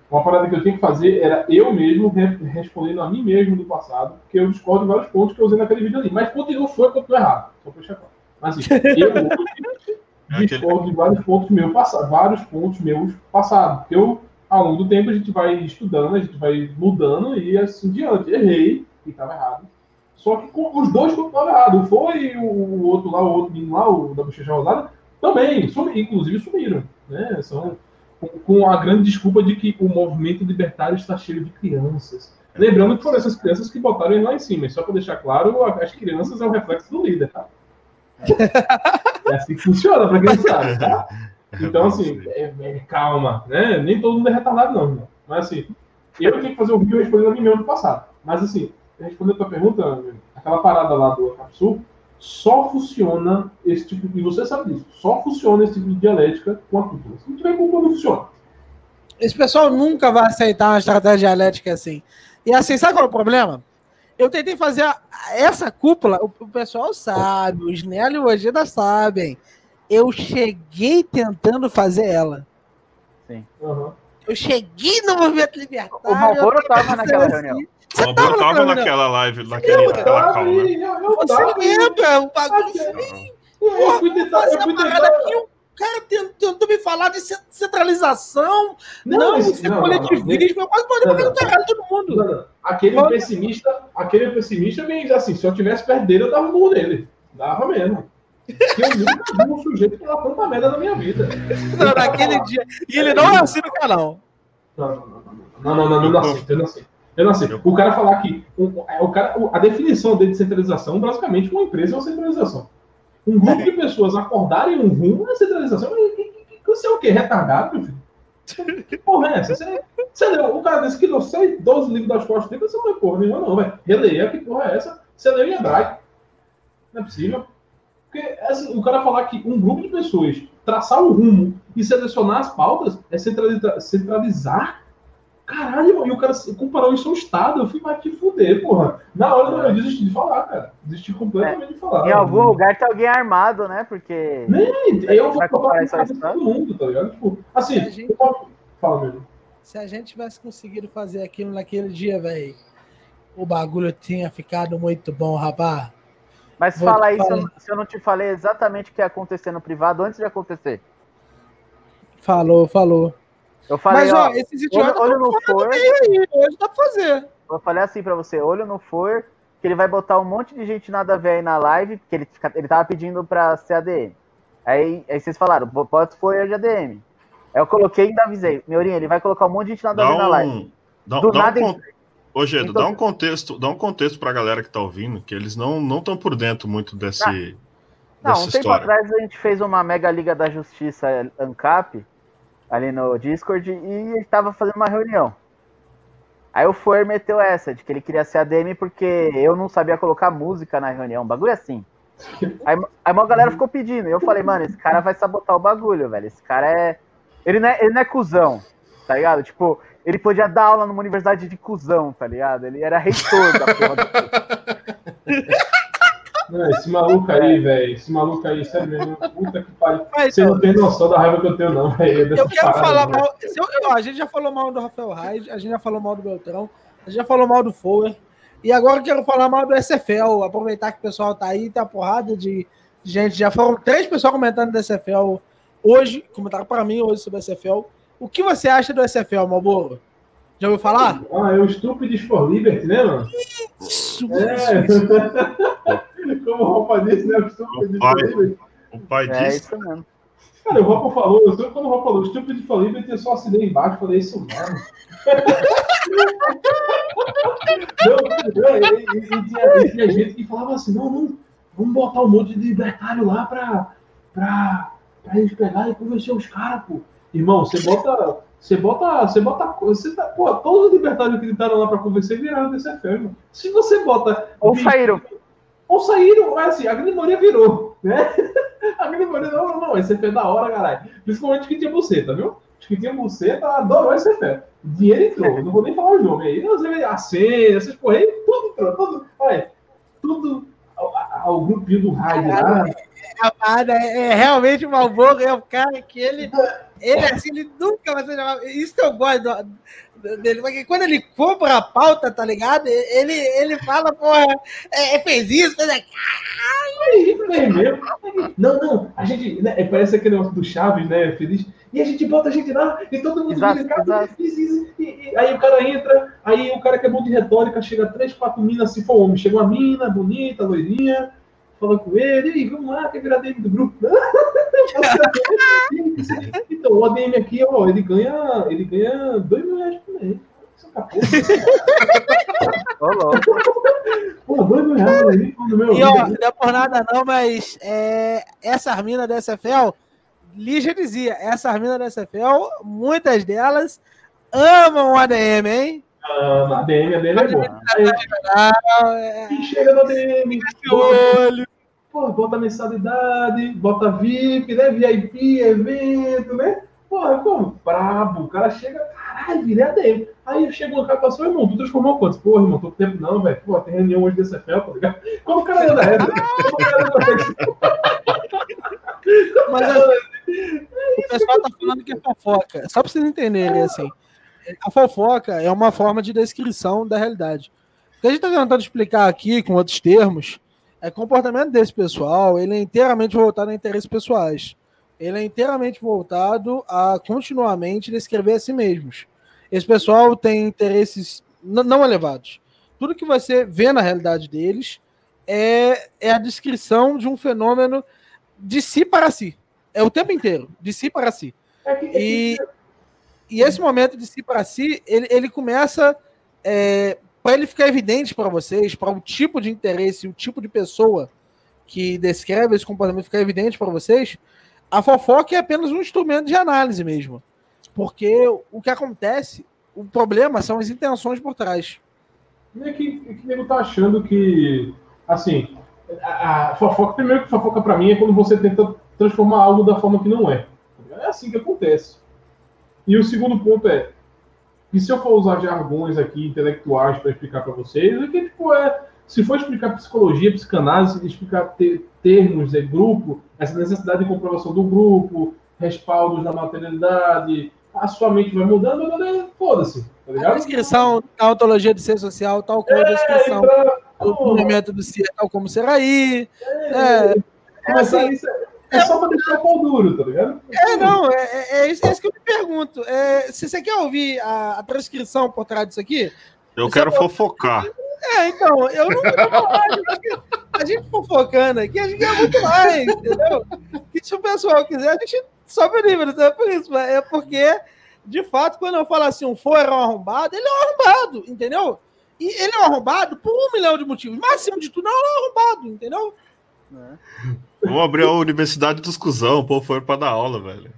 uma parada que eu tinha que fazer era eu mesmo re- respondendo a mim mesmo do passado, porque eu discordo de vários pontos que eu usei naquele vídeo ali. Mas continua foi, continua errado. Só pra deixar claro. Mas assim, eu hoje É discordo de vários pontos meus passados, vários pontos meus passados. Porque eu, ao longo do tempo, a gente vai estudando, a gente vai mudando e assim diante. Errei e estava errado. Só que com, os dois continuaram errados. Foi o, o outro lá, o outro menino lá, o da bochecha rosada, também, sumi, inclusive sumiram. Né? São, com, a grande desculpa de que o movimento libertário está cheio de crianças. Lembrando que foram essas crianças que botaram ele lá em cima. Só para deixar claro, as crianças é o reflexo do líder, tá? É assim que funciona, para quem sabe, tá? Então, assim, é, é, calma, né? Nem todo mundo é retardado, não, irmão. Mas, assim, eu tinha que fazer o vídeo respondendo a mim mesmo no passado. Mas, assim, respondendo a tua pergunta, aquela parada lá do Capsul, só funciona esse tipo de. E você sabe disso, só funciona esse tipo de dialética com a cúpula. Se não tiver cúpula, não funciona. Esse pessoal nunca vai aceitar uma estratégia dialética assim. E assim, sabe qual é o problema? Eu tentei fazer a, essa cúpula, o, o, pessoal sabe, os Nelo e o Ojeda sabem. Eu cheguei tentando fazer ela. Sim. Uhum. Eu cheguei no movimento libertário. O Malboro tava naquela assim. reunião. Você tava, tava naquela live, naquele, naquela call, né? Você lembra? O bagulho eu fui tentar, eu fui tentar... Aqui, o cara tentou me falar de centralização, não, não isso é coletivismo, eu quase mandei pra caralho todo mundo. Não, não. Aquele pessimista, aquele pessimista vem assim, se eu tivesse perto dele, eu dava um nele. Dava mesmo. Eu nunca vi um sujeito que falar tanta merda na minha vida. Não, naquele dia. E ele não é assim no canal. Não, não, não, não, não, não, não, não aceito, eu não aceito. Eu não sei. O cara falar que o, o cara, a definição de descentralização, basicamente, uma empresa é uma centralização. Um grupo de pessoas acordarem um rumo é centralização. Você é o quê? Retardado, meu filho? Que porra é essa? Você, você leu, o cara disse que não sei 12 livros das costas dele, você não é porra nenhuma, não, velho. Releia, que porra é essa? Você leu em hebraico. Não é possível. Porque assim, o cara falar que um grupo de pessoas traçar um rumo e selecionar as pautas é centralizar, centralizar Caralho, e o cara comparou isso ao Estado. Eu fui mais te fuder, porra. Na hora eu desisti de falar, cara. Desisti completamente é. de falar. Em algum lugar tem alguém armado, né? Porque. Nem, eu vou comparar isso todo mundo, tá ligado? Tipo, assim, gente... eu... fala mesmo. Se a gente tivesse conseguido fazer aquilo naquele dia, velho, o bagulho tinha ficado muito bom, rapaz. Mas Vou fala aí se eu, se eu não te falei exatamente o que ia acontecer no privado antes de acontecer. Falou, falou. Eu falei, Mas, ó, ó esses idiotas olho, olho no for, aí, hoje dá pra fazer. Eu falei assim pra você, olho no for, que ele vai botar um monte de gente nada a ver aí na live, porque ele, ele tava pedindo pra ser ADM. Aí, aí vocês falaram, pode for hoje ADM. Aí eu coloquei e ainda avisei, Meurinho, ele vai colocar um monte de gente nada a ver na live. Dá, Do dá nada um, Ô, Gedo, então, dá um contexto, dá um contexto pra galera que tá ouvindo, que eles não não estão por dentro muito desse. Não, não um tempo atrás a gente fez uma Mega Liga da Justiça ANCAP, ali no Discord e ele tava fazendo uma reunião. Aí o Fuer meteu essa, de que ele queria ser ADM porque eu não sabia colocar música na reunião, um bagulho assim. Aí, aí uma galera ficou pedindo, e eu falei, mano, esse cara vai sabotar o bagulho, velho. Esse cara é. Ele não é, ele não é cuzão, tá ligado? Tipo, ele podia dar aula numa universidade de cuzão, tá ligado? Ele era reitor da porra do. Não, esse maluco aí, velho, esse maluco aí, sério mesmo, puta que pariu. Você não tem noção da raiva que eu tenho, não, velho. Eu quero falar mal. Eu, a gente já falou mal do Rafael Reis, a gente já falou mal do Beltrão, a gente já falou mal do Fowler. E agora eu quero falar mal do SFL. Aproveitar que o pessoal tá aí, tem a porrada de gente. Já foram três pessoas comentando do SFL hoje, comentaram para mim hoje sobre o SFL. O que você acha do SFL, Malboro? Já ouviu falar? Ah, é o Stupid for Liberty, né, mano? Isso, é. Como o Rafa disse, né? O Stupid for Liberty. O pai é disse. Isso mesmo. Cara, o Rafa falou, eu sei quando o Rafa falou, o Stupid for Liberty, eu só assinei embaixo, falei isso mesmo. não, não, e, e, e, tinha, e, tinha, gente que falava assim, não, não, vamos botar um monte de libertário lá pra, pra, pra eles pegar e convencer os caras, pô. Irmão, você bota você bota. Você bota. Você tá, pô, todos os libertários que gritaram lá para convencer viraram desse ferro. Se você bota. Ou saíram. Ou saíram, mas assim, a grande maioria virou, né? A grande maioria, não, não, esse é da hora, caralho. Principalmente que tinha buceta, viu? Os que tinha buceta adorou esse fé. Dinheiro entrou, não vou nem falar o nome aí. Você a senha, essas porra aí, tudo entrou, tudo. Olha, tudo. O grupinho do rádio lá. É, é, é realmente o Malboro, é o cara que ele ele, assim, ele nunca vai ser chamado. Isso que eu gosto dele, porque quando ele compra a pauta, tá ligado? Ele, ele fala, porra, é, é fez isso, fez aquilo. Não, não, a gente. Né, parece aquele negócio do Chaves, né? Feliz. E a gente bota a gente lá, e todo mundo Exato, ligado, exato. e- e- e- e- aí o cara entra, aí o cara que é bom de retórica, chega três, quatro minas, se for homem, chega uma mina, bonita, loirinha, fala com ele, e aí, vamos lá, quer virar DM do grupo? então, o ADM aqui, ó, ele ganha, ele ganha dois mil reais por mês. Pô, dois mil reais E ó, não é por nada não, mas é, essas minas da SFL, Lígia dizia, essas minas da SFL, muitas delas amam o ADM, hein? Na ADM, ADM é bom. Aí, Ah, é, quem chega no ADM, olho. pô, bota mensalidade, bota VIP, né? VIP, evento, né? Porra, pô, brabo. O cara chega, caralho, virei ADM. Aí chega um cara e fala assim, "Ô, irmão, tu transformou quantos? Porra, irmão, tô com tempo não, velho. Pô, tem reunião hoje desse FL, tá ligado? Como o cara anda essa? Como o cara anda Mas assim, o pessoal tá falando que é fofoca. Só pra vocês entenderem, assim. A fofoca é uma forma de descrição da realidade. O que a gente tá tentando explicar aqui, com outros termos, é comportamento desse pessoal, ele é inteiramente voltado a interesses pessoais. Ele é inteiramente voltado a continuamente descrever a si mesmos. Esse pessoal tem interesses não elevados. Tudo que você vê na realidade deles é, é a descrição de um fenômeno de si para si. É o tempo inteiro, de si para si. É é E, e esse momento de si para si, ele, ele começa para ele ficar evidente para vocês, para o tipo de interesse, o tipo de pessoa que descreve esse comportamento ficar evidente para vocês, a fofoca é apenas um instrumento de análise mesmo. Porque o que acontece, o problema são as intenções por trás. É que, é que nego tá achando que, assim, a, a fofoca, primeiro que fofoca pra mim é quando você tenta transformar algo da forma que não é. É assim que acontece. E o segundo ponto é, que se eu for usar jargões aqui intelectuais para explicar para vocês, é que, tipo, é, se for explicar psicologia, psicanálise, explicar te- termos, é, grupo, essa necessidade de comprovação do grupo, respaldos na materialidade, a sua mente vai mudando, mas, foda-se, tá A ligado? descrição da ontologia de ser social, tal como a descrição É, pra- do porra. movimento do ser, tal como será aí. É, Mas assim, aí isso é, é só pra deixar o pau duro, tá ligado? É, não, é, é, é isso, é isso que eu me pergunto. É, se você quer ouvir a, a transcrição por trás disso aqui, Eu quero fofocar. é, então, eu não, eu não acho a gente fofocando aqui, a gente quer muito mais, entendeu? Que se o pessoal quiser, a gente sobe o nível, não é por isso, mas é porque, de fato, quando eu falo assim, um for é um arrombado, ele é um arrombado, entendeu? E ele é um arrombado por um milhão de motivos. Máximo de tudo, não, é um arrombado, entendeu? Vamos abrir a Universidade dos Cusão, o povo foi pra dar aula, velho.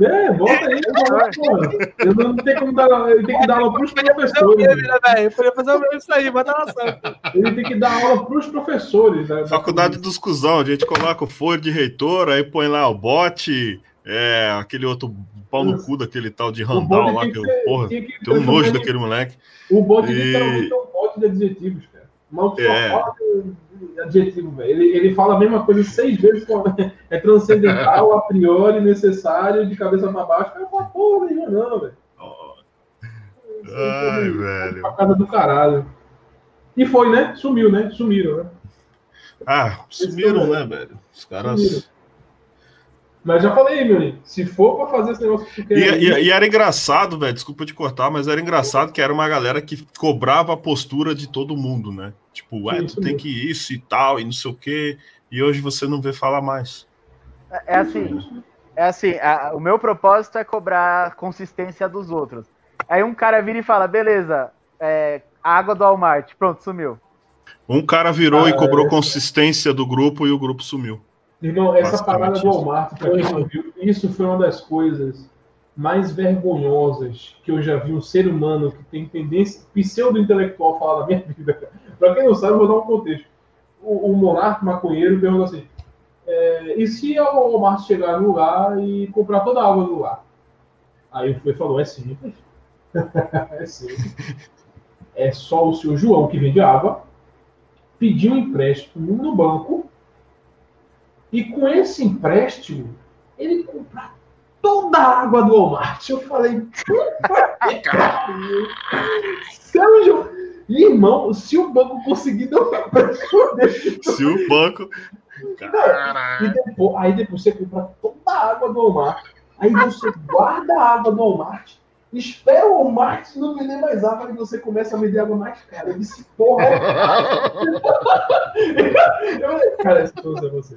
É, bota aí, bota, pô. Eu não tenho como dar, ele tem que dar aula pros professores. né, velho? Eu podia fazer o mesmo isso aí, bota na. Ele tem que dar aula pros professores. né? Faculdade dos Cusão, a gente coloca o folha de reitor, aí põe lá o bote, é, aquele outro pau no cu daquele tal de Randall lá, tem que eu, ser- porra, tem um nojo daquele moleque. O bode E- literalmente é um bote de adjetivos, cara. O maluco só É. fala adjetivo, velho. Ele, ele fala a mesma coisa seis vezes. É transcendental, a priori, necessário, de cabeça pra baixo. Cara fala, porra, nenhuma, não, velho. Ai, velho. Pra casa do caralho. E foi, né? Sumiu, né? Sumiram, né? Ah, sumiram, né, velho? Os caras. Sumiram. Mas já falei, meu amigo, se for pra fazer esse negócio que tu quer. E, aí, e- e era engraçado, velho, desculpa te cortar, mas era engraçado que era uma galera que cobrava a postura de todo mundo, né? Tipo, é, tu tem que isso e tal, e não sei o quê. E hoje você não vê falar mais. É assim, é assim, a- o meu propósito é cobrar a consistência dos outros. Aí um cara vira e fala, beleza, é, água do Walmart, pronto, sumiu. Um cara virou e Ah, cobrou é. consistência do grupo e o grupo sumiu. Irmão, essa parada do. Walmart, pra quem não viu, isso foi uma das coisas mais vergonhosas que eu já vi um ser humano que tem tendência pseudo-intelectual falar na minha vida. Pra quem não sabe, eu vou dar um contexto. O, o monarca maconheiro perguntou assim: é, e se o Walmart chegar no lugar e comprar toda a água do lugar? Aí o Fê falou: é simples. é simples. É só o seu João que vende água pedir um empréstimo no banco e com esse empréstimo, ele comprar toda a água do Walmart. Eu falei, puta que pariu. Sérgio, irmão, se o banco conseguir dar um empréstimo desse, Se o banco. e depois, aí depois você compra toda a água do Walmart, Aí você guarda a água do Walmart, espera o Walmart não vender mais água e você começa a vender água mais cara. Eu disse, porra. eu, cara, essa coisa é você.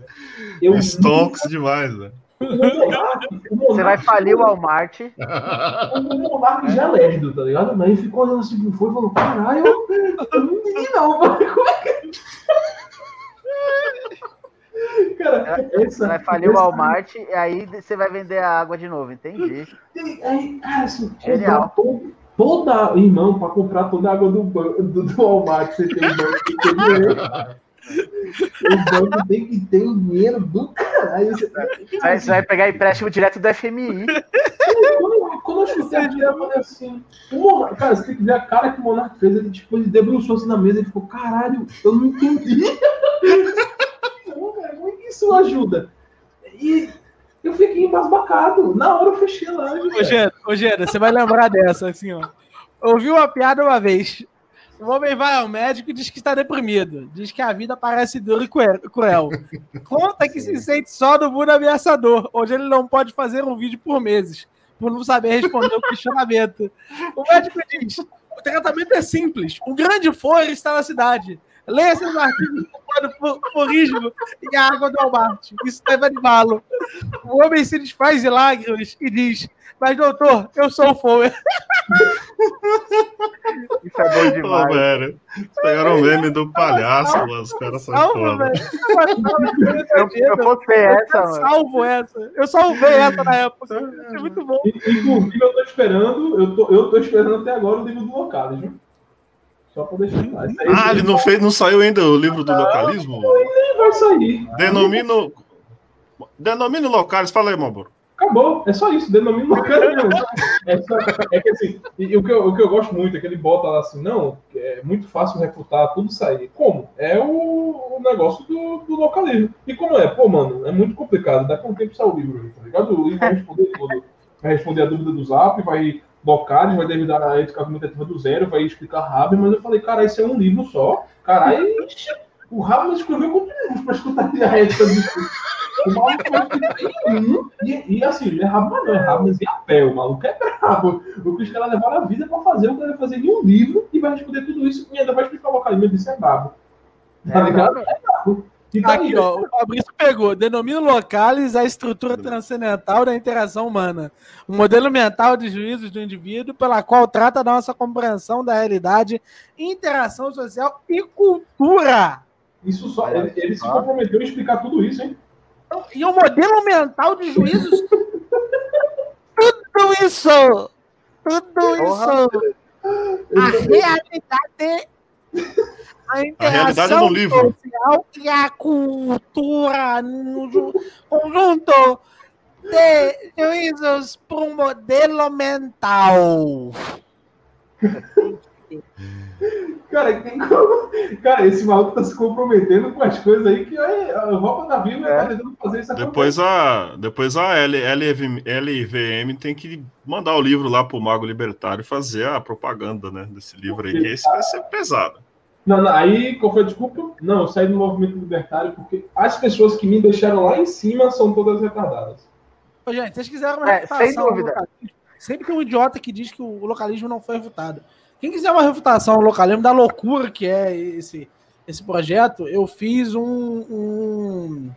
Eu Stonks demais, velho. o Você vai falir o Walmart. o Monark já é lerdo, tá ligado? Mas ele ficou olhando assim, foi e falou, caralho, eu, eu não entendi não, mano. Como é que... Cara, Você essa, vai falir o essa- Walmart e aí você vai vender a água de novo, entendi. E aí, cara, assim, Genial. todo- toda, irmão, pra comprar toda a água do, do, do Walmart, você tem banco que tem dinheiro. O banco tem que ter o dinheiro do caralho. Você, Você vai, você vai pegar empréstimo direto do FMI. quando, quando eu escutei aquilo, eu falei assim, o Monark, cara, você tem que ver a cara que o Monark fez, ele, tipo, ele debruçou assim na mesa, ele ficou, caralho, eu não entendi. Não, cara, como é que isso ajuda? E eu fiquei embasbacado. Na hora eu fechei a live. Ô. Gera, você vai lembrar dessa, assim, ó. Ouvi uma piada uma vez. O homem vai ao médico e diz que está deprimido. Diz que a vida parece dura e cruel-. Conta que se sente só no mundo ameaçador. Hoje ele não pode fazer um vídeo por meses, por não saber responder o questionamento. O médico diz: o tratamento é simples. Um grande folha está na cidade. Leia seus artigos por furismo e a água do Walmart. Isso deve animá-lo. O homem se desfaz de lágrimas e diz: Mas, doutor, eu sou o Fower. Isso é bom Pô, demais. velho. Eles pegaram o meme do palhaço, mano. Os caras são Salvo, foda. velho. Eu, eu postei essa, Eu mano. salvo essa. Eu salvei essa na época. É muito bom. Inclusive, eu tô esperando, eu tô, eu tô esperando até agora o livro do Locales, viu? Só pra deixar claro. Isso aí Ah, ele não fez, não saiu ainda o livro do localismo? nem vai sair. Denomino. Denomino locais, fala aí, Moboro. Acabou, é só isso, denomina locais mesmo. É, só, é que assim, e, e o, que eu, o que eu gosto muito é que ele bota lá assim, não, é muito fácil refutar, tudo sair. Como? É o, o negócio do, do localismo. E como é? Pô, mano, é muito complicado, dá quanto tempo sai o livro aí, tá ligado? O livro vai responder tudo. Vai responder a dúvida do Zap, vai locais, vai derribar a ética argumentativa do zero, vai explicar Haber, mas eu falei, cara, isso é um livro só. Caralho, o Haber escreveu quantos livros pra escutar a ética do o maluco em um, e, e assim, não é não é rabo, mas é a pé, o maluco é brabo. O que os caras levaram a vida pra fazer, o cara vai fazer em um livro e vai responder tudo isso e ainda vai explicar o localismo, isso é brabo. Tá É, ligado? É brabo. Então, Aqui, ó, o Fabrício pegou. Denomina locales a estrutura transcendental da interação humana. Um modelo mental de juízos do indivíduo pela qual trata da nossa compreensão da realidade, interação social e cultura. Isso só, ele, ele se comprometeu em explicar tudo isso, hein? E o modelo mental de juízos. Tudo isso! Tudo isso! A realidade. A realidade é interação no livro. social e a cultura no ju- conjunto de juízos para um modelo mental. Cara, tem como... Cara, esse maluco tá se comprometendo com as coisas aí que a Europa da Bíblia É. tá tentando fazer isso Depois a, depois a L, LV, LVM tem que mandar o livro lá pro Mago Libertário e fazer a propaganda, né, desse livro aí, esse vai ser pesado. Não, não, aí qual foi a desculpa? Não, eu saí do movimento libertário porque as pessoas que me deixaram lá em cima são todas retardadas. Ô, gente, vocês quiserem uma É, refutação sem dúvida. localismo, sempre tem um idiota que diz que o localismo não foi refutado. Quem quiser uma refutação ao localismo da loucura que é esse, esse projeto, eu fiz um, um,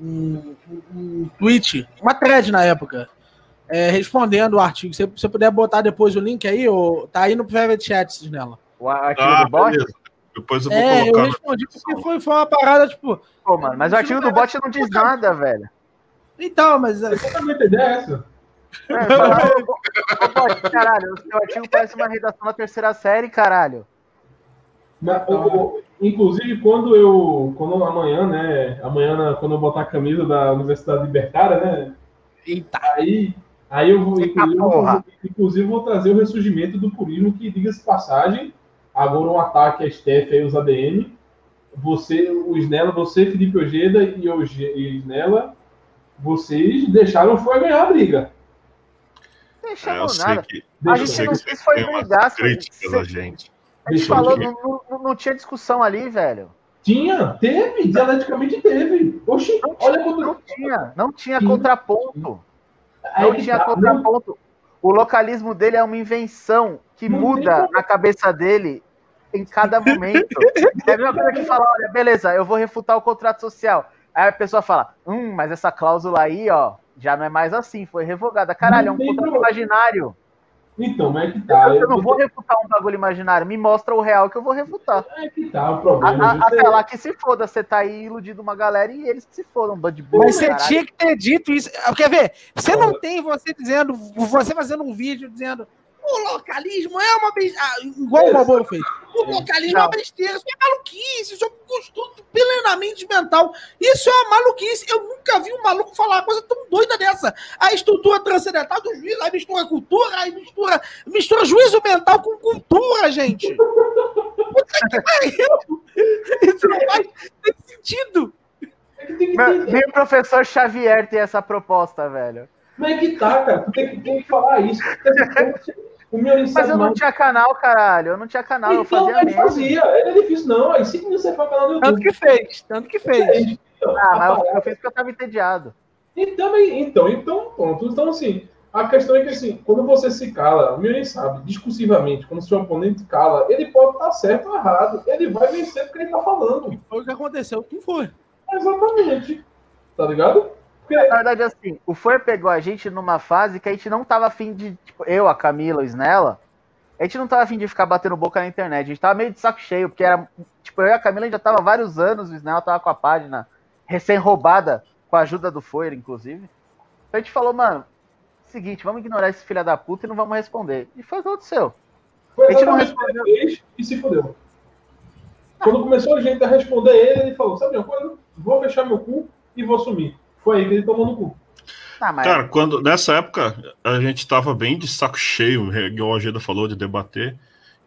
um, um tweet, uma thread na época, é, respondendo o artigo. Se você puder botar depois o link aí, ô, tá aí no private chat nela. O artigo Ah, do beleza. Depois eu vou É, eu colocar. no- respondi porque foi, foi uma parada, tipo. Pô, mano, mas o artigo do bot não diz nada, velho. Então, mas. é, Exatamente a ideia é essa. É, bot, caralho, o seu artigo parece uma redação da terceira série, caralho. O- inclusive, quando eu. Quando amanhã, né? Amanhã, quando eu botar a camisa da Universidade Libertária, né? Eita. Aí, aí eu vou. Inclusive, eu vou, inclusive, vou trazer o ressurgimento do purismo, que, diga-se de passagem, agora um ataque a Steph aí, os ADM. Você, o Snella, você, Felipe Ojeda e o e Snella, vocês deixaram foi ganhar a briga. Não É, nada. que, A gente não quis foi brigar, a gente. A gente falou, não, não, não tinha discussão ali, velho. Tinha, teve, dialeticamente teve. Oxi, Não, olha tinha, quando. não tinha, não tinha Sim. contraponto. Não tinha contraponto. O localismo dele é uma invenção que Não muda na cabeça dele em cada momento. É a mesma coisa que fala, olha, beleza, eu vou refutar o contrato social. Aí a pessoa fala, hum, mas essa cláusula aí, ó, já não é mais assim, foi revogada. Caralho, é um contrato imaginário. Então, mas é que tá. Eu não vou refutar um bagulho imaginário, me mostra o real que eu vou refutar. É que tá o A- problema. a- Você- Até lá que se foda, você tá aí iludindo uma galera e eles que se fodam, um bando. Mas você caralho. tinha que ter dito isso. Quer ver? Você não tem você dizendo, você fazendo um vídeo dizendo o localismo é uma besteira. igual o Malboro fez. O localismo é uma besteira, isso é maluquice, isso é um construto plenamente mental. Isso é uma maluquice. Eu nunca vi um maluco falar uma coisa tão doida dessa. A estrutura transcendental do juízo, aí mistura cultura, aí mistura, mistura juízo mental com cultura, gente. Puta que pariu! Isso não faz nem sentido. Meu- o professor Xavier tem essa proposta, velho. Mas é que tá, cara. Tem que, tem que falar isso. O meu Mas eu não tinha canal, caralho. Eu não tinha canal, eu Então, fazia ele mesmo. fazia. Ele é difícil, não. Aí 5 mil você faz canal Tanto YouTube. que fez, tanto que fez. Ah, mas eu, eu fiz porque eu tava entediado. Então, então, então, pronto. Então, assim, a questão é que, assim, quando você se cala, o Mirin sabe, discursivamente, quando seu oponente cala, ele pode estar certo ou errado. Ele vai vencer porque ele tá falando. Foi o que aconteceu. Quem foi? Exatamente. Tá ligado? Na verdade, assim, o Fer pegou a gente numa fase que a gente não tava afim de. Tipo, eu, a Camila, o Snella, a gente não tava afim de ficar batendo boca na internet. A gente tava meio de saco cheio, porque era. Tipo, eu e a Camila a gente já tava há vários anos, o Snella tava com a página recém-roubada, com a ajuda do Foyer, inclusive. Então a gente falou, mano, seguinte, vamos ignorar esse filho da puta e não vamos responder. E foi o que aconteceu. foi A gente não fez e se fudeu. Quando começou a gente a responder ele, ele falou, sabe uma coisa? Vou fechar meu cu e vou sumir. Foi aí que ele tomou no cu. Ah, mas Cara, quando, nessa época, a gente tava bem de saco cheio, igual a Geda falou, de debater.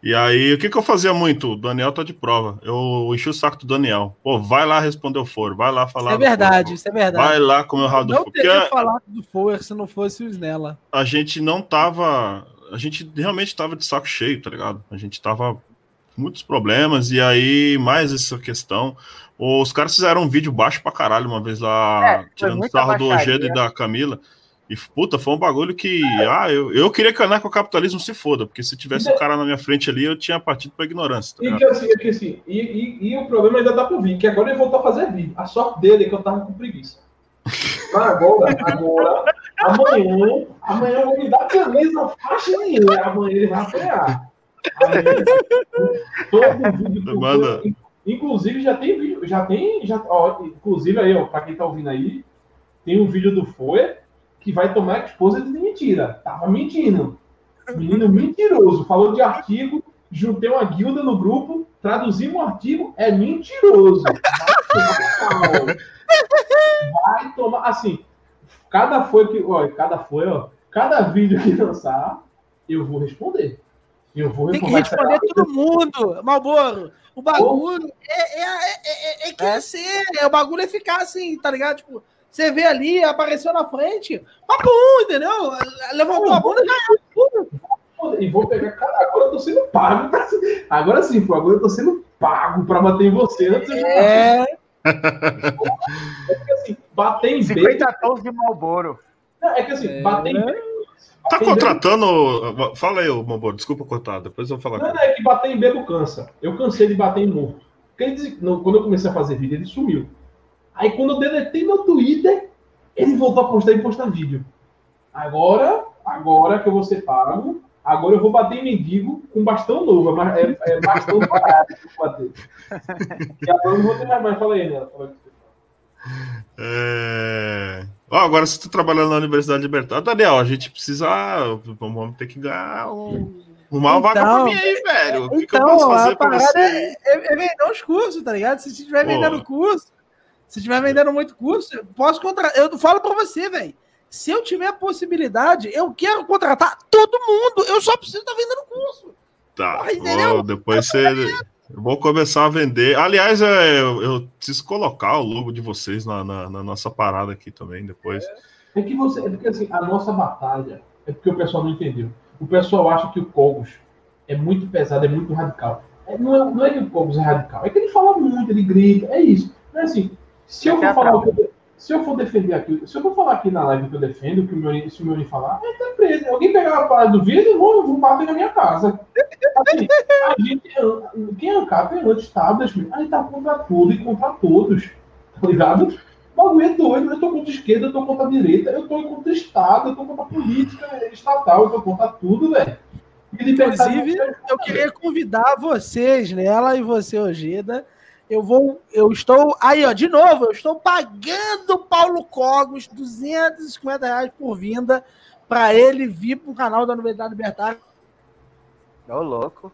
E aí, o que, que eu fazia muito? O Daniel tá de prova. Eu enchi o saco do Daniel. Pô, vai lá responder o foro, vai lá falar. Isso é verdade, foro. isso é verdade. Vai lá comer o rabo do não foro. Porque teria falado do Fower se não fosse o Snella. a gente não tava. A gente realmente tava de saco cheio, tá ligado? A gente tava muitos problemas, e aí, mais essa questão. Os caras fizeram um vídeo baixo pra caralho uma vez lá, É, tirando sarro do. Ojeda e da Camila. E, puta, foi um bagulho que. Ah, eu, eu queria que o anarcocapitalismo se foda, porque se tivesse um cara na minha frente ali, eu tinha partido pra ignorância. Tá E que assim, que, assim e, e, e o problema ainda dá pra vir, que agora ele voltou a fazer vídeo. A sorte dele é que eu tava com preguiça. Mas agora, agora, amanhã, amanhã eu vou me dar camisa faixa nenhuma. Amanhã ele vai apanhar. Manda. Inclusive, já tem vídeo, já tem, já, ó, inclusive aí, ó, pra quem tá ouvindo aí, tem um vídeo do Foia que vai tomar esposa de mentira. Tava mentindo. Menino mentiroso. Falou de artigo, juntei uma guilda no grupo, traduzimos um artigo, é mentiroso. Vai tomar. Vai tomar. Assim, cada foi que. Ó, cada foi, ó. Cada vídeo que lançar, eu vou responder. Eu vou Tem que responder. todo mundo. Malboro, o bagulho é, é, é, é, é crescer. É. O bagulho é ficar assim, tá ligado? Tipo, você vê ali, apareceu na frente, papo um, entendeu? Levantou a bunda já é. E vou pegar. Cara, agora eu tô sendo pago. pra- Agora sim, pô. Agora eu tô sendo pago pra bater em você. Antes já É, Porque, assim, bater em B. 50 tons de Malboro. Não, é que assim, É. bater em B. Tá bater contratando. Fala aí, Mamboro, desculpa cortar, depois eu vou falar. Não, não, é que bater em bebo cansa. Eu cansei de bater em morto. Quando eu comecei a fazer vídeo, ele sumiu. Aí quando eu deletei meu Twitter, ele voltou a postar e postar vídeo. Agora, agora que eu vou ser pago, agora eu vou bater em mendigo com bastão novo. É, é, é bastão parado que eu vou bater. E agora eu não vou ter mais, mais. Fala aí, né? É... Agora você está trabalhando na Universidade Libertária. Daniel, a gente precisa. Vamos ter que ganhar um. Uma vaga pra Então- mim aí, velho. O que, que eu então, posso fazer pra você? é, é, é vender os cursos, tá ligado? Se você estiver vendendo curso, se estiver vendendo muito curso, eu posso contratar. Eu falo pra você, velho. Se eu tiver a possibilidade, eu quero contratar todo mundo. Eu só preciso estar vendendo curso. Tá. Porra, entendeu? Depois você. Eu vou começar a vender. Aliás, é, eu, eu preciso colocar o logo de vocês na, na- na nossa parada aqui também depois. É que você. É porque assim, a nossa batalha é porque o pessoal não entendeu. O pessoal acha que o Cogos é muito pesado, é muito radical. É, não, é, não é que o Cogos é radical, é que ele fala muito, ele grita, é isso. Não é assim. Se eu É for falar o que eu, se eu for defender aquilo, se eu for falar aqui na live que eu defendo, que o meu, se o meu falar, aí tá preso. Alguém pegar a parada do vídeo, vou, vou bater na minha casa. Assim, a gente, quem é ANCAP é anti-establishment, aí tá contra tudo e contra todos, tá ligado? O bagulho é doido, eu tô contra a esquerda, eu tô contra a direita, eu tô contra o Estado, eu tô contra a política estatal, eu tô contra tudo, velho. Inclusive, eu queria convidar vocês nela e você, Ojeda. Eu vou, eu estou aí, ó, de novo, eu estou pagando Paulo Cogos 250 reais por vinda para ele vir para o canal da Novidade Libertária. Ô, louco.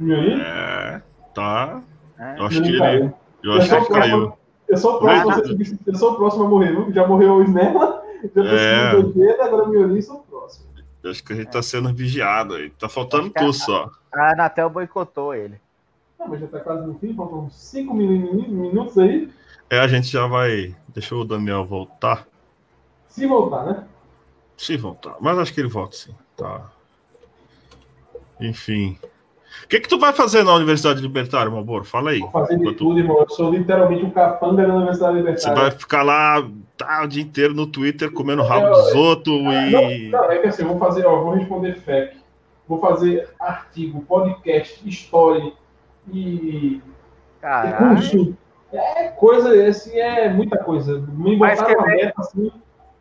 É, tá. É. Eu acho que ele. Eu acho que caiu. Eu sou o próximo, eu sou o próximo a morrer? Já morreu o Snella, já é. o agora o Miolim sou o próximo. Eu acho que a gente tá sendo vigiado aí. Tá faltando tu só. A Anatel boicotou ele. Não, mas já tá quase no fim, faltam 5 minutos aí. É, a gente já vai. Deixa o Daniel voltar. Se voltar, né? Se voltar. Mas acho que ele volta sim. Tá. Enfim. O que, que tu vai fazer na Universidade Libertária, meu amor? Fala aí. Vou fazer de tudo, irmão. Eu sou literalmente um capanga na Universidade Libertária. Você vai ficar lá tá, o dia inteiro no Twitter comendo rabo dos outros e. Não, não, é que assim, eu vou fazer, ó, vou responder FAQ. Vou fazer artigo, podcast, história e. Caralho. É coisa, assim, é muita coisa. Me vai escrever, meta, assim,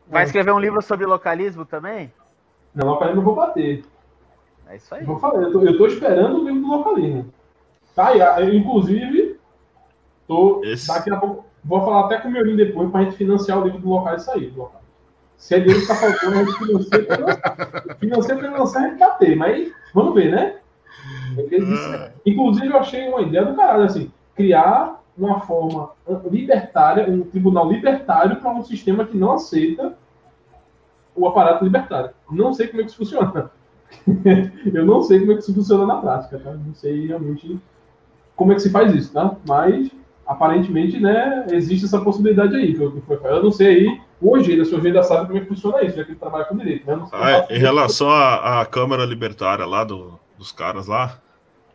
vai é. escrever um livro sobre localismo também? Não, localismo eu vou bater. É isso aí. Vou falar, eu, tô, eu tô esperando o livro do localismo. Tá, eu, inclusive, tô, Esse... daqui a pouco, vou falar até com o meu livro depois pra gente financiar o livro do local e sair. Do local. Se é dele que tá faltando, a gente financia pra lançar. Financia pra lançar, a gente bater, mas vamos ver, né? Disse, inclusive, eu achei uma ideia do caralho, assim, criar uma forma libertária, um tribunal libertário para um sistema que não aceita o aparato libertário. Não sei como é que isso funciona. eu não sei como é que isso funciona na prática, tá? Não sei realmente como é que se faz isso, tá? Mas aparentemente, né, existe essa possibilidade aí. Que eu, eu não sei aí, hoje o senhor ainda sabe como é que funciona isso, já que ele trabalha com direito. Né? Ah, é, em relação à Câmara Libertária lá do, dos caras lá?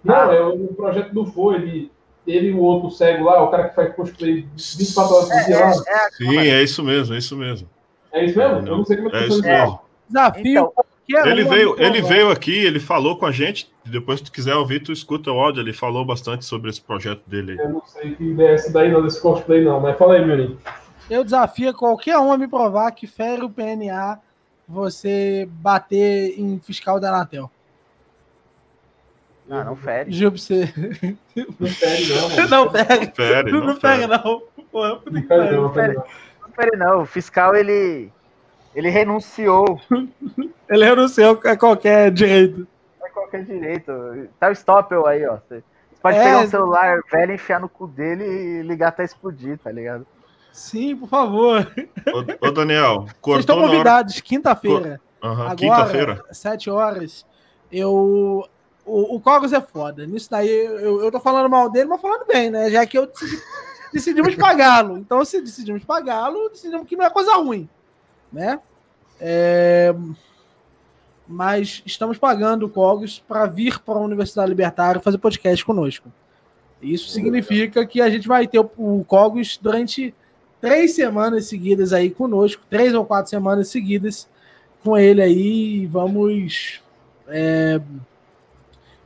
Não, é o projeto do FO, ele teve o outro cego lá, o cara que faz cosplay 24 horas por dia lá. Sim, é isso mesmo, é isso mesmo. É isso mesmo? Eu não sei como é que é isso. Desafio então, ele veio, ele veio aqui, ele falou com a gente. Depois, se tu quiser ouvir, tu escuta o áudio. Ele falou bastante sobre esse projeto dele. Eu não sei que ideia é essa daí, não, desse cosplay, não. Mas fala aí, Miolinho. Eu desafio qualquer um a me provar que fere o PNA você bater em fiscal da Anatel. Ah, não fere. Juro pra você. Não fere, não. Não fere. fere não, não, não fere, não. Porra, não, fere, não, não fere, não. Não fere, não. O fiscal, ele ele renunciou. Ele renunciou a qualquer direito. A qualquer direito. Tá o Stoppel aí, ó. Você pode é... pegar um celular velho, enfiar no cu dele e ligar até explodir, tá ligado? Sim, por favor. Ô, ô Daniel, Vocês estão convidados, hora... quinta-feira. Uhum, Agora, quinta-feira. Sete horas. Eu. O, Cogos é foda. Nisso daí eu, eu tô falando mal dele, mas falando bem, né? Já que eu decidi, decidimos pagá-lo. Então, se decidimos pagá-lo, decidimos que não é coisa ruim né? É... Mas estamos pagando o Cogos para vir para a Universidade Libertária fazer podcast conosco. Isso significa que a gente vai ter o Cogos durante três semanas seguidas aí conosco, três ou quatro semanas seguidas com ele aí. Vamos é,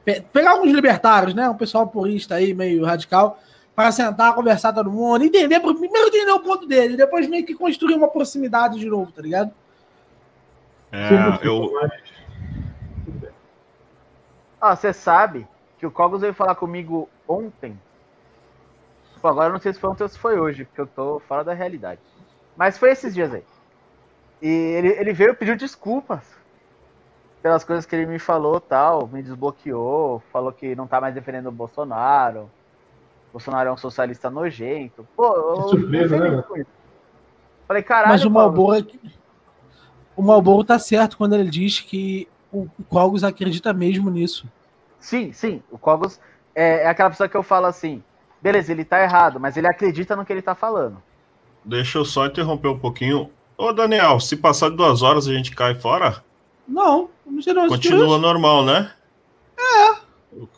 pegar alguns libertários, né? Um pessoal purista aí, meio radical, para sentar, conversar todo mundo, entender, primeiro entender o ponto dele, depois meio que construir uma proximidade de novo, tá ligado? É, eu... Ah, você sabe que o Cogos veio falar comigo ontem. Pô, agora eu não sei se foi ontem ou se foi hoje, porque eu tô fora da realidade. Mas foi esses dias aí. E ele, ele veio pedir desculpas pelas coisas que ele me falou tal, me desbloqueou, falou que não tá mais defendendo o Bolsonaro Bolsonaro é um socialista nojento. Pô, que surpresa, né? Falei, caralho. Mas o Malboro, é o Malboro tá certo quando ele diz que o Cogos acredita mesmo nisso. Sim, sim. O Cogos é, é aquela pessoa que eu falo assim: beleza, ele tá errado, mas ele acredita no que ele tá falando. Deixa eu só interromper um pouquinho. Ô, Daniel, se passar de duas horas a gente cai fora? Não, não sei não. Continua normal, né? É.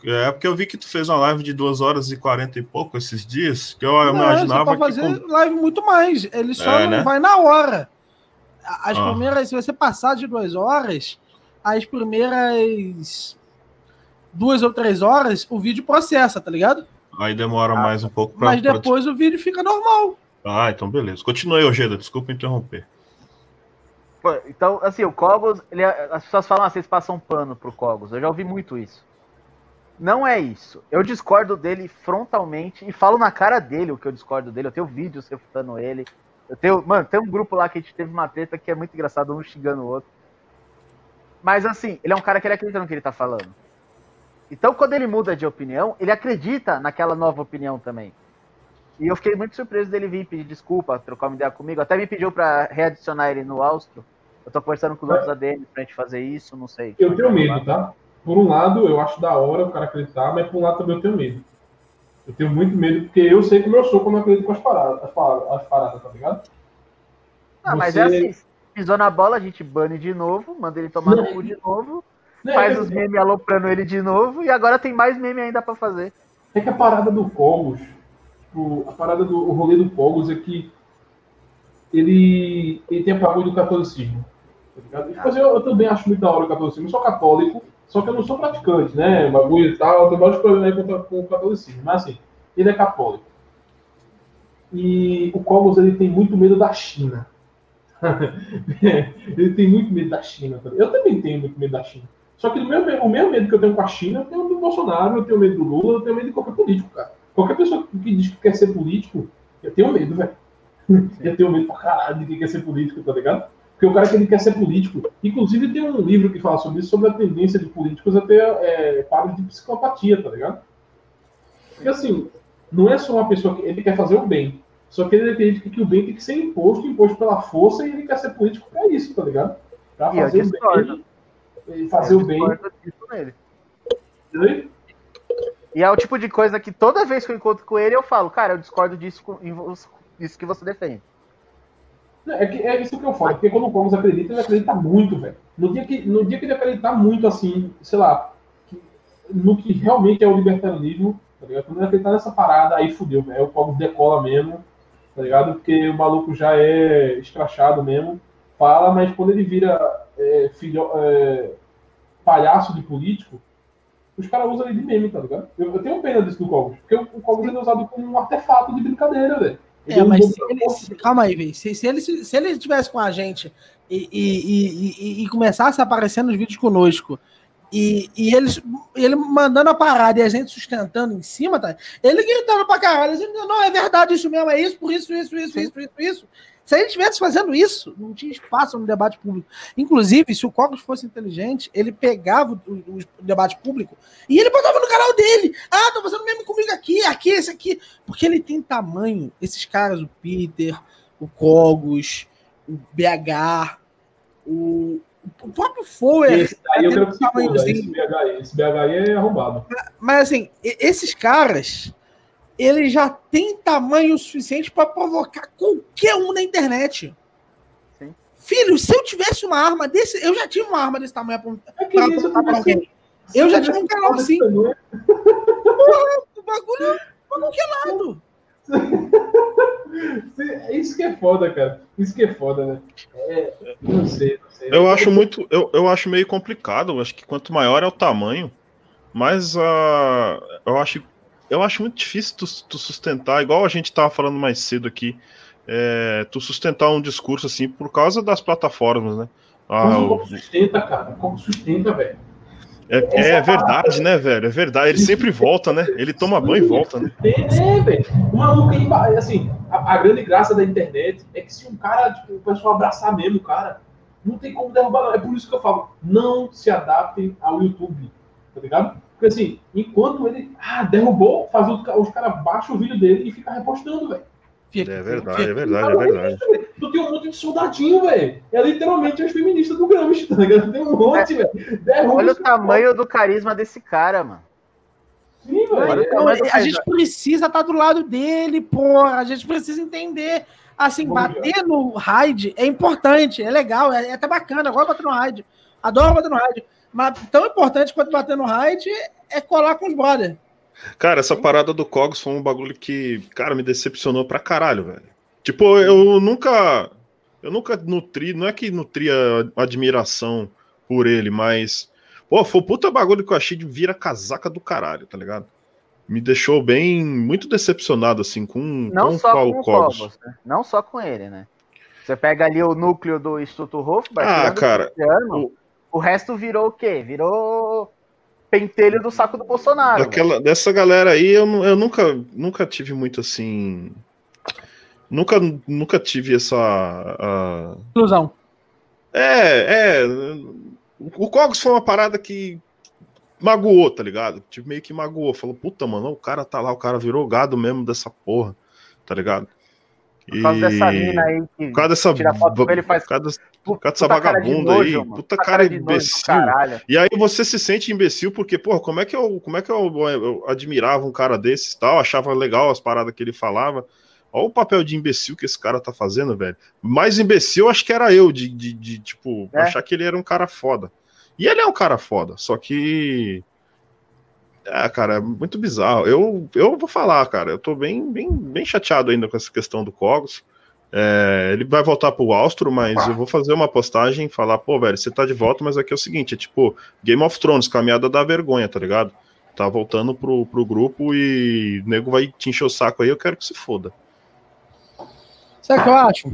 É porque eu vi que tu fez uma live de 2 horas e 40 e pouco esses dias, que eu não, imaginava você pode fazer com... live muito mais. Ele só é, né? vai na hora. As ah. primeiras, se você passar de duas horas, as primeiras duas ou três horas, o vídeo processa, tá ligado? Aí demora ah, mais um pouco pra. Mas depois pra... o vídeo fica normal. Ah, então beleza. Continue, Ojeda, desculpa interromper. Então, assim, o Cogos, ele, as pessoas falam assim, vocês passam pano pro Cogos. Eu já ouvi muito isso. Não é isso. Eu discordo dele frontalmente e falo na cara dele o que eu discordo dele. Eu tenho vídeos refutando ele. Eu tenho, mano, tem um grupo lá que a gente teve uma treta que é muito engraçado, um xingando o outro. Mas assim, ele é um cara que ele acredita no que ele tá falando. Então, quando ele muda de opinião, ele acredita naquela nova opinião também. E eu fiquei muito surpreso dele vir pedir desculpa, trocar uma ideia comigo. Até me pediu para readicionar ele no Austro. Eu tô conversando com os outros ADM pra gente fazer isso, não sei. Eu tenho medo, tá? Por um lado, eu acho da hora o cara acreditar, mas por um lado também eu tenho medo. Eu tenho muito medo, porque eu sei como eu sou quando eu acredito com as paradas, as paradas, as paradas tá ligado? Ah, Você... mas é assim, pisou na bola, a gente bane de novo, manda ele tomar no cu de novo, não, faz é os memes aloprando ele de novo, e agora tem mais meme ainda para fazer. É que a parada do Cogos, a parada do o rolê do Cogos é que ele, ele tem a pavor do catolicismo. Tá ligado? eu, eu, também acho muito da hora o catolicismo, eu sou católico, só que eu não sou praticante, né? Bagulho e tal, tem vários problemas aí com, com o catolicismo. Mas assim, ele é católico. E o Cogos ele tem muito medo da China. ele tem muito medo da China. Eu também tenho muito medo da China. Só que o mesmo, o mesmo medo que eu tenho com a China, eu tenho do Bolsonaro, eu tenho medo do Lula, eu tenho medo de qualquer político, cara. Qualquer pessoa que diz que quer ser político, eu tenho medo, velho. Eu tenho medo pra caralho de quem quer ser político, tá ligado? Porque o cara que ele quer ser político. Inclusive, tem um livro que fala sobre isso, sobre a tendência de políticos a ter é, quadros de psicopatia, tá ligado? Porque assim, não é só uma pessoa que ele quer fazer o bem. Só que ele acredita que o bem tem que ser imposto, imposto pela força, e ele quer ser político pra isso, tá ligado? Pra fazer o bem. E fazer o bem. Nele. E é o tipo de coisa que toda vez que eu encontro com ele, eu falo, cara, eu discordo disso, disso que você defende. É, que, é isso que eu falo, porque quando o Gomes acredita, ele acredita muito, velho. No dia, que, no dia que ele acreditar muito, assim, sei lá, que, no que realmente é o libertarianismo, tá ligado? Quando ele acreditar nessa parada, aí fudeu, velho. O Gomes decola mesmo, tá ligado? Porque o maluco já é escrachado mesmo, fala, mas quando ele vira é, filho, é, palhaço de político, os caras usam ele de meme, tá ligado? Eu, eu tenho pena disso do Cogos, porque o, o Cogos é usado como um artefato de brincadeira, velho. É, mas se ele, calma aí. Se, se, ele, se ele estivesse com a gente e, e, e, e, começasse a aparecer nos vídeos conosco, e, e eles, ele mandando a parada e a gente sustentando em cima, tá? Ele gritando pra caralho, dizendo, não, é verdade isso mesmo, é isso, por isso, isso, isso, isso, isso, isso. Se a gente estivesse fazendo isso, não tinha espaço no debate público. Inclusive, se o Cogos fosse inteligente, ele pegava o, o, o, debate público e ele botava no canal dele. Ah, tô fazendo mesmo comigo aqui, aqui, esse aqui. Porque ele tem tamanho, esses caras, o Peter, o Cogos, o BH, o, o próprio Foer. Esse aí eu quero que se esse BH, esse BH é arrombado. Mas assim, esses caras ele já tem tamanho suficiente para provocar qualquer um na internet. Sim. Filho, se eu tivesse uma arma desse, eu já tinha uma arma desse tamanho para é pra alguém. Eu já tinha um canal assim. Porra, o bagulho pra qualquer lado. Isso que é foda, cara. Isso que é foda, né? É, não sei, não sei. Eu acho muito, eu, eu acho meio complicado. Eu acho que quanto maior é o tamanho, mais uh, eu acho eu acho muito difícil tu, tu sustentar, igual a gente estava falando mais cedo aqui, é, tu sustentar um discurso assim por causa das plataformas, né? Ah, como sustenta, cara? Como sustenta, velho? É, é verdade, né, velho? É verdade. Ele sempre volta, né? Ele toma banho e volta, né? É, velho. O maluco assim, a, a, grande graça da internet é que se um cara, tipo, o pessoal abraçar mesmo, cara, não tem como derrubar, não. É por isso que eu falo, não se adaptem ao YouTube, tá ligado? Porque assim, enquanto ele ah, derrubou, faz os, os caras baixam o vídeo dele e fica repostando, velho. É verdade, é verdade, é verdade. Tu tem um monte de soldadinho, velho. É literalmente as feministas do Gramsci, tá ligado? Tem um monte, é. velho. Olha o tamanho do carisma desse cara, mano. Sim, velho. A gente precisa estar tá do lado dele, porra. A gente precisa entender. Assim, Bom bater dia. no raid é importante, é legal, é, é até bacana. Agora bater no raid. Adoro bater no raid. Mas tão importante quanto bater no raid é colar com os brother. Cara, essa parada do Cogs foi um bagulho que, cara, me decepcionou pra caralho, velho. Tipo, eu nunca. Eu nunca nutri, não é que nutria admiração por ele, mas. Pô, foi o puta bagulho que eu achei de vira casaca do caralho, tá ligado? Me deixou bem, muito decepcionado, assim, com, Não com só qual com o Cogs. Cobos, né? Não só com ele, né? Você pega ali o núcleo do Instituto Hofbauer, Ah, cara, o- o... resto virou o quê? Virou pentelho do saco do Bolsonaro. Daquela, dessa galera aí, eu, eu nunca, nunca tive muito assim. Nunca, nunca tive essa. a- Ilusão. É, é. O Cogs foi uma parada que magoou, tá ligado? Tipo, meio que magoou. Falou, puta, mano, o cara tá lá, o cara virou gado mesmo dessa porra, tá ligado? Por causa dessa mina aí que Por causa dessa. tira foto com ele e faz Por causa dessa, por causa dessa cara de vagabunda aí. nojo, mano. Puta cara nojo do imbecil. E aí você se sente imbecil porque, porra, como é que eu, como é que eu, eu admirava um cara desses e tal, achava legal as paradas que ele falava. Olha o papel de imbecil que esse cara tá fazendo, velho. Mais imbecil acho que era eu, de, de, de, tipo, É. achar que ele era um cara foda. E ele é um cara foda, só que. É, cara, é muito bizarro. Eu, eu vou falar, cara, eu tô bem, bem, bem chateado ainda com essa questão do Cogos. É, ele vai voltar pro Austro, mas eu vou fazer uma postagem e falar, pô, velho, você tá de volta, mas aqui é o seguinte, é tipo Game of Thrones, caminhada da vergonha, tá ligado? Tá voltando pro, pro grupo e o nego vai te encher o saco aí, eu quero que se foda. Sabe o que eu acho?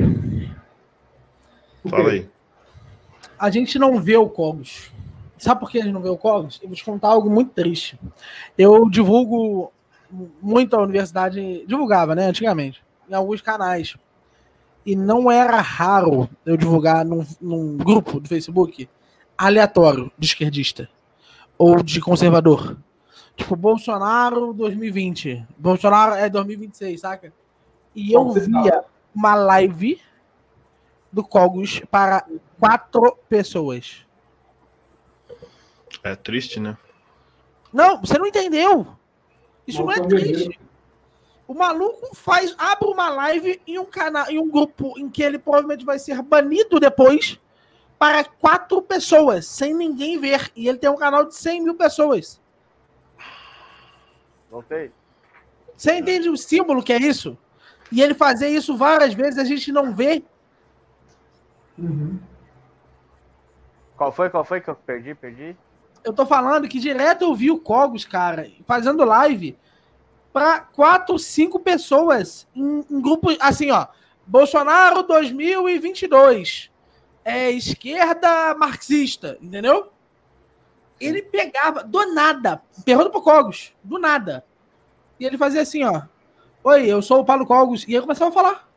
Fala aí. A gente não vê o Cogos. Sabe por que a gente não vê o Cogos? Eu vou te contar algo muito triste. Eu divulgo muito a universidade, divulgava, né, antigamente, em alguns canais. E não era raro eu divulgar num, num grupo do Facebook aleatório de esquerdista ou de conservador. Tipo, Bolsonaro 2020. Bolsonaro é 2026, saca? E eu via uma live do Cogos para quatro pessoas. É triste, né? Não, você não entendeu. Isso não é Nossa, triste. O maluco faz, abre uma live em um canal, em um grupo em que ele provavelmente vai ser banido depois para quatro pessoas, sem ninguém ver. E ele tem um canal de 100 mil pessoas. Voltei. Você entende o símbolo que é isso? E ele fazer isso várias vezes, a gente não vê. Uhum. Qual foi? Qual foi que eu perdi? Perdi? Eu tô falando que direto eu vi o Cogos, cara, fazendo live para quatro, cinco pessoas em, em grupo, assim, ó. Bolsonaro 2022. É esquerda marxista, entendeu? Ele pegava do nada, pergunta pro Cogos, do nada. E ele fazia assim, ó. Oi, eu sou o Paulo Cogos. E aí começava a falar.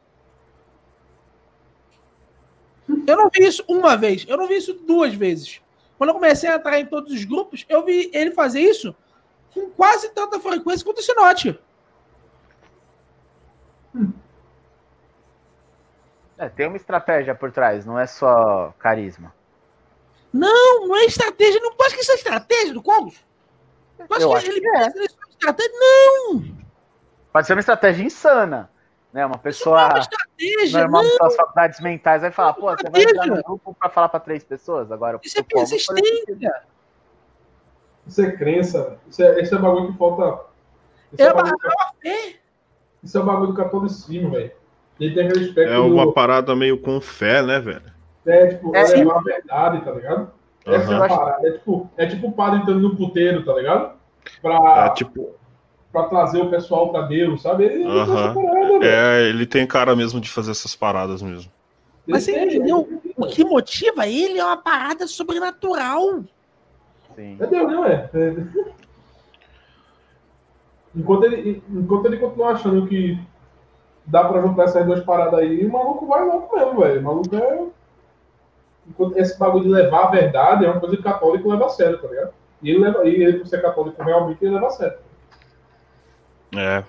Eu não vi isso uma vez, eu não vi isso duas vezes. Quando eu comecei a entrar em todos os grupos, eu vi ele fazer isso com quase tanta frequência quanto o Sinote. É, tem uma estratégia por trás, não é só carisma. Não, não é estratégia. Não pode que isso é estratégia do Cogos. Tu acha Eu que acho ele é. estratégia? Não, Pode ser uma estratégia insana. Né? Uma é pessoa uma estratégia. normal Não, das faculdades mentais vai falar, pô, você vai entrar estratégia. no grupo pra falar pra três pessoas? Agora, isso é persistência. Isso é crença. Isso é, esse é bagulho que falta. Isso é, É bagulho, É, isso é o bagulho do catolicismo, velho. Ele tem aquele aspecto É uma do. parada meio com fé, né, velho? É, tipo, É, é, sim. levar a verdade, tá ligado? É parada. É tipo, é tipo o padre entrando no puteiro, tá ligado? Pra, É tipo, pra trazer o pessoal pra Deus, sabe? Ele, essa Aham. parada, velho. é, ele tem cara mesmo de fazer essas paradas mesmo. Ele Mas você entendeu? O que motiva ele é uma parada sobrenatural. Sim. É Deus, não é? É. Enquanto ele, enquanto ele continuar achando que dá pra juntar essas duas paradas aí, o maluco vai louco mesmo, velho. O maluco é. Enquanto esse bagulho de levar a verdade é uma coisa que o católico leva a sério, tá ligado? E ele, leva, e ele por ser católico, realmente, ele leva a sério. É.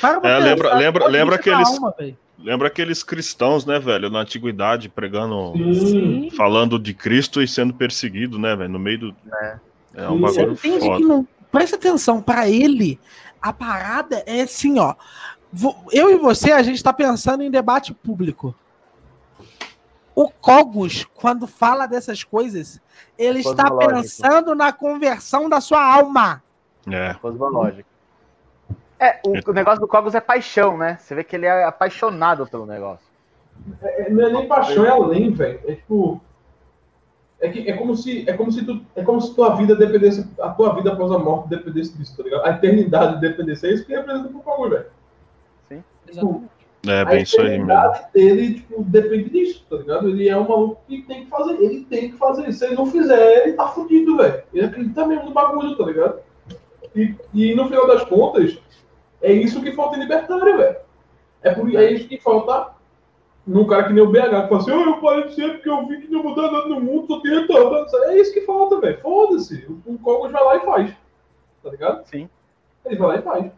Para pra É, lembra- lembra- lembra aqueles- alma. Lembra aqueles cristãos, né, velho, na antiguidade, pregando, Sim. falando de Cristo e sendo perseguido, né, velho, no meio do. É. É um Você bagulho entende foda. que não. Presta atenção, pra ele, a parada é assim, ó. Eu e você, a gente tá pensando em debate público. O Cogos, quando fala dessas coisas, ele está Cosmológico. pensando na conversão da sua alma. É. Cosmológico. É, o, o negócio do Cogos é paixão, né? Você vê que ele é apaixonado pelo negócio. É, não é nem paixão, é além, velho. É tipo. É, que, é como se é como se tu, é como se tua vida dependesse a tua vida após a morte dependesse disso, tá ligado? A eternidade dependesse é isso que representa pro Paulo, velho. Tipo, É bem isso aí mesmo. eternidade dele tipo, depende disso, tá ligado? Ele é um maluco que tem que fazer, ele tem que fazer. Se ele não fizer, ele tá fudido, velho. Ele acredita mesmo no bagulho, tá ligado? E, e no final das contas, é isso que falta em libertário, velho. É, por, é isso que falta num cara que nem o BH, que fala assim, oh, eu parei de ser porque eu vi que não mudou nada no mundo, só retardado. É isso que falta, velho. Foda-se. O, Cogos vai lá e faz. Tá ligado? Sim. Ele vai lá e faz.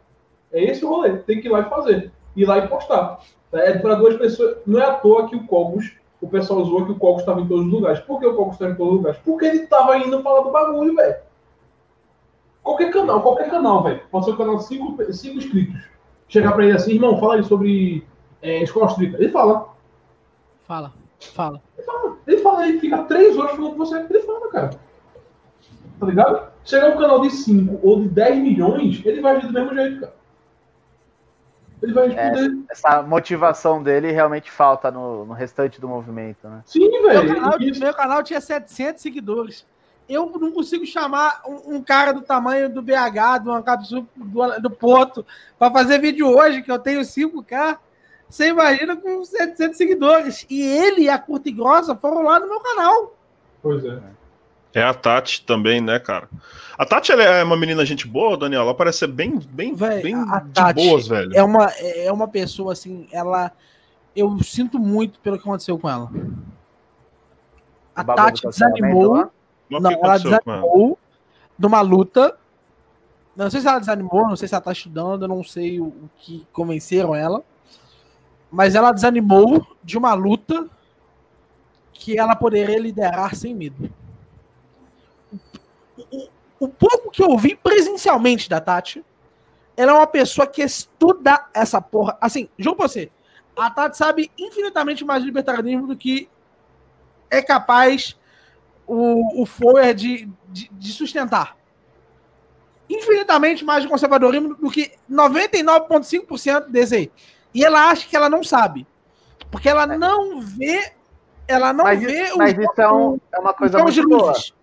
É esse o rolê. Tem que ir lá e fazer. Ir lá e postar. É para duas pessoas. Não é à toa que o Cogos, o pessoal zoou que o Cogos estava em todos os lugares. Por que o Cogos estava em todos os lugares? Porque ele tava indo falar do bagulho, velho. Qualquer canal, qualquer canal, velho. Pode ser um canal de cinco, cinco inscritos. Chegar pra ele assim, irmão, fala aí sobre é, escola austríaca. Ele fala. Fala, fala. Ele fala, ele fala, ele fica três horas falando com você, ele fala, cara. Tá ligado? Chegar um canal de 5 ou de 10 milhões, ele vai agir do mesmo jeito, cara. Ele vai responder. Essa motivação dele realmente falta no, no restante do movimento, né? Sim, Meu velho. canal, Isso- meu canal tinha 700 seguidores. Eu não consigo chamar um, um cara do tamanho do BH, do Ancapsu, do, do Porto, para fazer vídeo hoje, que eu tenho 5K. Você imagina com 700 seguidores. E ele e a Curta e Grossa foram lá no meu canal. Pois é. É a Tati também, né, cara? A Tati ela é uma menina gente boa, Daniel. Ela parece ser bem, bem, Véi, bem a de Tati boas, velho. É uma, é uma pessoa assim, ela. Eu sinto muito pelo que aconteceu com ela. A Tati desanimou. Mas Não, ela com desanimou de uma luta. Não sei se ela desanimou, não sei se ela tá estudando, não sei o, o que convenceram ela. Mas ela desanimou de uma luta que ela poderia liderar sem medo. O, o- o pouco que eu vi presencialmente da Tati, ela é uma pessoa que estuda essa porra. Assim, juro pra você, a Tati sabe infinitamente mais de libertarianismo do que é capaz o, o Foer de, de, de sustentar. Infinitamente mais de conservadorismo do que 99,5% desse aí. E ela acha que ela não sabe. Porque ela não vê. Ela não Mas, vê mas os- isso é, um- é uma coisa de muito boa. luzes.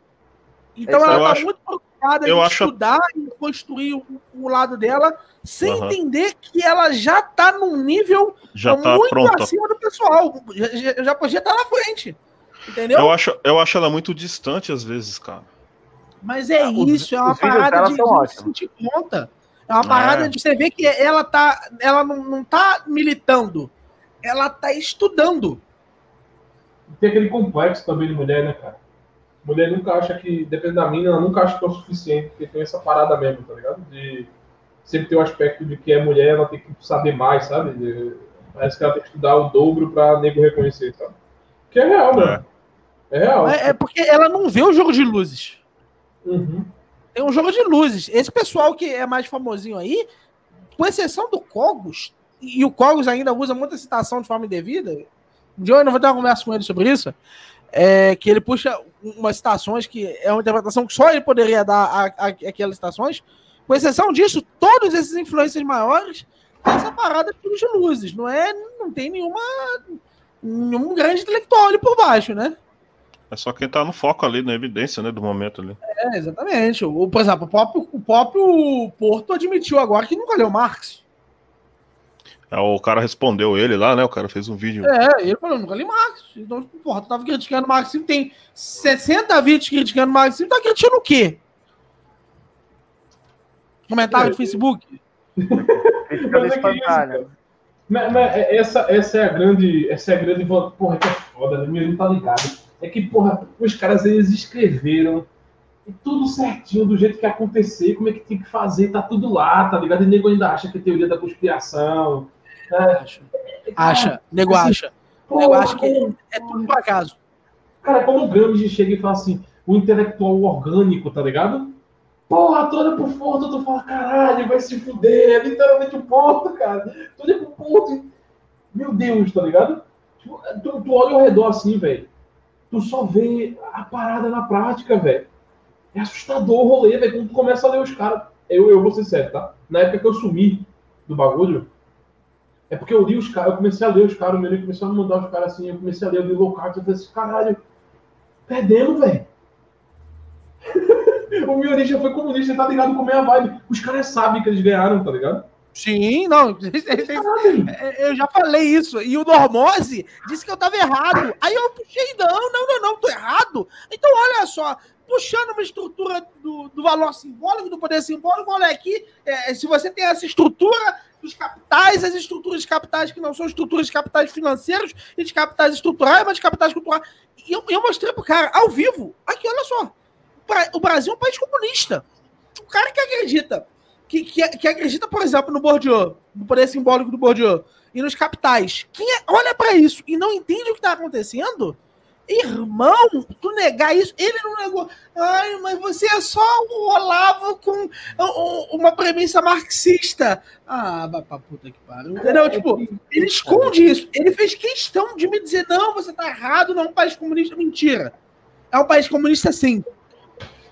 Então Isso ela está acho- muito preocupada eu em acho- estudar e construir o, o lado dela, sem Aham. entender que ela já está num nível Já tá muito pronta. acima do pessoal. Já, já, já podia estar na frente. Entendeu? Eu acho, eu acho ela muito distante às vezes, cara. Mas é Ah, os- isso, é uma os parada de, de sentir conta. É uma parada É. de você ver que ela tá. Ela não, não tá militando. Ela tá estudando. Tem aquele complexo também de mulher, né, cara? Mulher nunca acha que, depende da mina, ela nunca acha que é o suficiente, porque tem essa parada mesmo, tá ligado? De sempre ter o aspecto de que é mulher, ela tem que saber mais, sabe? De- parece que ela tem que estudar o dobro pra nego reconhecer, sabe? Que é real, É. mano. É real. É, é porque ela não vê o jogo de luzes. Uhum. Tem um jogo de luzes. Esse pessoal que é mais famosinho aí, com exceção do Cogos, e o Cogos ainda usa muita citação de forma indevida. Um dia eu não vou ter uma conversa com ele sobre isso. É, que ele puxa umas citações que é uma interpretação que só ele poderia dar a, a- aquelas citações. Com exceção disso, todos esses influências maiores essa parada de luzes. Não é, não tem nenhuma nenhum grande intelectual ali por baixo, né? É só quem tá no foco ali, na evidência, né, do momento ali. É, exatamente. O, por exemplo, o próprio, o próprio Porto admitiu agora que nunca leu Marx. É, o cara respondeu ele lá, né? O cara fez um vídeo. É, ele falou, nunca li Marx. Então, porra, tu tava criticando Marx, tem 60 vídeos criticando Marx, tá criticando o quê? Comentário do Facebook? É que espontânea. Mas, mas essa, essa é a grande. Essa é a grande. Porra, que é foda, né? Meu, não tá ligado. É que, porra, os caras eles escreveram e tudo certinho, do jeito que ia acontecer, como é que tem que fazer, tá tudo lá, tá ligado? E nego ainda acha que é teoria da conspiração. Acha. Acha, nego assim, acha. Porra, Eu acho que é tudo por acaso. Cara, como o Gramsci chega e fala assim, o intelectual orgânico, tá ligado? Porra, tu olha pro ponto, tu fala, caralho, vai se fuder, é literalmente o ponto, cara. Tu olha pro ponto. Meu Deus, tá ligado? Tipo, tu, tu olha ao redor assim, velho. Tu só vê a parada na prática, velho. É assustador o rolê, velho. Quando tu começa a ler os caras. Eu, eu vou ser sério, tá? Na época que eu sumi do bagulho, é porque eu li os caras, eu comecei a ler os caras, o meu começou a mandar os caras assim, eu comecei a ler, eu li local, eu falei assim, caralho, perdemos, velho. o Miori já foi comunista, tá ligado com a vibe. Os caras sabem que eles ganharam, tá ligado? Sim, não. Eu já falei isso. E o Normose disse que eu tava errado. Aí eu puxei, não, não, não, não, tô errado. Então, olha só, puxando uma estrutura do, do valor simbólico, do poder simbólico, olha aqui, é, se você tem essa estrutura dos capitais, as estruturas de capitais que não são estruturas de capitais financeiros e de capitais estruturais, mas de capitais culturais. E eu, eu mostrei pro cara, ao vivo, aqui, olha só, o Brasil é um país comunista. O cara que acredita, que, que, que acredita, por exemplo, no Bourdieu, no poder simbólico do Bourdieu, e nos capitais, quem é, olha para isso e não entende o que está acontecendo, Irmão, tu negar isso, ele não negou. Ai, mas você é só o Olavo com uma premissa marxista. Ah, vai puta que pariu. Entendeu? Tipo, ele esconde isso. Ele fez questão de me dizer: não, você tá errado, não é um país comunista. Mentira. É um país comunista sim.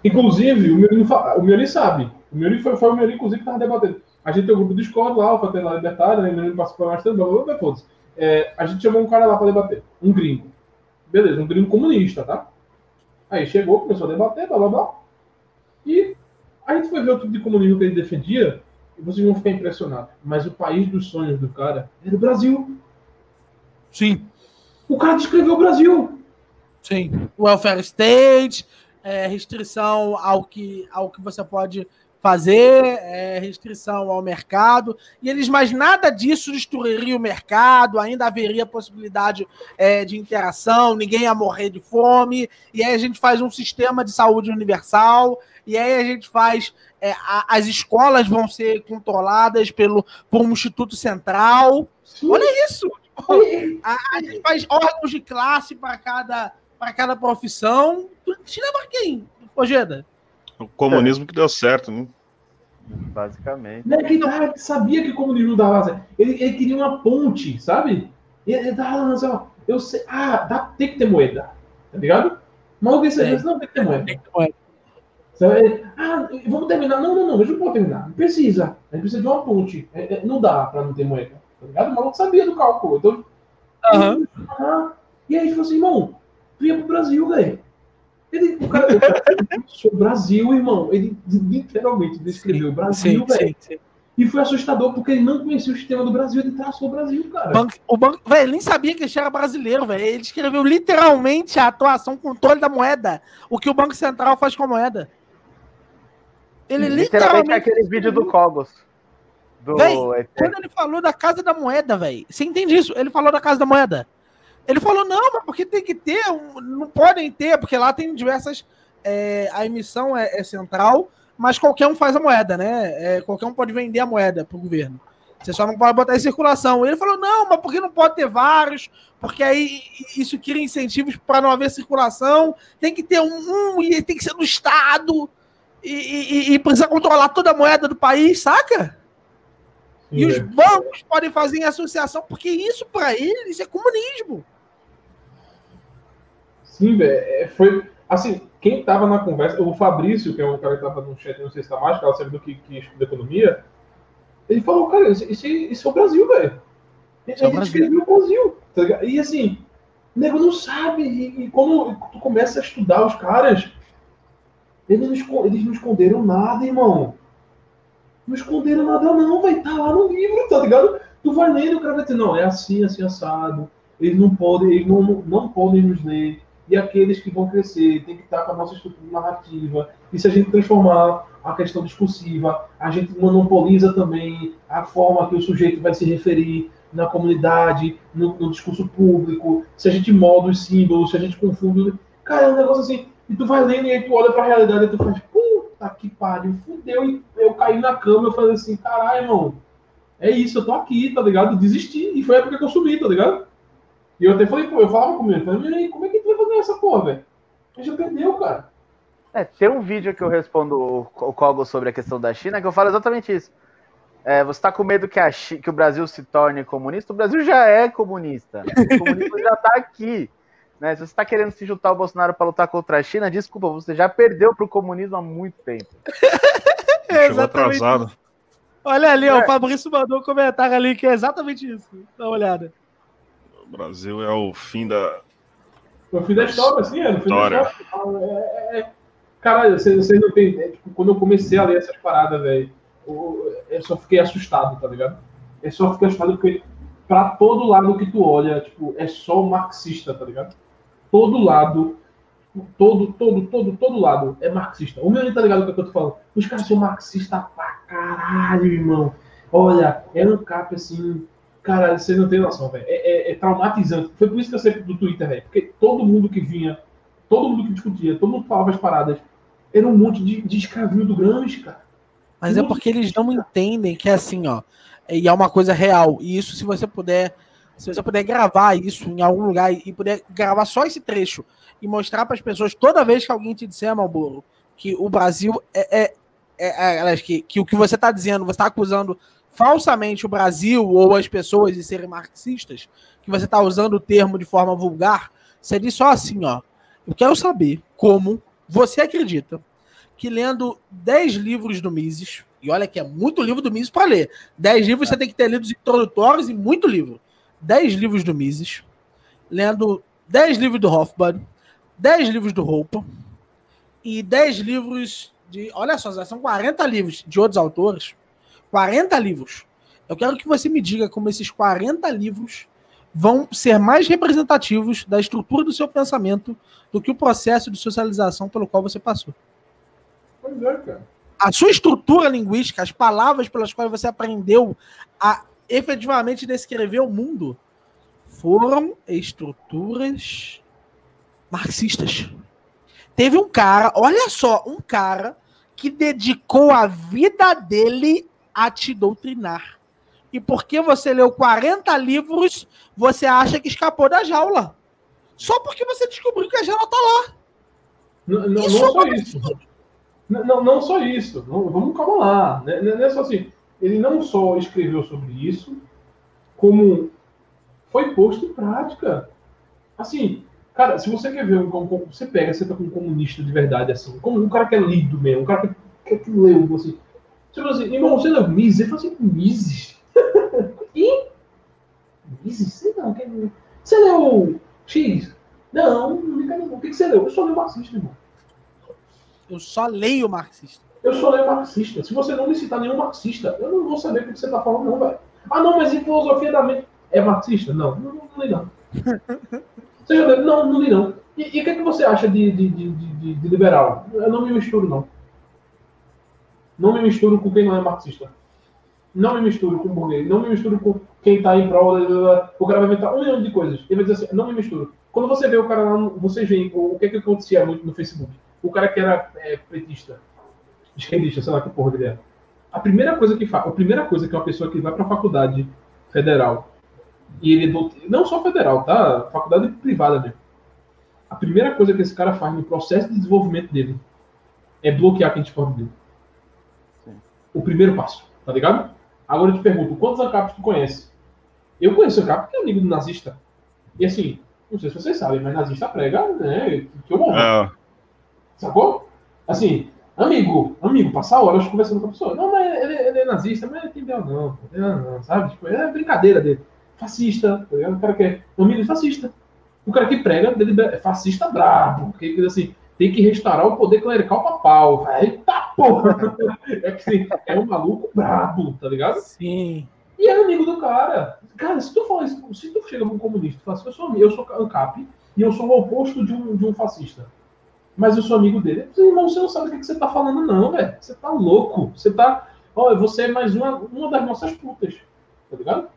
Inclusive, o Miori, o Miori sabe. O Miori foi, foi o Miori, inclusive, que tava debatendo. A gente tem um grupo do Discord lá, o Fatel lá Libertário, né? O Miori participou mais tempo, foda é, A gente chamou um cara lá pra debater, um gringo. Beleza, um gringo comunista, tá? Aí chegou, começou a debater, blá blá blá. E a gente foi ver o tipo de comunismo que ele defendia, e vocês vão ficar impressionados. Mas o país dos sonhos do cara era o Brasil. Sim. O cara descreveu o Brasil. Sim. Welfare state, é, restrição ao que, ao que você pode fazer, é, restrição ao mercado, e eles, mais nada disso destruiria o mercado, ainda haveria possibilidade é, de interação, ninguém ia morrer de fome, e aí a gente faz um sistema de saúde universal, e aí a gente faz. É, a, as escolas vão ser controladas pelo, por um instituto central. Olha isso! A, a gente faz órgãos de classe para cada para cada profissão. Te lembra quem, Ojeda? O comunismo é. que deu certo, né? Basicamente. Não é que cara sabia que o comunismo dava certo. Ele, ele queria uma ponte, sabe? Ele, ele tava assim, ó, eu sei, ah, dá, tem que ter moeda, tá ligado? Mas alguém é. não, tem que ter moeda. Tem que ter moeda. Sabe? Ah, vamos terminar. Não, não, não, deixa eu pode terminar. Não precisa. A gente precisa de uma ponte. É, é, não dá pra não ter moeda. Tá ligado? O maluco sabia do cálculo. Então, uhum. e aí ele falou assim, irmão, vinha pro Brasil, velho. Ele, o cara, o Brasil, irmão. Ele literalmente descreveu o Brasil, velho. E foi assustador porque ele não conhecia o sistema do Brasil, ele traçou o Brasil, cara. Banco, o banco, velho, ele nem sabia que ele era brasileiro, velho. Ele escreveu literalmente a atuação, controle da moeda, o que o Banco Central faz com a moeda. Ele literalmente, literalmente é aquele vídeo do Cogos. Do... Véi, quando ele falou da Casa da Moeda, velho, você entende isso? Ele falou da Casa da Moeda. Ele falou, não, mas porque tem que ter, não podem ter, porque lá tem diversas. É, a emissão é, é, central, mas qualquer um faz a moeda, né? É, qualquer um pode vender a moeda para o governo. Você só não pode botar em circulação. Ele falou, não, mas porque não pode ter vários? Porque aí isso cria incentivos para não haver circulação. Tem que ter um, um, e tem que ser do Estado. E, e, e precisa controlar toda a moeda do país, saca? E os bancos podem fazer em associação, porque isso para eles é comunismo. Sim, velho. É, foi. Assim, quem tava na conversa, o Fabrício, que é o cara que tava no chat, não sei se tá mais, que ela sabe do que, que estuda economia, ele falou, cara, esse, esse é o Brasil, velho. Ele é o Brasil. o Brasil. Tá e assim, o nego não sabe. E, e quando tu começa a estudar os caras, eles não, eles não esconderam nada, irmão. Não esconderam nada, não, vai estar tá lá no livro, tá ligado? Tu vai lendo, o cara vai dizer, não, é assim, assim, assado. Eles não podem, eles não, não podem nos ler e aqueles que vão crescer tem que estar com a nossa estrutura narrativa. E se a gente transformar a questão discursiva, a gente monopoliza também a forma que o sujeito vai se referir na comunidade, no, no discurso público, se a gente molda os símbolos, se a gente confunde. Cara, é um negócio assim. E tu vai lendo e aí tu olha pra realidade e tu faz, puta que pariu, fudeu. E eu caí na cama eu falei assim, caralho, irmão, é isso, eu tô aqui, tá ligado? Desisti. E foi a época que eu subi, tá ligado? E eu até falei, pô, eu falava com ele, falei, e aí, como é que essa porra, velho? A já perdeu, cara. É, tem um vídeo que eu respondo o Kogo sobre a questão da China que eu falo exatamente isso. É, você está com medo que, a, que o Brasil se torne comunista? O Brasil já é comunista. O comunismo já está aqui. Né? Se você está querendo se juntar ao Bolsonaro para lutar contra a China, desculpa, você já perdeu para o comunismo há muito tempo. é, Chegou atrasado. Olha ali, é. ó, o Fabrício mandou um comentário ali que é exatamente isso. Dá uma olhada. O Brasil é o fim da. O fim da história, assim, é. No fim história. da história. É, é, é. Caralho, vocês, vocês não tem. É, tipo, quando eu comecei a ler essas paradas, velho, eu só fiquei assustado, tá ligado? Eu só fiquei assustado porque pra todo lado que tu olha, tipo, é só marxista, tá ligado? Todo lado, todo, todo, todo, todo lado é marxista. O meu tá ligado o que eu tô falando? Os caras são marxistas pra caralho, irmão. Olha, é um cap assim. Cara, você não tem noção, velho. É, é, é, traumatizante. Foi por isso que eu sei do Twitter, velho. Porque todo mundo que vinha, todo mundo que discutia, todo mundo que falava as paradas, era um monte de, de escravinho do Gramsci, cara. Mas é porque eles não entendem que é assim, ó. E é uma coisa real. E isso, se você puder, se você puder gravar isso em algum lugar e puder gravar só esse trecho e mostrar para as pessoas toda vez que alguém te disser, Malboro, que o Brasil é, é, é, é que, que o que você está dizendo, você está acusando falsamente o Brasil ou as pessoas de serem marxistas, que você está usando o termo de forma vulgar, você diz só assim, ó. Eu quero saber como você acredita que lendo 10 livros do Mises, e olha que é muito livro do Mises para ler. 10 livros você tem que ter lido os introdutórios e muito livro. 10 livros do Mises, lendo 10 livros do Hofbauer, 10 livros do Roupa e 10 livros de. Olha só, são 40 livros de outros autores. 40 livros. Eu quero que você me diga como esses 40 livros vão ser mais representativos da estrutura do seu pensamento do que o processo de socialização pelo qual você passou. Pois é, cara. A sua estrutura linguística, as palavras pelas quais você aprendeu a efetivamente descrever o mundo, foram estruturas marxistas. Teve um cara, olha só, um cara que dedicou a vida dele a te doutrinar. E porque você leu 40 livros, você acha que escapou da jaula. Só porque você descobriu que a jaula tá lá. Não, não, isso não é só isso. Não, não só isso. Não, vamos calma lá. Né? Não é só assim. Ele não só escreveu sobre isso, como foi posto em prática. Assim, cara, se você quer ver um, um você pega, você tá com um comunista de verdade, assim, como um cara que é lido mesmo, um cara que, que, que leu, assim. Você fala assim, irmão, você leu Mises? Ele fala assim, Mises? e? Mises? Sei não. Você leu X? Não, não liga nenhum. O que, que você leu? Eu só leio marxista, irmão. Eu só leio marxista. Eu só leio marxista. Se você não me citar nenhum marxista, eu não vou saber o que você está falando, não, velho. Ah, não, mas em filosofia da mente. É marxista? Não, não, não, não li, não. Você já leu? Não, não li, não. E, e o que, é que você acha de, de, de, de, de liberal? Eu não me misturo, não. Não me misturo com quem não é marxista. Não me misturo com burguês. Não me misturo com quem está em prol. O cara vai inventar um milhão de coisas. Ele vai dizer assim: não me misturo. Quando você vê o cara lá, você vê o, que, é que acontecia muito no Facebook o cara que era é, petista, esquerdista, sei lá que porra ele é. A primeira coisa que faz, a primeira coisa que uma pessoa que vai para a faculdade federal e ele é não só federal, tá? Faculdade privada mesmo. A primeira coisa que esse cara faz no processo de desenvolvimento dele é bloquear quem discorda dele. O primeiro passo, tá ligado? Agora eu te pergunto, quantos ANCAPs tu conhece? Eu conheço ANCAP porque é amigo do nazista. E assim, não sei se vocês sabem, mas nazista prega, né? Que eu morro. É. Sacou? Assim, amigo, amigo, passar horas conversando com a pessoa. Não, mas ele, ele é nazista, mas ele tem não, não, não, sabe? Tipo, é brincadeira dele. Fascista, tá ligado? O cara que é amigo fascista. O cara que prega é fascista brabo, porque assim, tem que restaurar o poder clerical papal. Eita porra! É que assim, é um maluco brabo, tá ligado? Sim. E é amigo do cara. Cara, se tu fala isso, se tu chega pra um comunista e fala assim, eu sou, eu sou ANCAP e eu sou o oposto de um, de um fascista mas eu sou amigo dele. Irmão, você não sabe o que você tá falando, não, velho. Você tá louco. Você tá. Olha, você é mais uma, uma das nossas putas. Tá ligado?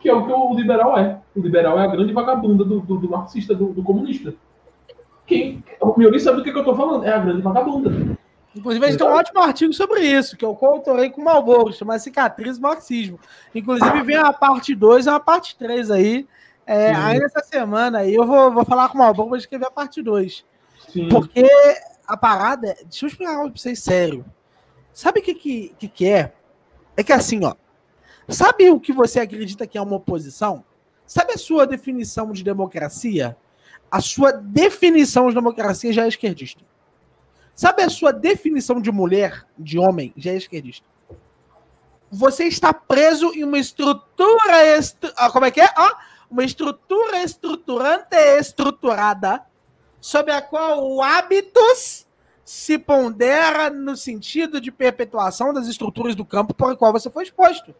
Que é o que o liberal é. O liberal é a grande vagabunda do, do, do marxista, do, do, comunista. Quem, o Miori sabe do que, que eu tô falando. É a grande vagabunda. Inclusive, a gente tem um ótimo artigo sobre isso, que eu coautorei com o Malboro, chama Cicatriz Marxismo. Inclusive, vem a parte 2 e uma parte 3 aí. É, aí nessa semana aí eu vou, vou falar com o Malboro para escrever a parte 2. Sim. Porque a parada. Deixa eu explicar algo pra vocês sério. Sabe o que, que, que, que é? É que assim, ó. Sabe o que você acredita que é uma oposição? Sabe a sua definição de democracia? A sua definição de democracia já é esquerdista. Sabe a sua definição de mulher, de homem, já é esquerdista. Você está preso em uma estrutura. Estru... Ah, como é que é? Ah, uma estrutura estruturante estruturada sobre a qual o hábitos se pondera no sentido de perpetuação das estruturas do campo para o qual você foi exposto.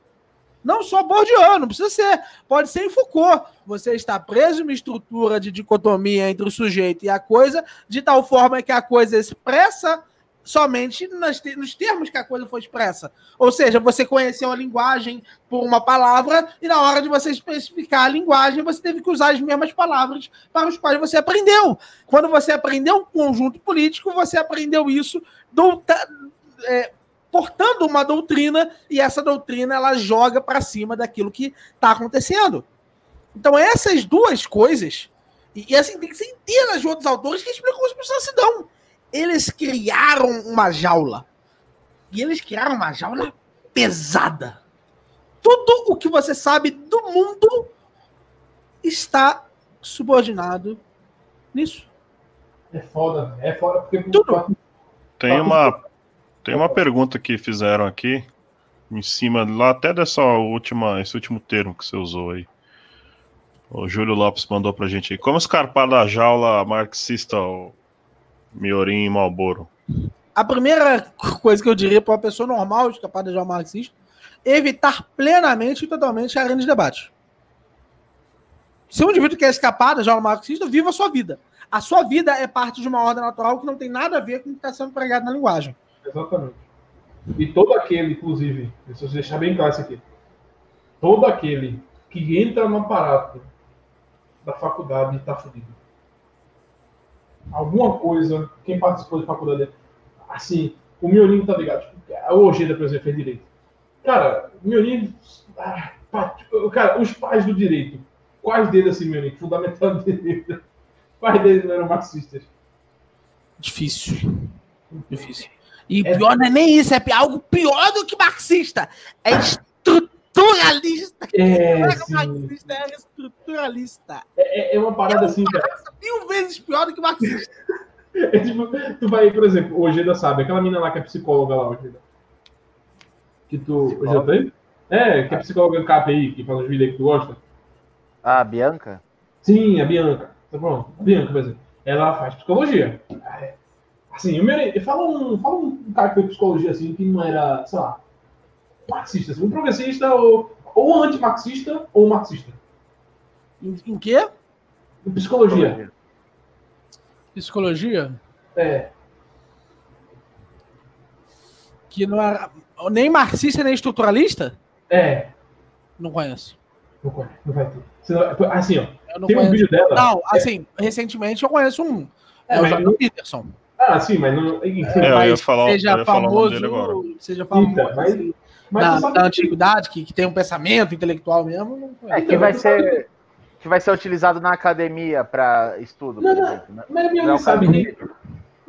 Não só Bourdieu, não precisa ser. Pode ser em Foucault. Você está preso em uma estrutura de dicotomia entre o sujeito e a coisa, de tal forma que a coisa expressa somente nas, nos termos que a coisa foi expressa. Ou seja, você conheceu a linguagem por uma palavra e na hora de você especificar a linguagem, você teve que usar as mesmas palavras para os quais você aprendeu. Quando você aprendeu um conjunto político, você aprendeu isso do, é, portando uma doutrina e essa doutrina ela joga para cima daquilo que está acontecendo. Então essas duas coisas e, e, assim tem centenas de outros autores que explicam isso para se dão eles criaram uma jaula. E eles criaram uma jaula pesada. Tudo o que você sabe do mundo está subordinado nisso. É foda, é foda porque Tudo. Tem uma tem uma pergunta que fizeram aqui em cima lá até dessa última esse último termo que você usou aí. O Júlio Lopes mandou pra gente aí. Como escarpar da jaula marxista Miorim e Malboro. A primeira coisa que eu diria para uma pessoa normal, escapada de já marxista, evitar plenamente e totalmente a grande debate. Se um indivíduo quer escapar da jaula marxista, viva a sua vida. A sua vida é parte de uma ordem natural que não tem nada a ver com o que está sendo pregado na linguagem. Exatamente. E todo aquele, inclusive, preciso deixar bem claro isso aqui, todo aquele que entra no aparato da faculdade está fudido alguma coisa, quem participou de faculdade, assim, o Miolinho tá ligado? Tipo, a Ojeda, por exemplo, fez direito. Cara, Miolinho, ah, cara, os pais do direito, quais deles, assim, Miolinho, fundamental direito, quais deles não eram marxistas? Difícil. Difícil. E é, pior não é nem isso, é algo pior do que marxista. É estruturalista. É, marxista é estruturalista. É, é uma parada é assim, cara. Mil vezes pior do que marxista. é tipo, tu vai, por exemplo, o Ojeda sabe, aquela menina lá que é psicóloga lá, Ojeda. Que tu. Já tem? É, que é psicóloga do KPI, que faz os vídeos aí que tu gosta. Ah, a Bianca? Sim, a Bianca. Tá bom? A Bianca, por exemplo. Ela faz psicologia. Assim, eu, fala, um, fala um cara que fez psicologia assim, que não era, sei lá, marxista, assim, um progressista ou, ou antimarxista ou marxista. Em, em quê? Em psicologia. Psicologia? É. Que não era nem marxista nem estruturalista? É. Não conheço. Não conheço, não vai ter. Assim, ó. tem conheço. um vídeo dela. Não, assim, é... recentemente eu conheço um. É, é o Jordan Peterson. Ah, sim, mas não. Enfim, é, ia falar, seja eu ia famoso, agora. Seja famoso. Então, mas, mas da, da antiguidade, que, que, tem um pensamento intelectual mesmo. Não... É, que vai ser que vai ser utilizado na academia para estudo. Não, não, né? mas o Mione sabe que,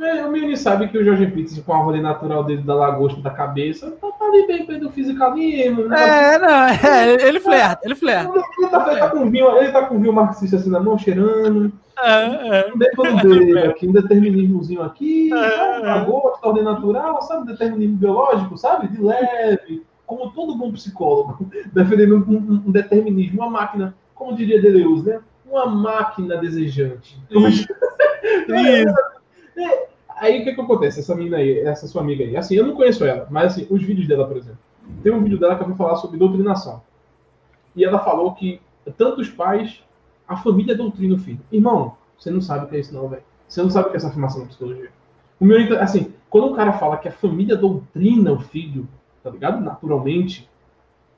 é, o Mione sabe que o Jorge Pitts, com a rolê natural dele da lagosta da cabeça, tá, tá ali bem do fisicalismo. Né? É, não, é, ele flerta, ele flerta. Ele tá, ele tá com vinho, ele tá com vinho marxista assim na mão, cheirando. É, é. Um depois dele aqui, um determinismozinho aqui, é, lagosta, ordem natural, sabe? Determinismo biológico, sabe? De leve como todo bom psicólogo, defendendo um, um, determinismo, uma máquina, como diria Deleuze, né? Uma máquina desejante. Isso. é, aí o que, que acontece? Essa menina aí, essa sua amiga aí, assim, eu não conheço ela, mas assim, os vídeos dela, por exemplo. Tem um vídeo dela que eu vou falar sobre doutrinação. E ela falou que tanto os pais, a família doutrina o filho. Irmão, você não sabe o que é isso, não, velho. Você não sabe o que é essa afirmação da psicologia. O meu, assim, quando o cara fala que a família doutrina o filho, tá ligado? Naturalmente.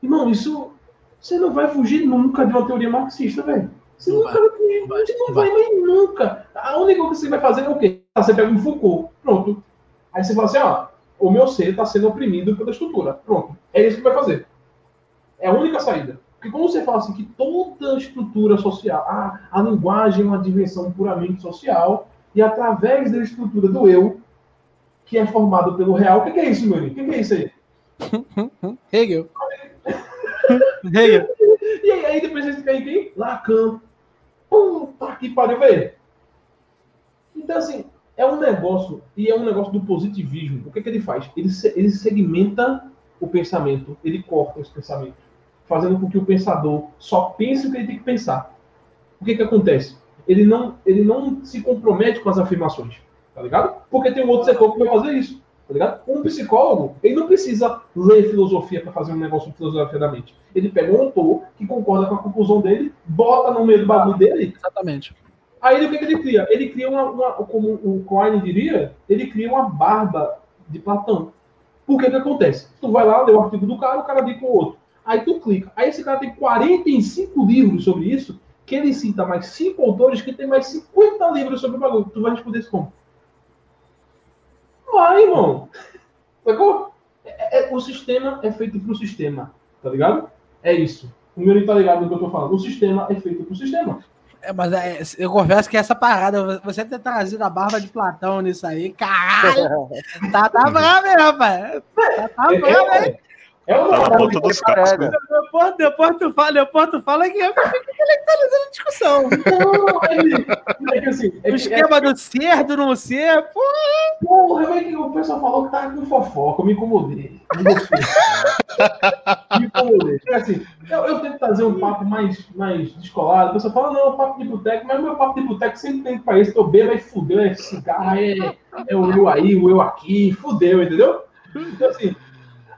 Irmão, isso. Você não vai fugir nunca de uma teoria marxista, velho. Você não nunca vai, fugir, vai, você não vai, vai nunca. A única coisa que você vai fazer é o quê? Você pega um Foucault, pronto. Aí você fala assim, ó, o meu ser está sendo oprimido pela estrutura. Pronto. É isso que vai fazer. É a única saída. Porque quando você fala assim que toda estrutura social, a, a linguagem é uma dimensão puramente social, e através da estrutura do eu, que é formado pelo real, o que, que é isso, meu O que, que é isso aí? Hegel. Hegel. E aí, aí depois você cai quem? Lacan. Puta que pariu, velho. Então, assim, é um negócio, e é um negócio do positivismo. O que, que ele faz? Ele, ele segmenta o pensamento, ele corta esse pensamento, fazendo com que o pensador só pense o que ele tem que pensar. O que, que acontece? Ele não, ele não se compromete com as afirmações, tá ligado? Porque tem um outro setor que vai fazer isso, tá ligado? Um psicólogo, ele não precisa ler filosofia para fazer um negócio filosoficamente. Ele pega um autor que concorda com a conclusão dele, bota no meio do bagulho dele Exatamente. Aí ele, o que, que ele cria? Ele cria uma, uma- como o Klein diria, ele cria uma barba de Platão. Por que acontece? Tu vai lá, lê o artigo do cara, o cara diz com o outro. Aí tu clica. Aí esse cara tem 45 livros sobre isso, que ele cita mais 5 autores que tem mais 50 livros sobre o bagulho. Tu vai responder isso como? Vai, irmão. Sacou? É- é- o sistema é feito pro sistema, tá ligado? É isso. O meu tá ligado no que eu tô falando. O sistema é feito pro sistema. É, mas é, eu confesso que essa parada, você ter trazido a barba de Platão nisso aí, caralho, tá, tá bravo, hein, rapaz? Tá, tá hein? É, é o Tá na ponta dos cascos. Depois, depois tu fala, depois tu fala que eu fico intelectualizando a discussão. Não, ele, é que assim, é O que, é, esquema do ser, do não ser, pô, porra, é que o pessoal falou que tava com fofoca, eu me incomodei. Me incomodei. É assim, eu, eu tento trazer um papo mais, mais descolado, o pessoal fala, não, papo de boteco, mas meu papo de boteco sempre tem pra isso, que eu bebo, aí fudeu, é cigarro, é, é o eu aí, o eu aqui, fudeu, entendeu? Então assim,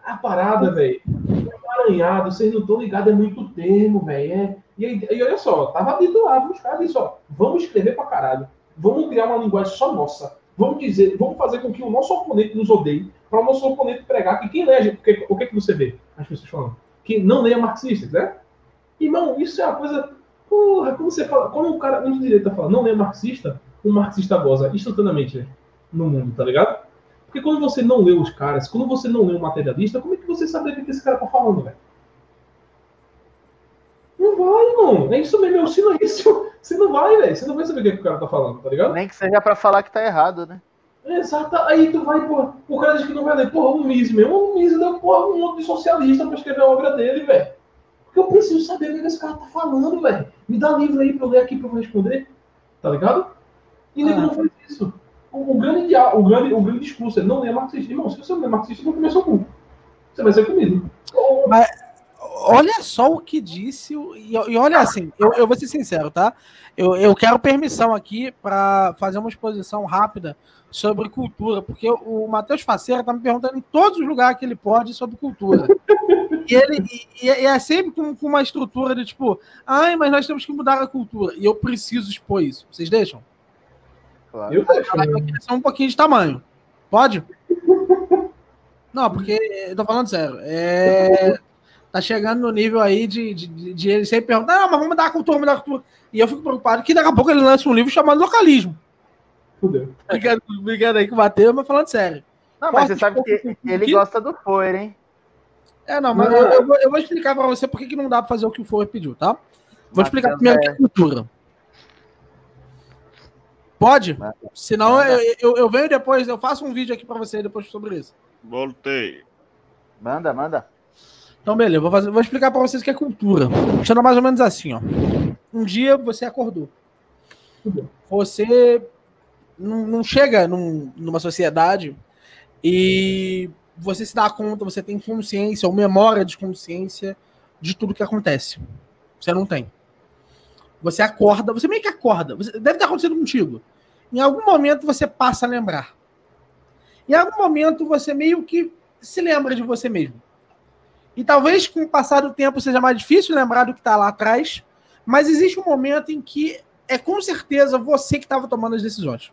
a parada, velho, emaranhado, vocês não estão ligados, é muito termo, velho. É... E, e olha só, tava lá, os caras disse, ó, vamos escrever pra caralho. Vamos criar uma linguagem só nossa. Vamos dizer, vamos fazer com que o nosso oponente nos odeie, para o nosso oponente pregar que quem lê, o que, que você vê? As pessoas falando. Que não leia marxistas, né? Irmão, isso é uma coisa. Porra, como você fala, quando o cara, um de direita fala, não leia marxista, o marxista goza instantaneamente né, no mundo, tá ligado? Porque quando você não lê os caras, quando você não lê o materialista, como é que você sabe o que esse cara tá falando, velho? Não vai, irmão. É isso mesmo, é o silêncio. Você não vai, velho. Você não vai saber o que, que o cara tá falando, tá ligado? Nem que seja pra falar que tá errado, né? Exato. Aí tu vai, pô. O cara diz que não vai ler. Porra, o Mises mesmo. O Mises deu, porra, um monte de socialista pra escrever a obra dele, velho. Porque eu preciso saber o que esse cara tá falando, velho. Me dá livro aí pra eu ler aqui pra eu responder. Tá ligado? E nego Ah. não faz isso. O, o grande, o, grande, o grande discurso é não ler marxista. Irmão, se você não ler marxista, não começou com. Você vai ser comido. Ou- olha só o que disse, e, e olha assim, eu, eu vou ser sincero, tá? Eu, eu quero permissão aqui para fazer uma exposição rápida sobre cultura, porque o Matheus Faceira tá me perguntando em todos os lugares que ele pode sobre cultura. E ele e, e é sempre com, com uma estrutura de tipo, ai, mas nós temos que mudar a cultura. E eu preciso expor isso. Vocês deixam? Claro. Eu né? Vai crescer um pouquinho de tamanho. Pode? Não, porque eu tô falando sério. É, tá chegando no nível aí de, de, de- de ele sempre perguntar, não, mas vamos mudar a cultura, mudar a cultura. E eu fico preocupado que daqui a pouco ele lança um livro chamado Localismo. Fudeu. Obrigado, obrigado aí com o Matheus, mas falando sério. Não, mas Posso você sabe que ele gosta do Poer, hein? É, não, mas Não. eu, eu vou, eu vou explicar pra você por que não dá pra fazer o que o Ford pediu, tá? Vou explicar Matheus primeiro o que é- é cultura. Pode? Senão eu, eu, eu venho depois, eu faço um vídeo aqui pra você depois sobre isso. Voltei. Manda, manda. Então, beleza, vou, fazer- vou explicar pra vocês o que é cultura. Funciona mais ou menos assim, ó. Um dia você acordou. Você não, não chega num- numa sociedade e você se dá conta, você tem consciência ou memória de consciência de tudo que acontece. Você não tem. Você acorda, você meio que acorda. Você- deve ter acontecido contigo. Em algum momento você passa a lembrar. Em algum momento você meio que se lembra de você mesmo. E talvez com o passar do tempo seja mais difícil lembrar do que está lá atrás, mas existe um momento em que é com certeza você que estava tomando as decisões.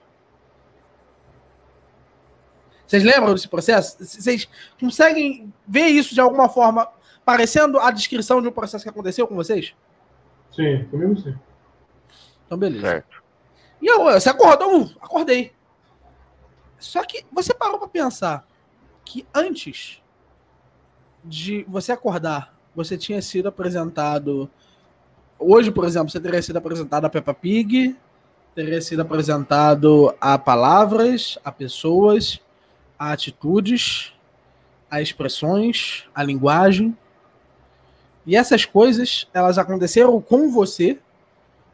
Vocês lembram desse processo? Vocês conseguem ver isso de alguma forma parecendo a descrição de um processo que aconteceu com vocês? Sim, comigo sim. Então, beleza. Certo. E eu, você acordou? Acordei. Só que você parou para pensar que antes de você acordar, você tinha sido apresentado. Hoje, por exemplo, você teria sido apresentado a Peppa Pig, teria sido apresentado a palavras, a pessoas, a atitudes, as expressões, a linguagem. E essas coisas, elas aconteceram com você,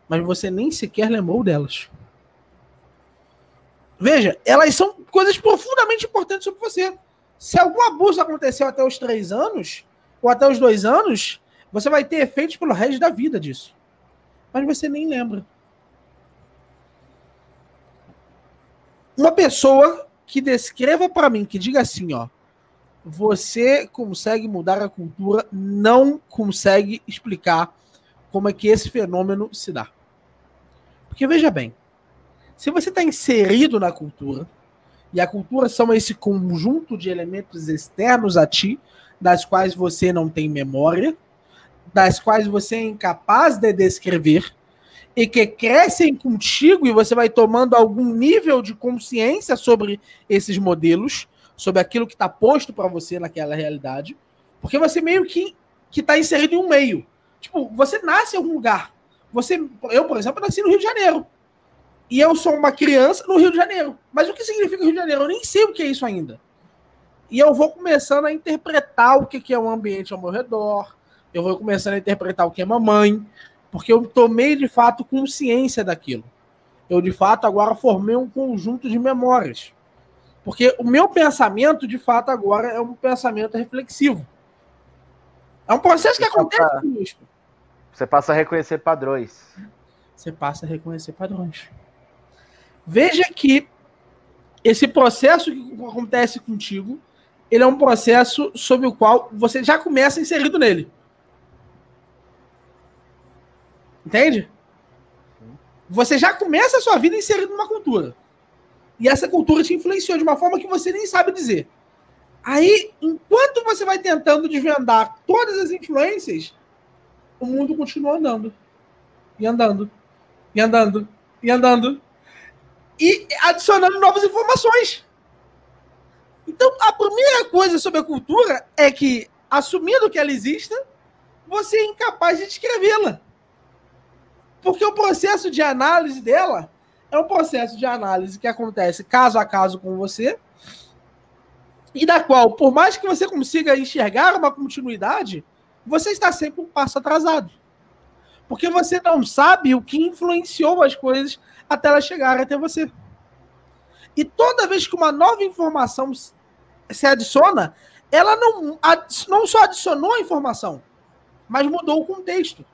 mas você nem sequer lembrou delas. Veja, elas são coisas profundamente importantes sobre você. Se algum abuso aconteceu até os três anos, ou até os dois anos, você vai ter efeitos pelo resto da vida disso. Mas você nem lembra. Uma pessoa que descreva para mim, que diga assim, ó, você consegue mudar a cultura, não consegue explicar como é que esse fenômeno se dá. Porque veja bem, se você está inserido na cultura, e a cultura são esse conjunto de elementos externos a ti, das quais você não tem memória, das quais você é incapaz de descrever, e que crescem contigo e você vai tomando algum nível de consciência sobre esses modelos, sobre aquilo que está posto para você naquela realidade, porque você meio que que está inserido em um meio. Tipo, você nasce em algum lugar. Você, eu, por exemplo, nasci no Rio de Janeiro. E eu sou uma criança no Rio de Janeiro. Mas o que significa Rio de Janeiro? Eu nem sei o que é isso ainda. E eu vou começando a interpretar o que é o ambiente ao meu redor. Eu vou começando a interpretar o que é mamãe. Porque eu tomei de fato consciência daquilo. Eu de fato agora formei um conjunto de memórias. Porque o meu pensamento, de fato, agora é um pensamento reflexivo. É um processo que acontece conosco. Você passa a reconhecer padrões. Você passa a reconhecer padrões. Veja que esse processo que acontece contigo, ele é um processo sobre o qual você já começa inserido nele. Entende? Você já começa a sua vida inserido numa cultura. E essa cultura te influenciou de uma forma que você nem sabe dizer. Aí, enquanto você vai tentando desvendar todas as influências, o mundo continua andando. E andando. E andando. E andando e adicionando novas informações. Então, a primeira coisa sobre a cultura é que, assumindo que ela exista, você é incapaz de descrevê-la. Porque o processo de análise dela é um processo de análise que acontece caso a caso com você, e da qual, por mais que você consiga enxergar uma continuidade, você está sempre um passo atrasado. Porque você não sabe o que influenciou as coisas até ela chegar até você. E toda vez que uma nova informação se adiciona, ela não, não só adicionou a informação, mas mudou o contexto.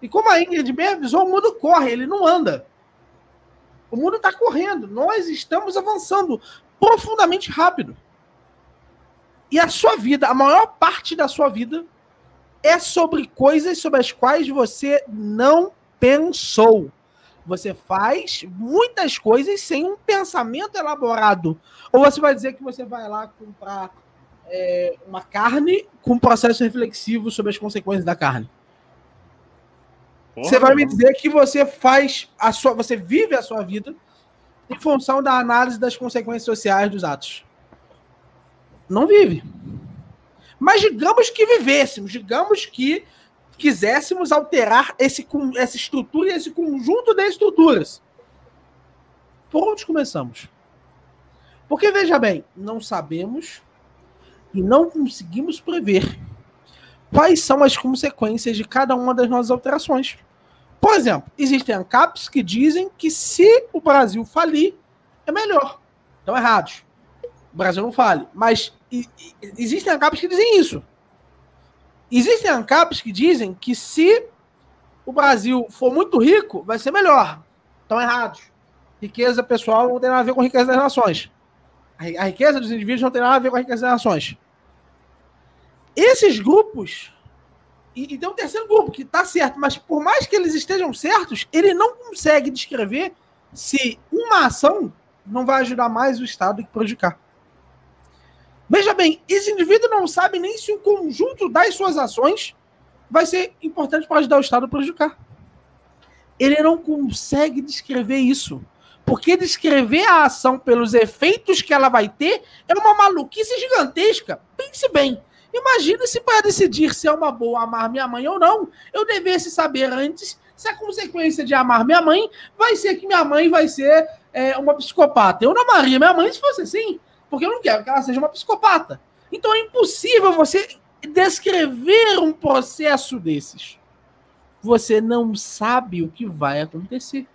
E como a Ingrid bem avisou, o mundo corre, ele não anda. O mundo está correndo. Nós estamos avançando profundamente rápido. E a sua vida, a maior parte da sua vida, é sobre coisas sobre as quais você não pensou. Você faz muitas coisas sem um pensamento elaborado. Ou você vai dizer que você vai lá comprar é, uma carne com um processo reflexivo sobre as consequências da carne. Porra, você vai me dizer que você faz a sua, você vive a sua vida em função da análise das consequências sociais dos atos. Não vive. Mas digamos que vivêssemos, digamos que quiséssemos alterar esse, essa estrutura e esse conjunto de estruturas. Por onde começamos? Porque, veja bem, não sabemos e não conseguimos prever quais são as consequências de cada uma das nossas alterações. Por exemplo, existem ANCAPs que dizem que se o Brasil falir, é melhor. Estão errados. O Brasil não fale. Mas e, e, existem ANCAPs que dizem isso. Existem ANCAPs que dizem que se o Brasil for muito rico, vai ser melhor. Estão errados. Riqueza pessoal não tem nada a ver com a riqueza das nações. A riqueza dos indivíduos não tem nada a ver com a riqueza das nações. Esses grupos. E, e tem um terceiro grupo que está certo, mas por mais que eles estejam certos, ele não consegue descrever se uma ação não vai ajudar mais o Estado que prejudicar. Veja bem, esse indivíduo não sabe nem se o conjunto das suas ações vai ser importante para ajudar o Estado a prejudicar. Ele não consegue descrever isso. Porque descrever a ação pelos efeitos que ela vai ter é uma maluquice gigantesca. Pense bem. Imagina se para decidir se é uma boa amar minha mãe ou não, eu devesse saber antes se a consequência de amar minha mãe vai ser que minha mãe vai ser é, uma psicopata. Eu não amaria minha mãe se fosse assim. Porque eu não quero que ela seja uma psicopata. Então é impossível você descrever um processo desses. Você não sabe o que vai acontecer.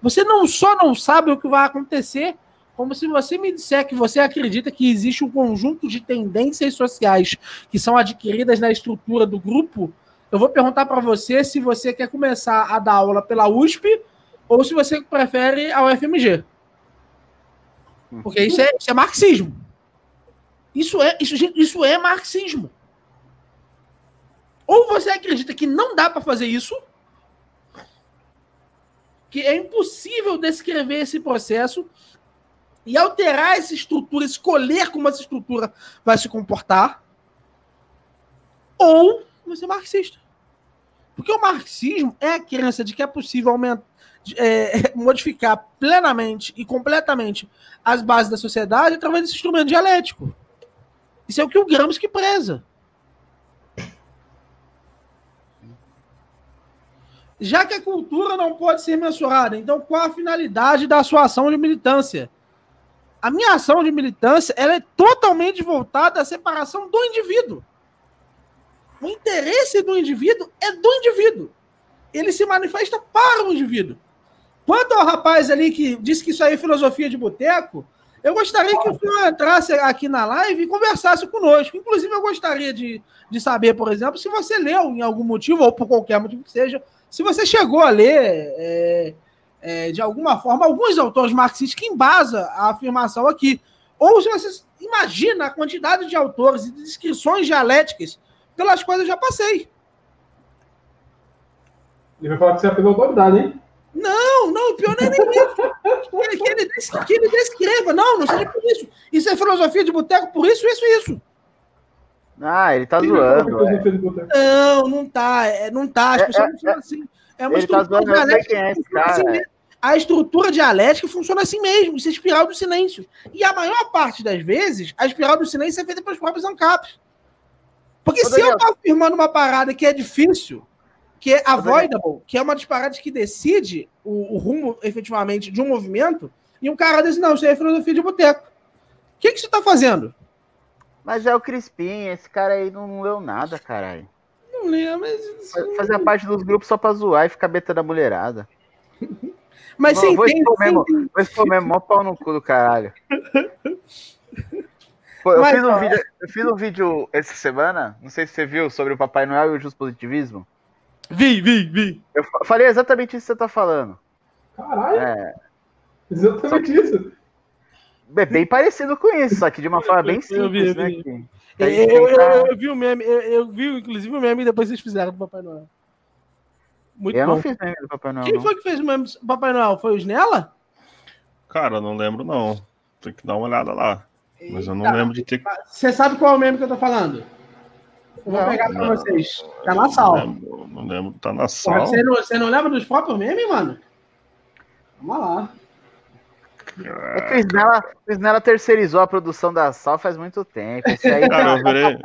Você não só não sabe o que vai acontecer, como se você me disser que você acredita que existe um conjunto de tendências sociais que são adquiridas na estrutura do grupo. Eu vou perguntar para você se você quer começar a dar aula pela USP ou se você prefere a UFMG. Porque isso é, isso é marxismo. Isso é, isso, isso é marxismo. Ou você acredita que não dá para fazer isso, que é impossível descrever esse processo e alterar essa estrutura, escolher como essa estrutura vai se comportar, ou você é marxista. Porque o marxismo é a crença de que é possível aumentar, é, modificar plenamente e completamente as bases da sociedade através desse instrumento dialético. Isso é o que o Gramsci preza. Já que a cultura não pode ser mensurada, então qual a finalidade da sua ação de militância? A minha ação de militância ela é totalmente voltada à separação do indivíduo. O interesse do indivíduo é do indivíduo. Ele se manifesta para o indivíduo. Quanto ao rapaz ali que disse que isso aí é filosofia de boteco, eu gostaria que o senhor entrasse aqui na live e conversasse conosco. Inclusive, eu gostaria de, de saber, por exemplo, se você leu em algum motivo, ou por qualquer motivo que seja, se você chegou a ler, é, é, de alguma forma, alguns autores marxistas que embasa a afirmação aqui. Ou se você imagina a quantidade de autores e de descrições dialéticas pelas quais eu já passei. Ele vai falar que você é pela autoridade, hein? Não, não, o pior não é nem isso. que, que, ele, que ele descreva. Não, não seja por isso. Isso é filosofia de boteco por isso, isso, isso. Ah, ele tá zoando. É. Não, não tá. É, não tá. As é, pessoas é, não é, assim. É uma ele tá estrutura tá zoando, dialética. É esse cara, assim a estrutura dialética funciona assim mesmo. Isso é espiral do silêncio. E a maior parte das vezes, a espiral do silêncio é feita pelos próprios ANCAPs. Porque Ô, se eu tô afirmando uma parada que é difícil, que é avoidable, que é uma das paradas que decide o, o, rumo, efetivamente, de um movimento, e um cara diz, não, isso aí é filosofia de boteco. O que, que você tá fazendo? Mas é o Crispim, esse cara aí não leu nada, caralho. Não leu, mas. Fazia parte dos grupos só pra zoar e ficar betando a mulherada. mas sem vou expor mesmo, Vou expor mesmo, mó pau no cu do caralho. Pô, eu, mas, fiz um vídeo, eu fiz um vídeo essa semana, não sei se você viu, sobre o Papai Noel e o Just Positivismo. Vi, vi, vi. Eu falei exatamente isso que você tá falando. Caralho. É. Exatamente que... isso. É bem parecido com isso, só que de uma forma bem simples, eu vi, eu né? Vi. Eu, eu, eu, eu, vi o meme, eu, vi inclusive o meme e depois vocês fizeram do Papai Noel. Muito eu bom. não fiz meme do Papai Noel. Quem não. foi que fez o meme do Papai Noel? Foi o Snella? Cara, não lembro não. Tem que dar uma olhada lá. Mas eu não Eita, lembro de ter. Você sabe qual é o meme que eu tô falando? Eu vou não, pegar pra não, vocês. Tá na sala. Não lembro, não lembro, tá na sala. Você não, você não lembra dos próprios memes, mano? Vamos lá. É que o Snella, o Snella terceirizou a produção da Sal faz muito tempo. Esse aí Cara, eu virei,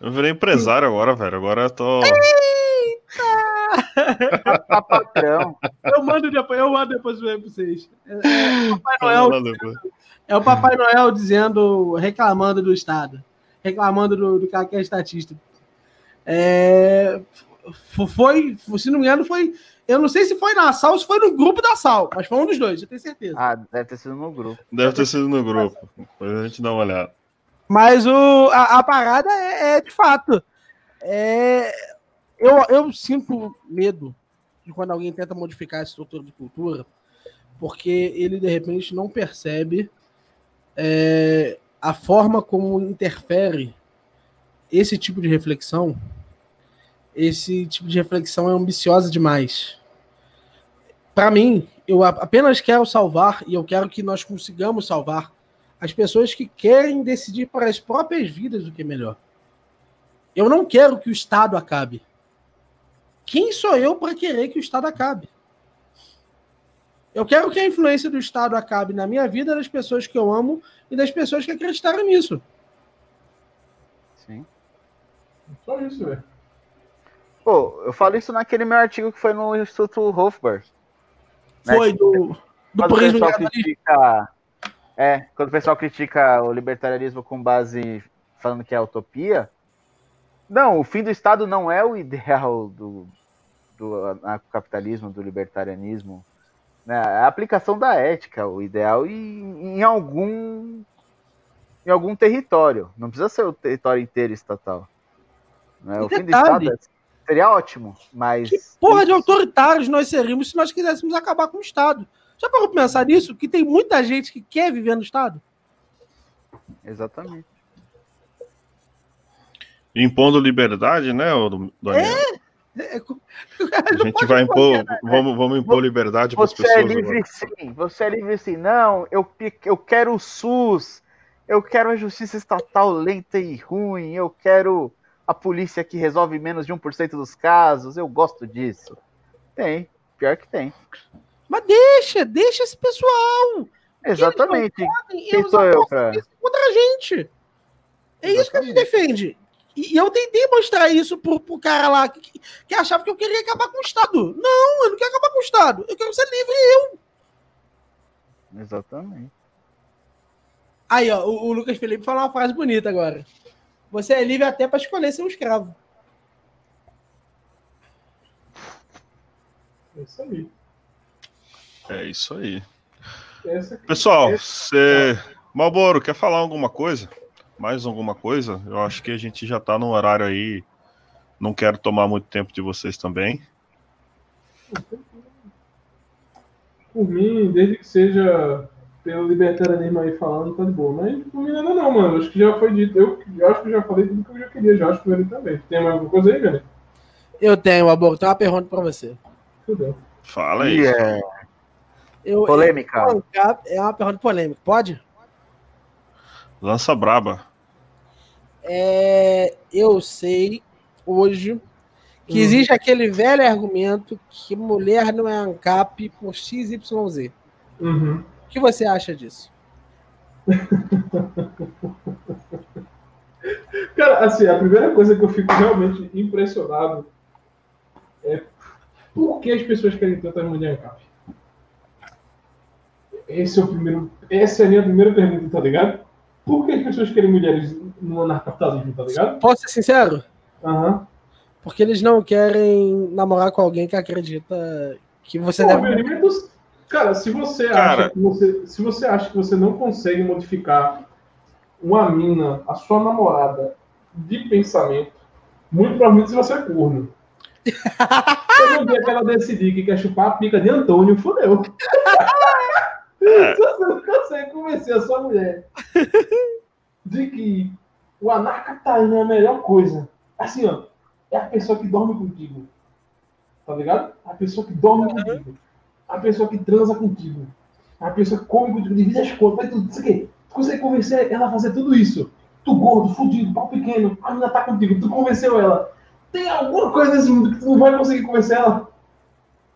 eu virei empresário agora, velho. Agora eu tô. Eita! Tá patrão. Eu mando depois, eu mando depois pra vocês. É, é, o Papai Noel, é o Papai Noel dizendo, reclamando do Estado. Reclamando do, do cara que é estatista. É, foi, se não me engano, foi eu não sei se foi na Sal ou se foi no grupo da Sal, mas foi um dos dois, eu tenho certeza. Ah, deve ter sido no grupo. Deve ter sido no grupo. Depois a gente dá uma olhada. Mas o, a, a parada é, é, de fato. É, eu, eu sinto medo de quando alguém tenta modificar a estrutura de cultura, porque ele de repente não percebe é, a forma como interfere esse tipo de reflexão esse tipo de reflexão é ambiciosa demais. Para mim, eu apenas quero salvar e eu quero que nós consigamos salvar as pessoas que querem decidir para as próprias vidas o que é melhor. Eu não quero que o Estado acabe. Quem sou eu para querer que o Estado acabe? Eu quero que a influência do Estado acabe na minha vida, das pessoas que eu amo e das pessoas que acreditaram nisso. Sim. Só isso, velho. Pô, eu falo isso naquele meu artigo que foi no Instituto Hofbauer. Né? Foi, do, do prisma critica, É, quando o pessoal critica o libertarianismo com base falando que é utopia, não, o fim do Estado não é o ideal do, do capitalismo, do libertarianismo. Né? É a aplicação da ética, o ideal em, em algum em algum território. Não precisa ser o território inteiro estatal. Né? O fim do Estado é, seria ótimo, mas. Que porra de autoritários nós seríamos se nós quiséssemos acabar com o Estado? Já parou pra pensar nisso? Que tem muita gente que quer viver no Estado? Exatamente. Impondo liberdade, né, Daniel? É. é a gente vai impor, né? vamos, vamos impor liberdade para as pessoas. Você é livre agora. sim, você é livre sim. Não, eu, eu quero o SUS, eu quero a justiça estatal lenta e ruim, eu quero a polícia que resolve menos de 1% dos casos, eu gosto disso. Tem, pior que tem. Mas deixa, deixa esse pessoal. Exatamente. Quem sou eu pra... contra a gente. É Exatamente. isso que a gente defende. E eu tentei mostrar isso pro, pro cara lá que, que, achava que eu queria acabar com o Estado. Não, eu não quero acabar com o Estado. Eu quero ser livre eu. Exatamente. Aí, ó, o, o Lucas Felipe falou uma frase bonita agora. Você é livre até para escolher ser um escravo. É isso aí. É isso aí. Pessoal, você. Malboro, quer falar alguma coisa? Mais alguma coisa? Eu acho que a gente já está no horário aí. Não quero tomar muito tempo de vocês também. Por mim, desde que seja pelo libertarianismo aí falando, tá de boa. Mas por mim ainda não, mano. Acho que já foi dito. Eu, eu acho que já falei tudo que eu já queria, já acho que ele também. Tem mais alguma coisa aí, velho? Eu tenho, Abor. Tem uma pergunta pra você. Tudo Fala aí. Yeah. Eu, polêmica. Eu, é uma pergunta polêmica, pode? Lança braba. É, eu sei hoje que hum. existe aquele velho argumento que mulher não é ANCAP por XYZ. Uhum. O que você acha disso? Cara, assim, a primeira coisa que eu fico realmente impressionado é por que as pessoas querem tantas mulheres ANCAP? Esse é o primeiro, essa é a minha primeira pergunta, tá ligado? Por que as pessoas querem mulheres no anarcapitalismo, tá ligado? Posso ser sincero? Aham. Uhum. Porque eles não querem namorar com alguém que acredita que você Pô, deve. Cara, se você, cara... Acha que você, se você acha que você não consegue modificar uma mina, a sua namorada, de pensamento, muito provavelmente você é corno. Se um dia que ela decidir que quer chupar a pica de Antônio, fodeu. Se você não consegue convencer a sua mulher de que o anarcapitalismo é a melhor coisa, assim, ó, é a pessoa que dorme contigo. Tá ligado? A pessoa que dorme contigo. A pessoa que transa contigo. A pessoa que come contigo, divide as contas, tudo. Isso aqui. Tu consegue convencer ela a fazer tudo isso. Tu gordo, fudido, pau pequeno, a menina tá contigo, tu convenceu ela. Tem alguma coisa nesse mundo que tu não vai conseguir convencer ela?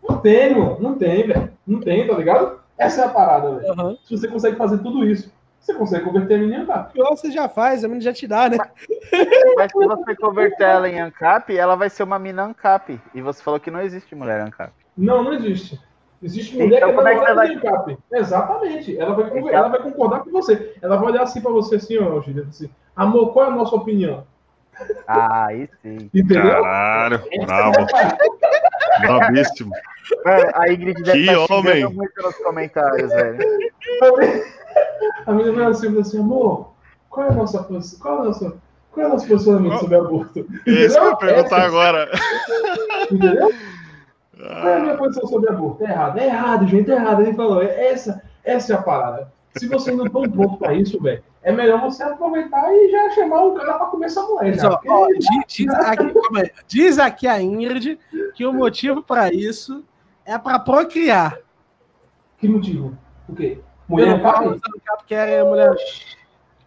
Não tem, mano. Não tem, velho. Não tem, tá ligado? Essa é a parada, velho. Uhum. Se você consegue fazer tudo isso, você consegue converter a menina em ANCAP. Pior você já faz, a menina já te dá, né? Mas se você converter ela em ANCAP, ela vai ser uma mina ANCAP. E você falou que não existe mulher ANCAP. Não, não existe. Existe mulher então, que é namorada vai... ANCAP. Exatamente. Ela vai, então... ela vai concordar com você. Ela vai olhar assim pra você assim, ó, Gilberto, assim, amor, qual é a nossa opinião? Ah, aí sim. Entendeu? Caralho, bravo. Brabíssimo. a Ingrid deve que estar homem. muito nos comentários, velho. A menina vai assim, assim, amor, qual é a nossa posição? Qual é a nossa, qual é o nosso posicionamento sobre aborto? Isso que eu ia perguntar Essa... agora. Entendeu? Qual é a minha posição sobre aborto? É errado, é errado, gente, é errado. Ele falou, é essa, essa é a parada. Se vocês não estão prontos para isso, velho, é melhor você aproveitar e já chamar um cara para comer essa mulher. Já, Só, ó, diz, diz, aqui, diz, aqui, a Ingrid que o motivo para isso é para procriar. Que motivo? O quê? Mulher pai? Quer mulher.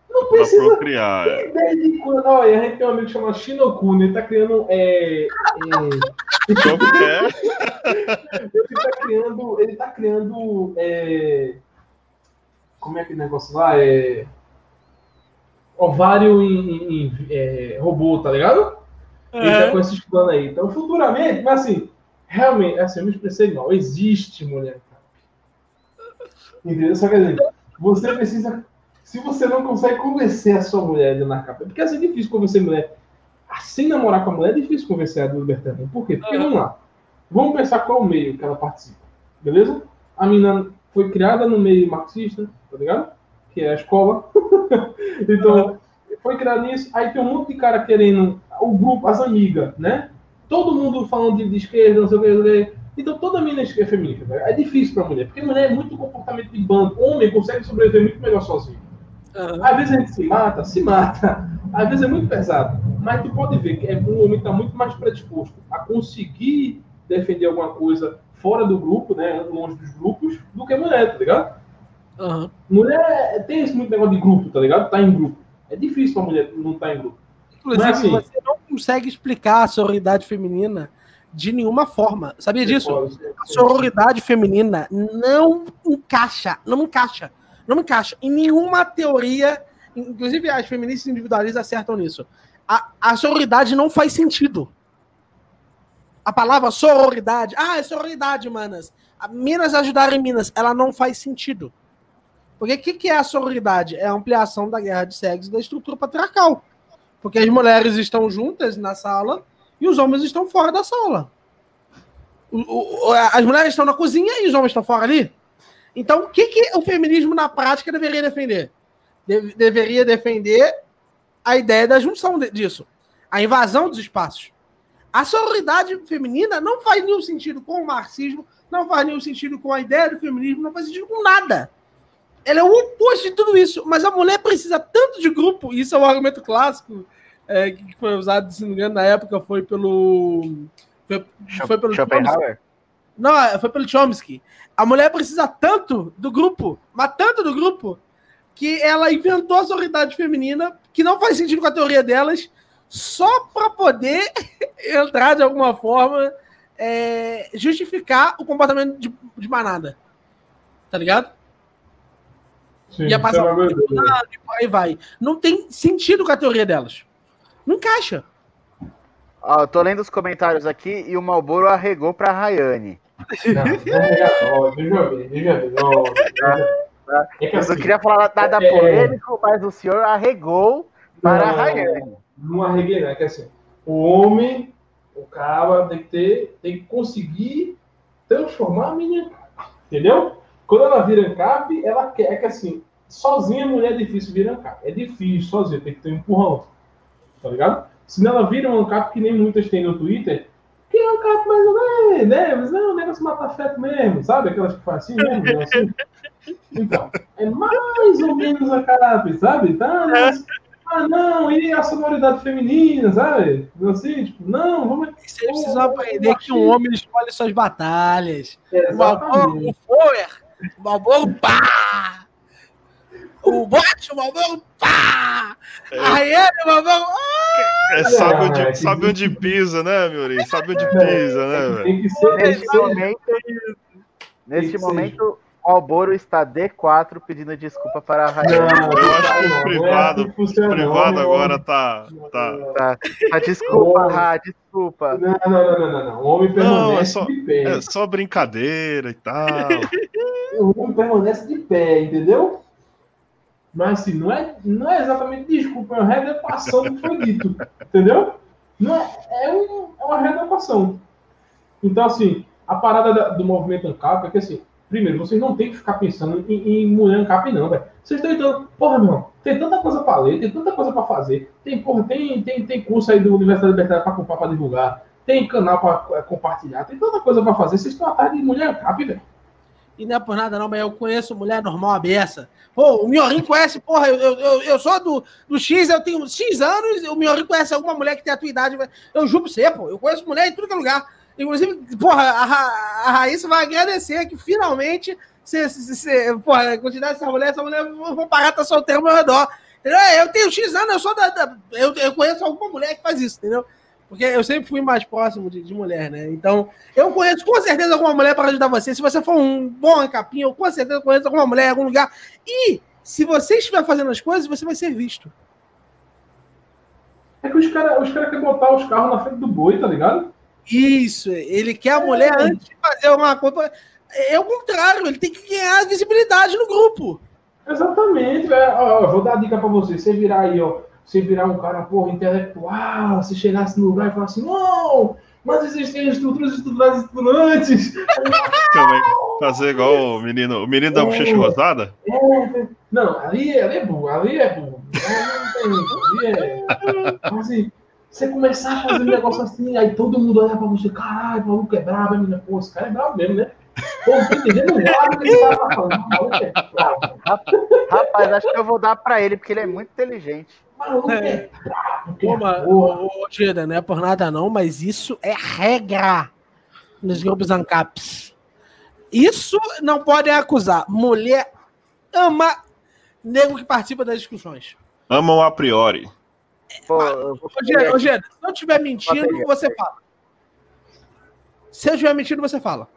Não precisa. Pra procriar. É. Desde quando, olha, a gente tem um amigo chamado Shinokuni, ele tá criando. É, é... Como que é? ele tá criando. Ele tá criando. É... Como é que negócio lá? É ovário em, em, em é, robô, tá ligado? É. Ele tá com esses planos aí. Então, futuramente, mas assim, realmente, assim, eu me expressei mal. Existe mulher. Entendeu? Só quer dizer, Você precisa. Se você não consegue convencer a sua mulher na capa, porque assim, é difícil convencer mulher. Assim, namorar com a mulher é difícil convencer a do libertariano. Por quê? Porque vamos lá. Vamos pensar qual é o meio que ela participa. Beleza? A menina foi criada no meio marxista, tá ligado? Que é a escola. então, foi criada nisso. Aí tem um monte de cara querendo. O grupo, as amigas, né? Todo mundo falando de, de esquerda, não sei o que. Então toda menina é feminista. Né? É difícil para mulher, porque mulher é muito comportamento de bando. Homem consegue sobreviver muito melhor sozinho. Uhum. Às vezes a gente se mata, se mata. Às vezes é muito pesado. Mas tu pode ver que é, um homem está muito mais predisposto a conseguir defender alguma coisa fora do grupo, né? Longe dos grupos, do que a mulher, tá ligado? Uhum. Mulher tem esse muito negócio de grupo, tá ligado? Tá em grupo. É difícil pra mulher não estar tá em grupo. Inclusive, Mas, assim, você não consegue explicar a sororidade feminina de nenhuma forma. Sabia disso? A sororidade feminina não encaixa, não encaixa, não encaixa em nenhuma teoria. Inclusive, as feministas individualistas acertam nisso. A, a sororidade não faz sentido. A palavra sororidade, ah, é sororidade, manas. Minas ajudarem Minas, ela não faz sentido. Porque o que, que é a sororidade? É a ampliação da guerra de sexo da estrutura patriarcal. Porque as mulheres estão juntas na sala e os homens estão fora da sala. As mulheres estão na cozinha e os homens estão fora ali. Então, o que, que o feminismo na prática deveria defender? De, deveria defender a ideia da junção de, disso, a invasão dos espaços. A sororidade feminina não faz nenhum sentido com o marxismo, não faz nenhum sentido com a ideia do feminismo, não faz sentido com nada. Ela é o oposto de tudo isso, mas a mulher precisa tanto de grupo, isso é um argumento clássico é, que foi usado, se não me engano, na época foi pelo. Foi, foi pelo Schopenhauer? Não, é, foi pelo Chomsky. A mulher precisa tanto do grupo, mas tanto do grupo, que ela inventou a sororidade feminina, que não faz sentido com a teoria delas, só para poder entrar de alguma forma, é, justificar o comportamento de, de manada. Tá ligado? Sim, Ia passar é um aí vai. Não tem sentido com a teoria delas. Não encaixa. Ó, eu tô lendo os comentários aqui e o Malboro arregou pra Rayane. Não, não. É assim, eu queria falar nada é, polêmico, mas o senhor arregou para não, a Rayane. Não arreguei, não. É que assim, o homem, o cara tem que ter, tem que conseguir transformar a menina. Entendeu? Quando ela vira ANCAP, ela quer é que assim, sozinha a mulher é difícil virar ANCAP. É difícil sozinha, tem que ter um empurrão tá ligado? Senão ela vira um ANCAP que nem muitas têm no Twitter, que é um ANCAP mais ou menos, né? Mas não, o negócio mata feto mesmo, sabe? Aquelas que fazem assim mesmo, né? assim. Então, é mais ou menos ANCAP, sabe? Tá, mas, ah, não, e a sonoridade feminina, sabe? Assim, tipo, não, vamos. Você precisa aprender que um homem escolhe suas batalhas. Exatamente. O Fower, o Balboa, pá! O bote, o Malvão, pá! É. Aí ele, o Malvão, é, sabe, onde, é, sabe onde pisa, né, Miuri? Sabe onde pisa, né, velho? Tem que ser. Nesse momento, nesse momento o Alboro está D4 pedindo desculpa para a Rainha. Eu acho que o privado, o privado agora tá. Tá, tá. tá desculpa, Ra, desculpa. Não, não, não, não, não. O homem permanece não, é só, de pé. É só brincadeira e tal. o homem permanece de pé, entendeu? Mas assim, não é, não é exatamente desculpa, é uma readequação do que foi dito. Entendeu? Não é, é, um, é uma readequação. Então, assim, a parada da, do movimento ANCAP é que, assim, primeiro, vocês não tem que ficar pensando em, em mulher ANCAP, não, velho. Vocês estão entrando, porra, meu irmão, tem tanta coisa para ler, tem tanta coisa para fazer. Tem, porra, tem, tem, tem curso aí do Universidade Libertária para comprar, para divulgar. Tem canal para compartilhar. Tem tanta coisa para fazer. Vocês estão atrás de mulher ANCAP, velho. E não é por nada, não, mas eu conheço mulher normal abessa. Pô, o Miorim conhece, porra, eu, eu, eu sou do, do X, eu tenho X anos, o Miorim conhece alguma mulher que tem a tua idade. Eu juro pra você, pô, eu conheço mulher em tudo que é lugar. Inclusive, porra, a, a Raíssa vai agradecer que finalmente, se, se, se, porra, a quantidade dessa mulher, essa mulher vão parar tá solteira ao meu redor. Entendeu? Eu tenho X anos, eu sou da. da eu, eu conheço alguma mulher que faz isso, entendeu? Porque eu sempre fui mais próximo de, de, mulher, né? Então, eu conheço com certeza alguma mulher para ajudar você. Se você for um bom capinha, eu com certeza conheço alguma mulher em algum lugar. E se você estiver fazendo as coisas, você vai ser visto. É que os caras os cara querem botar os carros na frente do boi, tá ligado? Isso, ele quer a mulher antes de fazer uma coisa. É o contrário, ele tem que ganhar visibilidade no grupo. Exatamente. Ó, eu vou dar a dica pra você. Você virar aí, ó. Você virar um cara, porra, intelectual, se chegasse no lugar e falar assim, não, mas existem estruturas estruturais estudantes. Também fazer igual o menino, o menino da bochecha rosada. É, não, ali, ali é burro, ali é burro. Ali é. Mas, assim, você começar a fazer um negócio assim, aí todo mundo olha pra você, caralho, o maluco é brabo, menina? Pô, esse cara é brabo mesmo, né? Pô, não tô entendendo nada que esse cara tá falando. O maluco é brabo. Rapaz, acho que eu vou dar pra ele, porque ele é muito inteligente. O maluco é Pô, mas, ô, não é por nada não, mas isso é regra nos grupos ANCAPs. Isso não podem acusar. Mulher ama nego que participa das discussões. Amam a priori. Pô, Ô, Geda, se eu estiver mentindo, Bateria. você fala. Se eu estiver mentindo, você fala.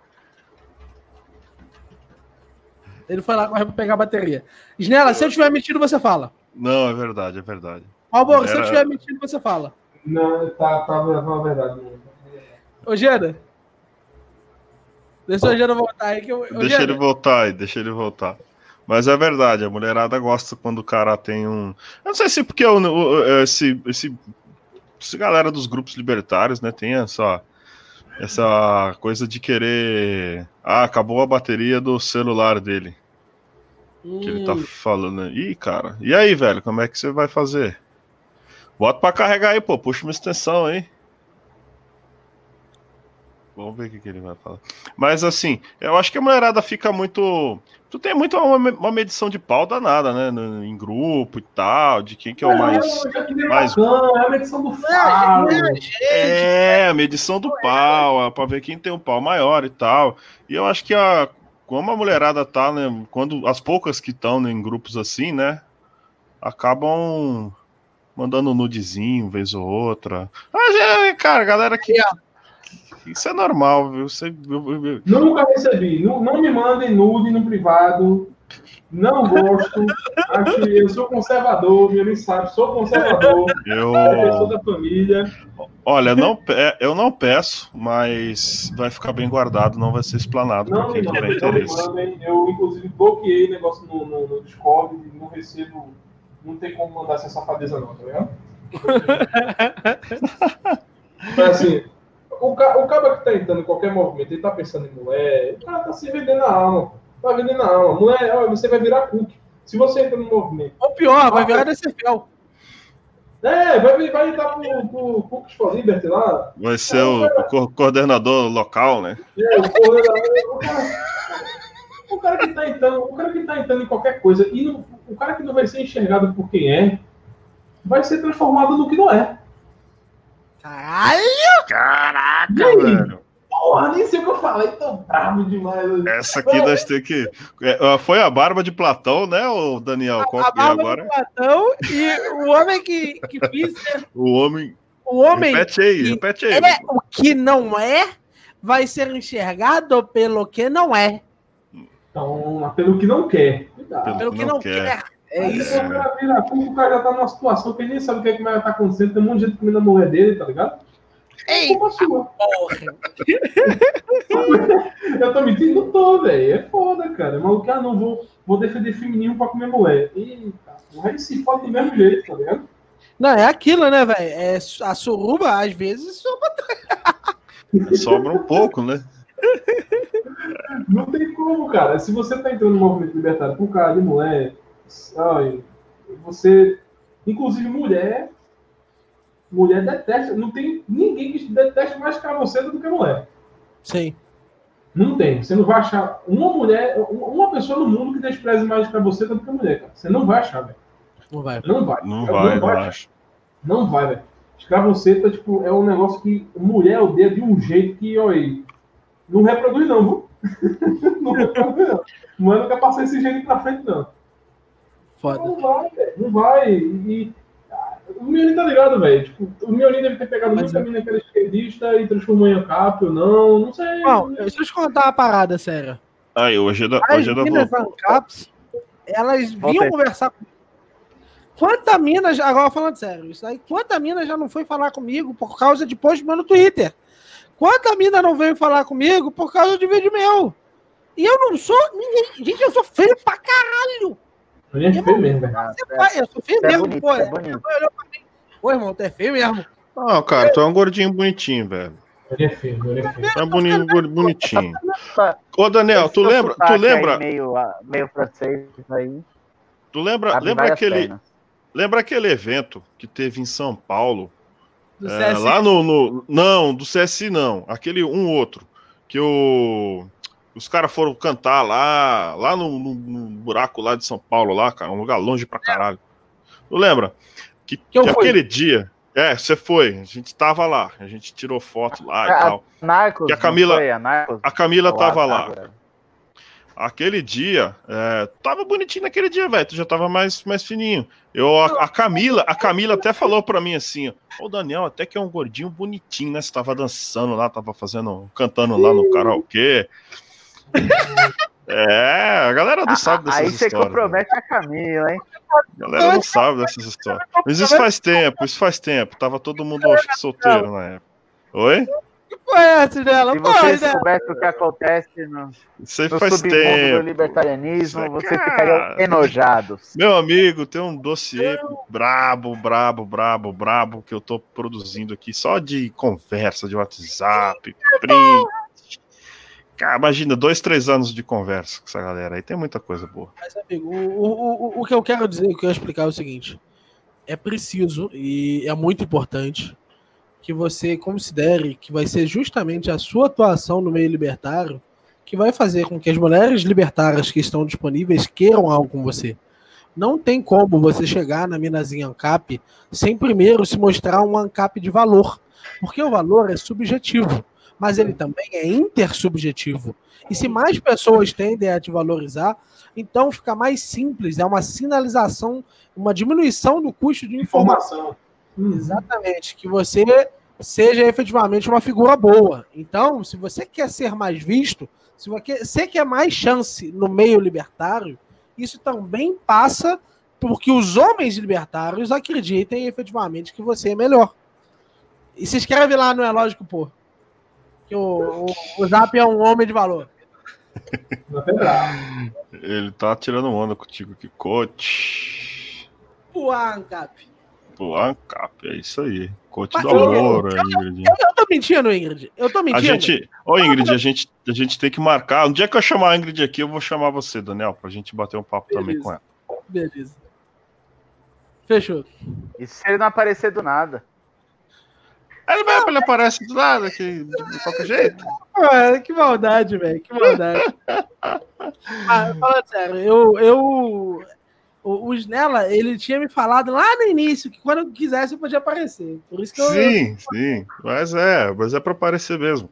Ele foi lá correr pra pegar a bateria. Snella, se eu estiver mentindo, você fala. Não, é verdade, é verdade. Albor, se eu Era- estiver mentindo, você fala. Não, tá, tá, na verdade. Ô, Geda. Deixa o Geda voltar aí. Que eu, ô, Deixa ele voltar aí, deixa ele voltar. Mas é verdade, a mulherada gosta quando o cara tem um. Eu não sei se porque o, o- esse, esse, essa galera dos grupos libertários, né, tem essa, essa coisa de querer. Ah, acabou a bateria do celular dele. Que ele tá Hum, falando. Ih, cara. E aí, velho, como é que você vai fazer? Bota pra carregar aí, pô. Puxa uma extensão aí. Vamos ver o que, que ele vai falar. Mas assim, eu acho que a mulherada fica muito. Tu tem muito uma, uma medição de pau danada, né? no- Em grupo e tal, de quem que é o mais. nem mais- bacana, é a medição do é, não é. É, a medição do pau, ó, pra ver quem tem um pau maior e tal. E eu acho que a, como a mulherada tá, né? Quando as poucas que estão né, em grupos assim, né? Acabam mandando um nudezinho, vez ou outra. Mas é, cara, galera que. Isso é normal, viu? Você, Nunca recebi. Não, não me mandem nude no privado. Não gosto. Acho que eu sou conservador, minha mãe sabe, sou conservador, eu, professor da família. olha, não, pe- eu não peço, mas vai ficar bem guardado, não vai ser explanado Não me quem não interesse. mandem. Eu, inclusive, bloqueei o negócio no, no, no Discord e não recebo. Não tem como mandar essa safadeza, não, tá ligado? Mas assim, o, ca, o cara que tá entrando em qualquer movimento, ele tá pensando em mulher, o cara tá se vendendo a alma. Pô. Tá vendendo a alma. Mulher, ó, você vai virar cookie. Se você entra no movimento. Ou pior, vai virar DCFL. É, vai, vai entrar pro, pro Cookies for Liberty lá. Vai ser o co- coordenador local, né? É, o, coordenador- o, cara, o cara que tá entrando, o cara que tá entrando em qualquer coisa, e não- o cara que não vai ser enxergado por quem é, vai ser transformado no que não é. Caralho! Caraca, velho. Porra, nem sei o que eu falei, tô bravo demais. Essa aqui nós temos que. É, Foi a barba de Platão, né, o Daniel? Qual A é barba agora? do Platão e o homem que, que fiz, O homem. o homem Repete aí, repete aí. é o que não é, vai ser enxergado pelo que não é. Então, pelo que não quer. Cuidado. Pelo que não, quer. É Aí isso. o cara vira culpa, o cara já tá numa situação que ele nem sabe o que, é que vai estar acontecendo. Tem um monte de gente comendo a mulher dele, tá ligado? É Ei, culpa sua. porra. Eu tô mentindo? Não tô, velho. É foda, cara. Maluco, ah, não vou, vou defender feminismo pra comer mulher. Eita, aí se pode do mesmo jeito, tá ligado? Não, é aquilo, né, velho? É, a suruba, às vezes, soba Sobra um pouco, né? Não tem como, cara. Se você tá entrando no movimento libertário por causa de mulher, ai, você. Inclusive mulher. Mulher detesta. Não tem ninguém que deteste mais você do que mulher. Sim. Não tem. Você não vai achar uma mulher, uma pessoa no mundo que despreze mais você do que a mulher, cara. Você não vai achar, velho. Não vai. Não vai. Não vai, não achar. acho. Não vai, velho. Escravoceta, tipo, é um negócio que mulher odeia de um jeito que, olha aí, não reproduz não, viu? não reproduz não. Mulher não quer passar esse jeito pra frente, não. Foda. Não vai, velho. Não vai. E, o Mioni tá ligado, velho. Tipo, o Mioni deve ter pegado Mas muita é. mina que era esquerdista e transformou em ANCAP ou não. Não sei. Bom, deixa eu te contar uma parada séria. Aí, hoje é da, As hoje da minas ANCAPs, elas vinham Voltei. conversar comigo. Quanta mina, já, agora falando sério, isso aí, quanta mina já não foi falar comigo por causa de post meu no Twitter? Quanta mina não veio falar comigo por causa de vídeo meu? E eu não sou ninguém. Gente, eu sou feio pra caralho. Ele é feio mesmo, velho. Você vai, eu sou feio é mesmo, bonito, pô. é bonito. Vai olhar pra mim. Ô, irmão, tu é feio mesmo. Não, cara, tu é um gordinho bonitinho, velho. Ele é feio, ele é feio. É um bonito, bonitinho. Tá. Ô, Daniel, tu lembra, tu lembra, Meio, meio francês aí. tu lembra, lembra aquele, lembra aquele evento que teve em São Paulo? Do É, CS. lá no, no- Não, do CSI não. Aquele um outro. Que o. Os caras foram cantar lá, lá no, no- no buraco lá de São Paulo, lá, cara, um lugar longe pra caralho. Tu lembra? Que, Que que fui. aquele dia. É, você foi, a gente tava lá, a gente tirou foto lá e Ah, tal. Narcos. Que a Camila- foi? A Narcos. A Camila tava a- lá. Aquele dia, é, tava bonitinho naquele dia, velho. Tu já tava mais, mais fininho. Eu, a, a Camila, a Camila até falou pra mim assim: ó, o Daniel até que é um gordinho bonitinho, né? Você tava dançando lá, tava fazendo, cantando lá no karaokê. É, a galera não sabe dessas Aí você histórias. compromete a Camila, hein? A galera não sabe dessas histórias. Mas isso faz tempo, isso faz tempo. Tava todo mundo, acho que, solteiro na época. Oi? Que porra é essa dela? Se você né? soubesse o que acontece no, Isso aí no faz submundo do tempo. libertarianismo, você ficaria enojado. Meu amigo, tem um dossiê brabo, brabo, brabo, brabo que eu tô produzindo aqui só de conversa de WhatsApp, print. Cara, imagina, dois, três anos de conversa com essa galera aí, tem muita coisa boa. Mas, amigo, o, o, o, que eu quero dizer, o que eu quero explicar é o seguinte: é preciso e é muito importante que você considere que vai ser justamente a sua atuação no meio libertário que vai fazer com que as mulheres libertárias que estão disponíveis queiram algo com você. Não tem como você chegar na minazinha ANCAP sem primeiro se mostrar um ANCAP de valor, porque o valor é subjetivo, mas ele também é intersubjetivo. E se mais pessoas tendem a te valorizar, então fica mais simples, é uma sinalização, uma diminuição do custo de informação. Informação. Hum. Exatamente, que você seja efetivamente uma figura boa. Então, se você quer ser mais visto, se você quer mais chance no meio libertário, isso também passa porque os homens libertários acreditem efetivamente que você é melhor. E se inscreve lá no É Lógico Pô. Que o, o, o Zap é um homem de valor. Ele tá tirando onda contigo aqui, coach. O ANCAP. Pô, ANCAP, é isso aí. Coach Mas do eu- amor, Ingrid. Eu tô mentindo, Ingrid. Eu tô A mentindo. gente, ô Ingrid, a gente, a gente tem que marcar. Um dia que eu chamar a Ingrid aqui, eu vou chamar você, Daniel, pra gente bater um papo também Beleza. com ela. Beleza. Fechou. Isso se ele não aparecer do nada. Ele vai, ele aparece do nada, que, de qualquer jeito. Ah, que maldade, velho. Que maldade. ah, falando sério, eu. eu o, o Snella, ele tinha me falado lá no início que quando eu quisesse eu podia aparecer. Por isso que eu. Sim, sim. Mas é, mas é pra aparecer mesmo.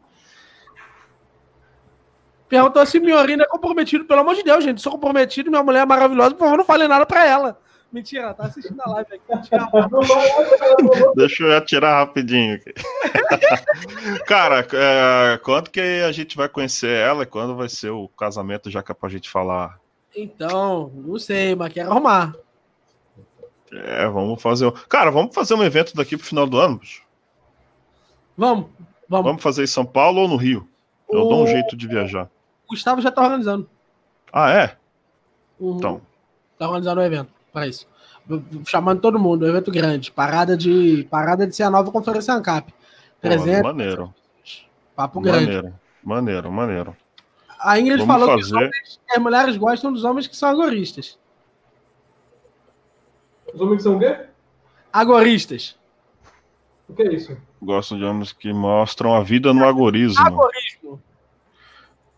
Perguntou se meu ainda é comprometido. Pelo amor de Deus, gente. Sou comprometido, minha mulher é maravilhosa, por favor, não falei nada pra ela. Mentira, ela tá assistindo a live aqui. Deixa eu atirar rapidinho aqui. Cara, é, quando que a gente vai conhecer ela e quando vai ser o casamento, já que é pra gente falar? Então, não sei, mas quero arrumar. É, vamos fazer. um- Cara, vamos fazer um evento daqui pro final do ano, bicho. Vamos, vamos. Vamos fazer em São Paulo ou no Rio? Eu dou um O- jeito de viajar. O Gustavo já tá organizando. Ah, é? Uhum. Então. Tá organizando um evento para isso. Chamando todo mundo, um evento grande. Parada de parada de ser a nova conferência ANCAP. 300, maneiro. papo grande. Maneiro. Maneiro, maneiro. A Ingrid Vamos falou que, fazer. homens- que as mulheres gostam dos homens que são agoristas. Os homens são o quê? Agoristas. O que é isso? Gosto de homens que mostram a vida no agorismo. Agorismo.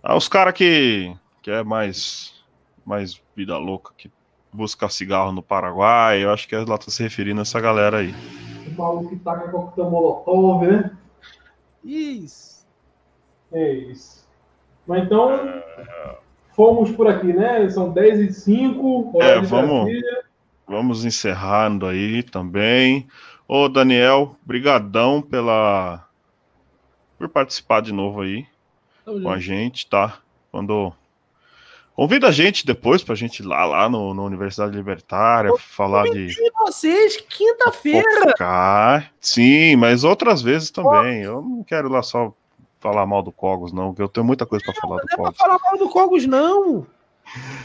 Ah, os caras que, que é mais, mais vida louca, que busca cigarro no Paraguai, eu acho que ela tá se referindo a essa galera aí. O maluco que taca coquetel molotov, né? Isso. É isso. Mas então, fomos por aqui, né? São 10 e 05. É, vamos. Vamos encerrando aí também. Ô, Daniel, brigadão pela por participar de novo aí Tamo com a junto. gente, tá? Quando convida a gente depois pra gente ir lá lá no, no Universidade Libertária falar de vocês, quinta-feira. Sim, mas outras vezes também. Eu não quero lá só falar mal do Cogos, não, porque eu tenho muita coisa pra falar do Não é pra Cogos. falar mal do Cogos, não.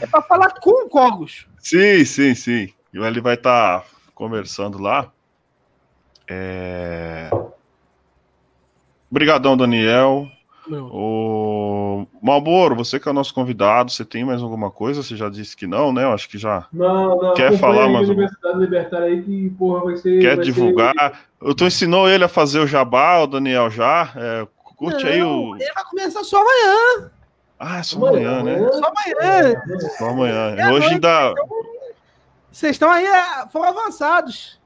É pra falar com o Cogos. Sim, sim, sim. E ele vai estar tá conversando lá. É... Obrigadão, Daniel. Meu. O Malboro, você que é o nosso convidado, você tem mais alguma coisa? Você já disse que não, né? Eu acho que já. Não, não. Quer falar aí mais alguma- Universidade Libertária aí que, porra, vai ser. Quer vai divulgar? Eu tô ensinou ele a fazer o jabá, o Daniel já. É, curte aí Não, o. Ele vai começar só amanhã. Ah, é só Ser... amanhã, né? Só amanhã. Só amanhã. É Hoje noite, ainda. Vocês estão aí, é, foram avançados.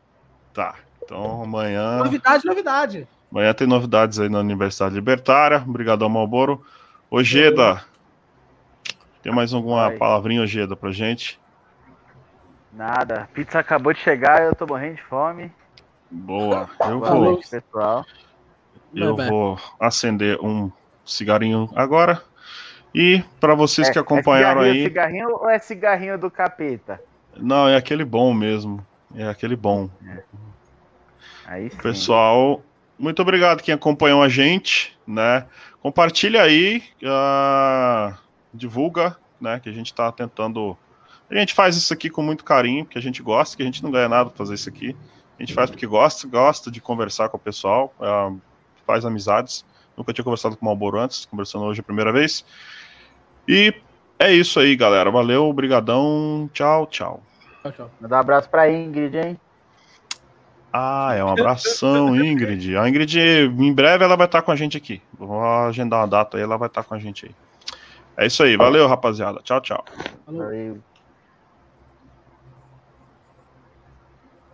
Tá. Então amanhã. Novidade, novidade. Amanhã tem novidades aí na Universidade Libertária. Obrigadão, Malboro. Ojeda, tem mais alguma palavrinha, Ojeda, pra gente? Nada. Pizza acabou de chegar, eu tô morrendo de fome. Boa. Eu Boa vou, noite, pessoal. eu Vai, vou acender um cigarinho agora. E para vocês que É- acompanharam é cigarrinho, aí, cigarrinho ou é cigarrinho do capeta? não, é aquele bom mesmo. É aquele bom. Aí sim. Pessoal, muito obrigado quem acompanhou a gente, né? Compartilha aí, ah, divulga, né? Que a gente tá tentando. A gente faz isso aqui com muito carinho, porque a gente gosta, que a gente não ganha nada pra fazer isso aqui. A gente faz porque gosta, gosta de conversar com o pessoal, ah, faz amizades. Nunca tinha conversado com o Malboro antes, conversando hoje a primeira vez. E é isso aí, galera. Valeu, obrigadão. Tchau, tchau. Tchau, tchau. Um abraço pra Ingrid, hein? Ah, é um abração, Ingrid. A Ingrid, em breve, ela vai estar com a gente aqui. Vou agendar uma data aí, ela vai estar com a gente aí. É isso aí, valeu, rapaziada. Tchau, tchau. Valeu.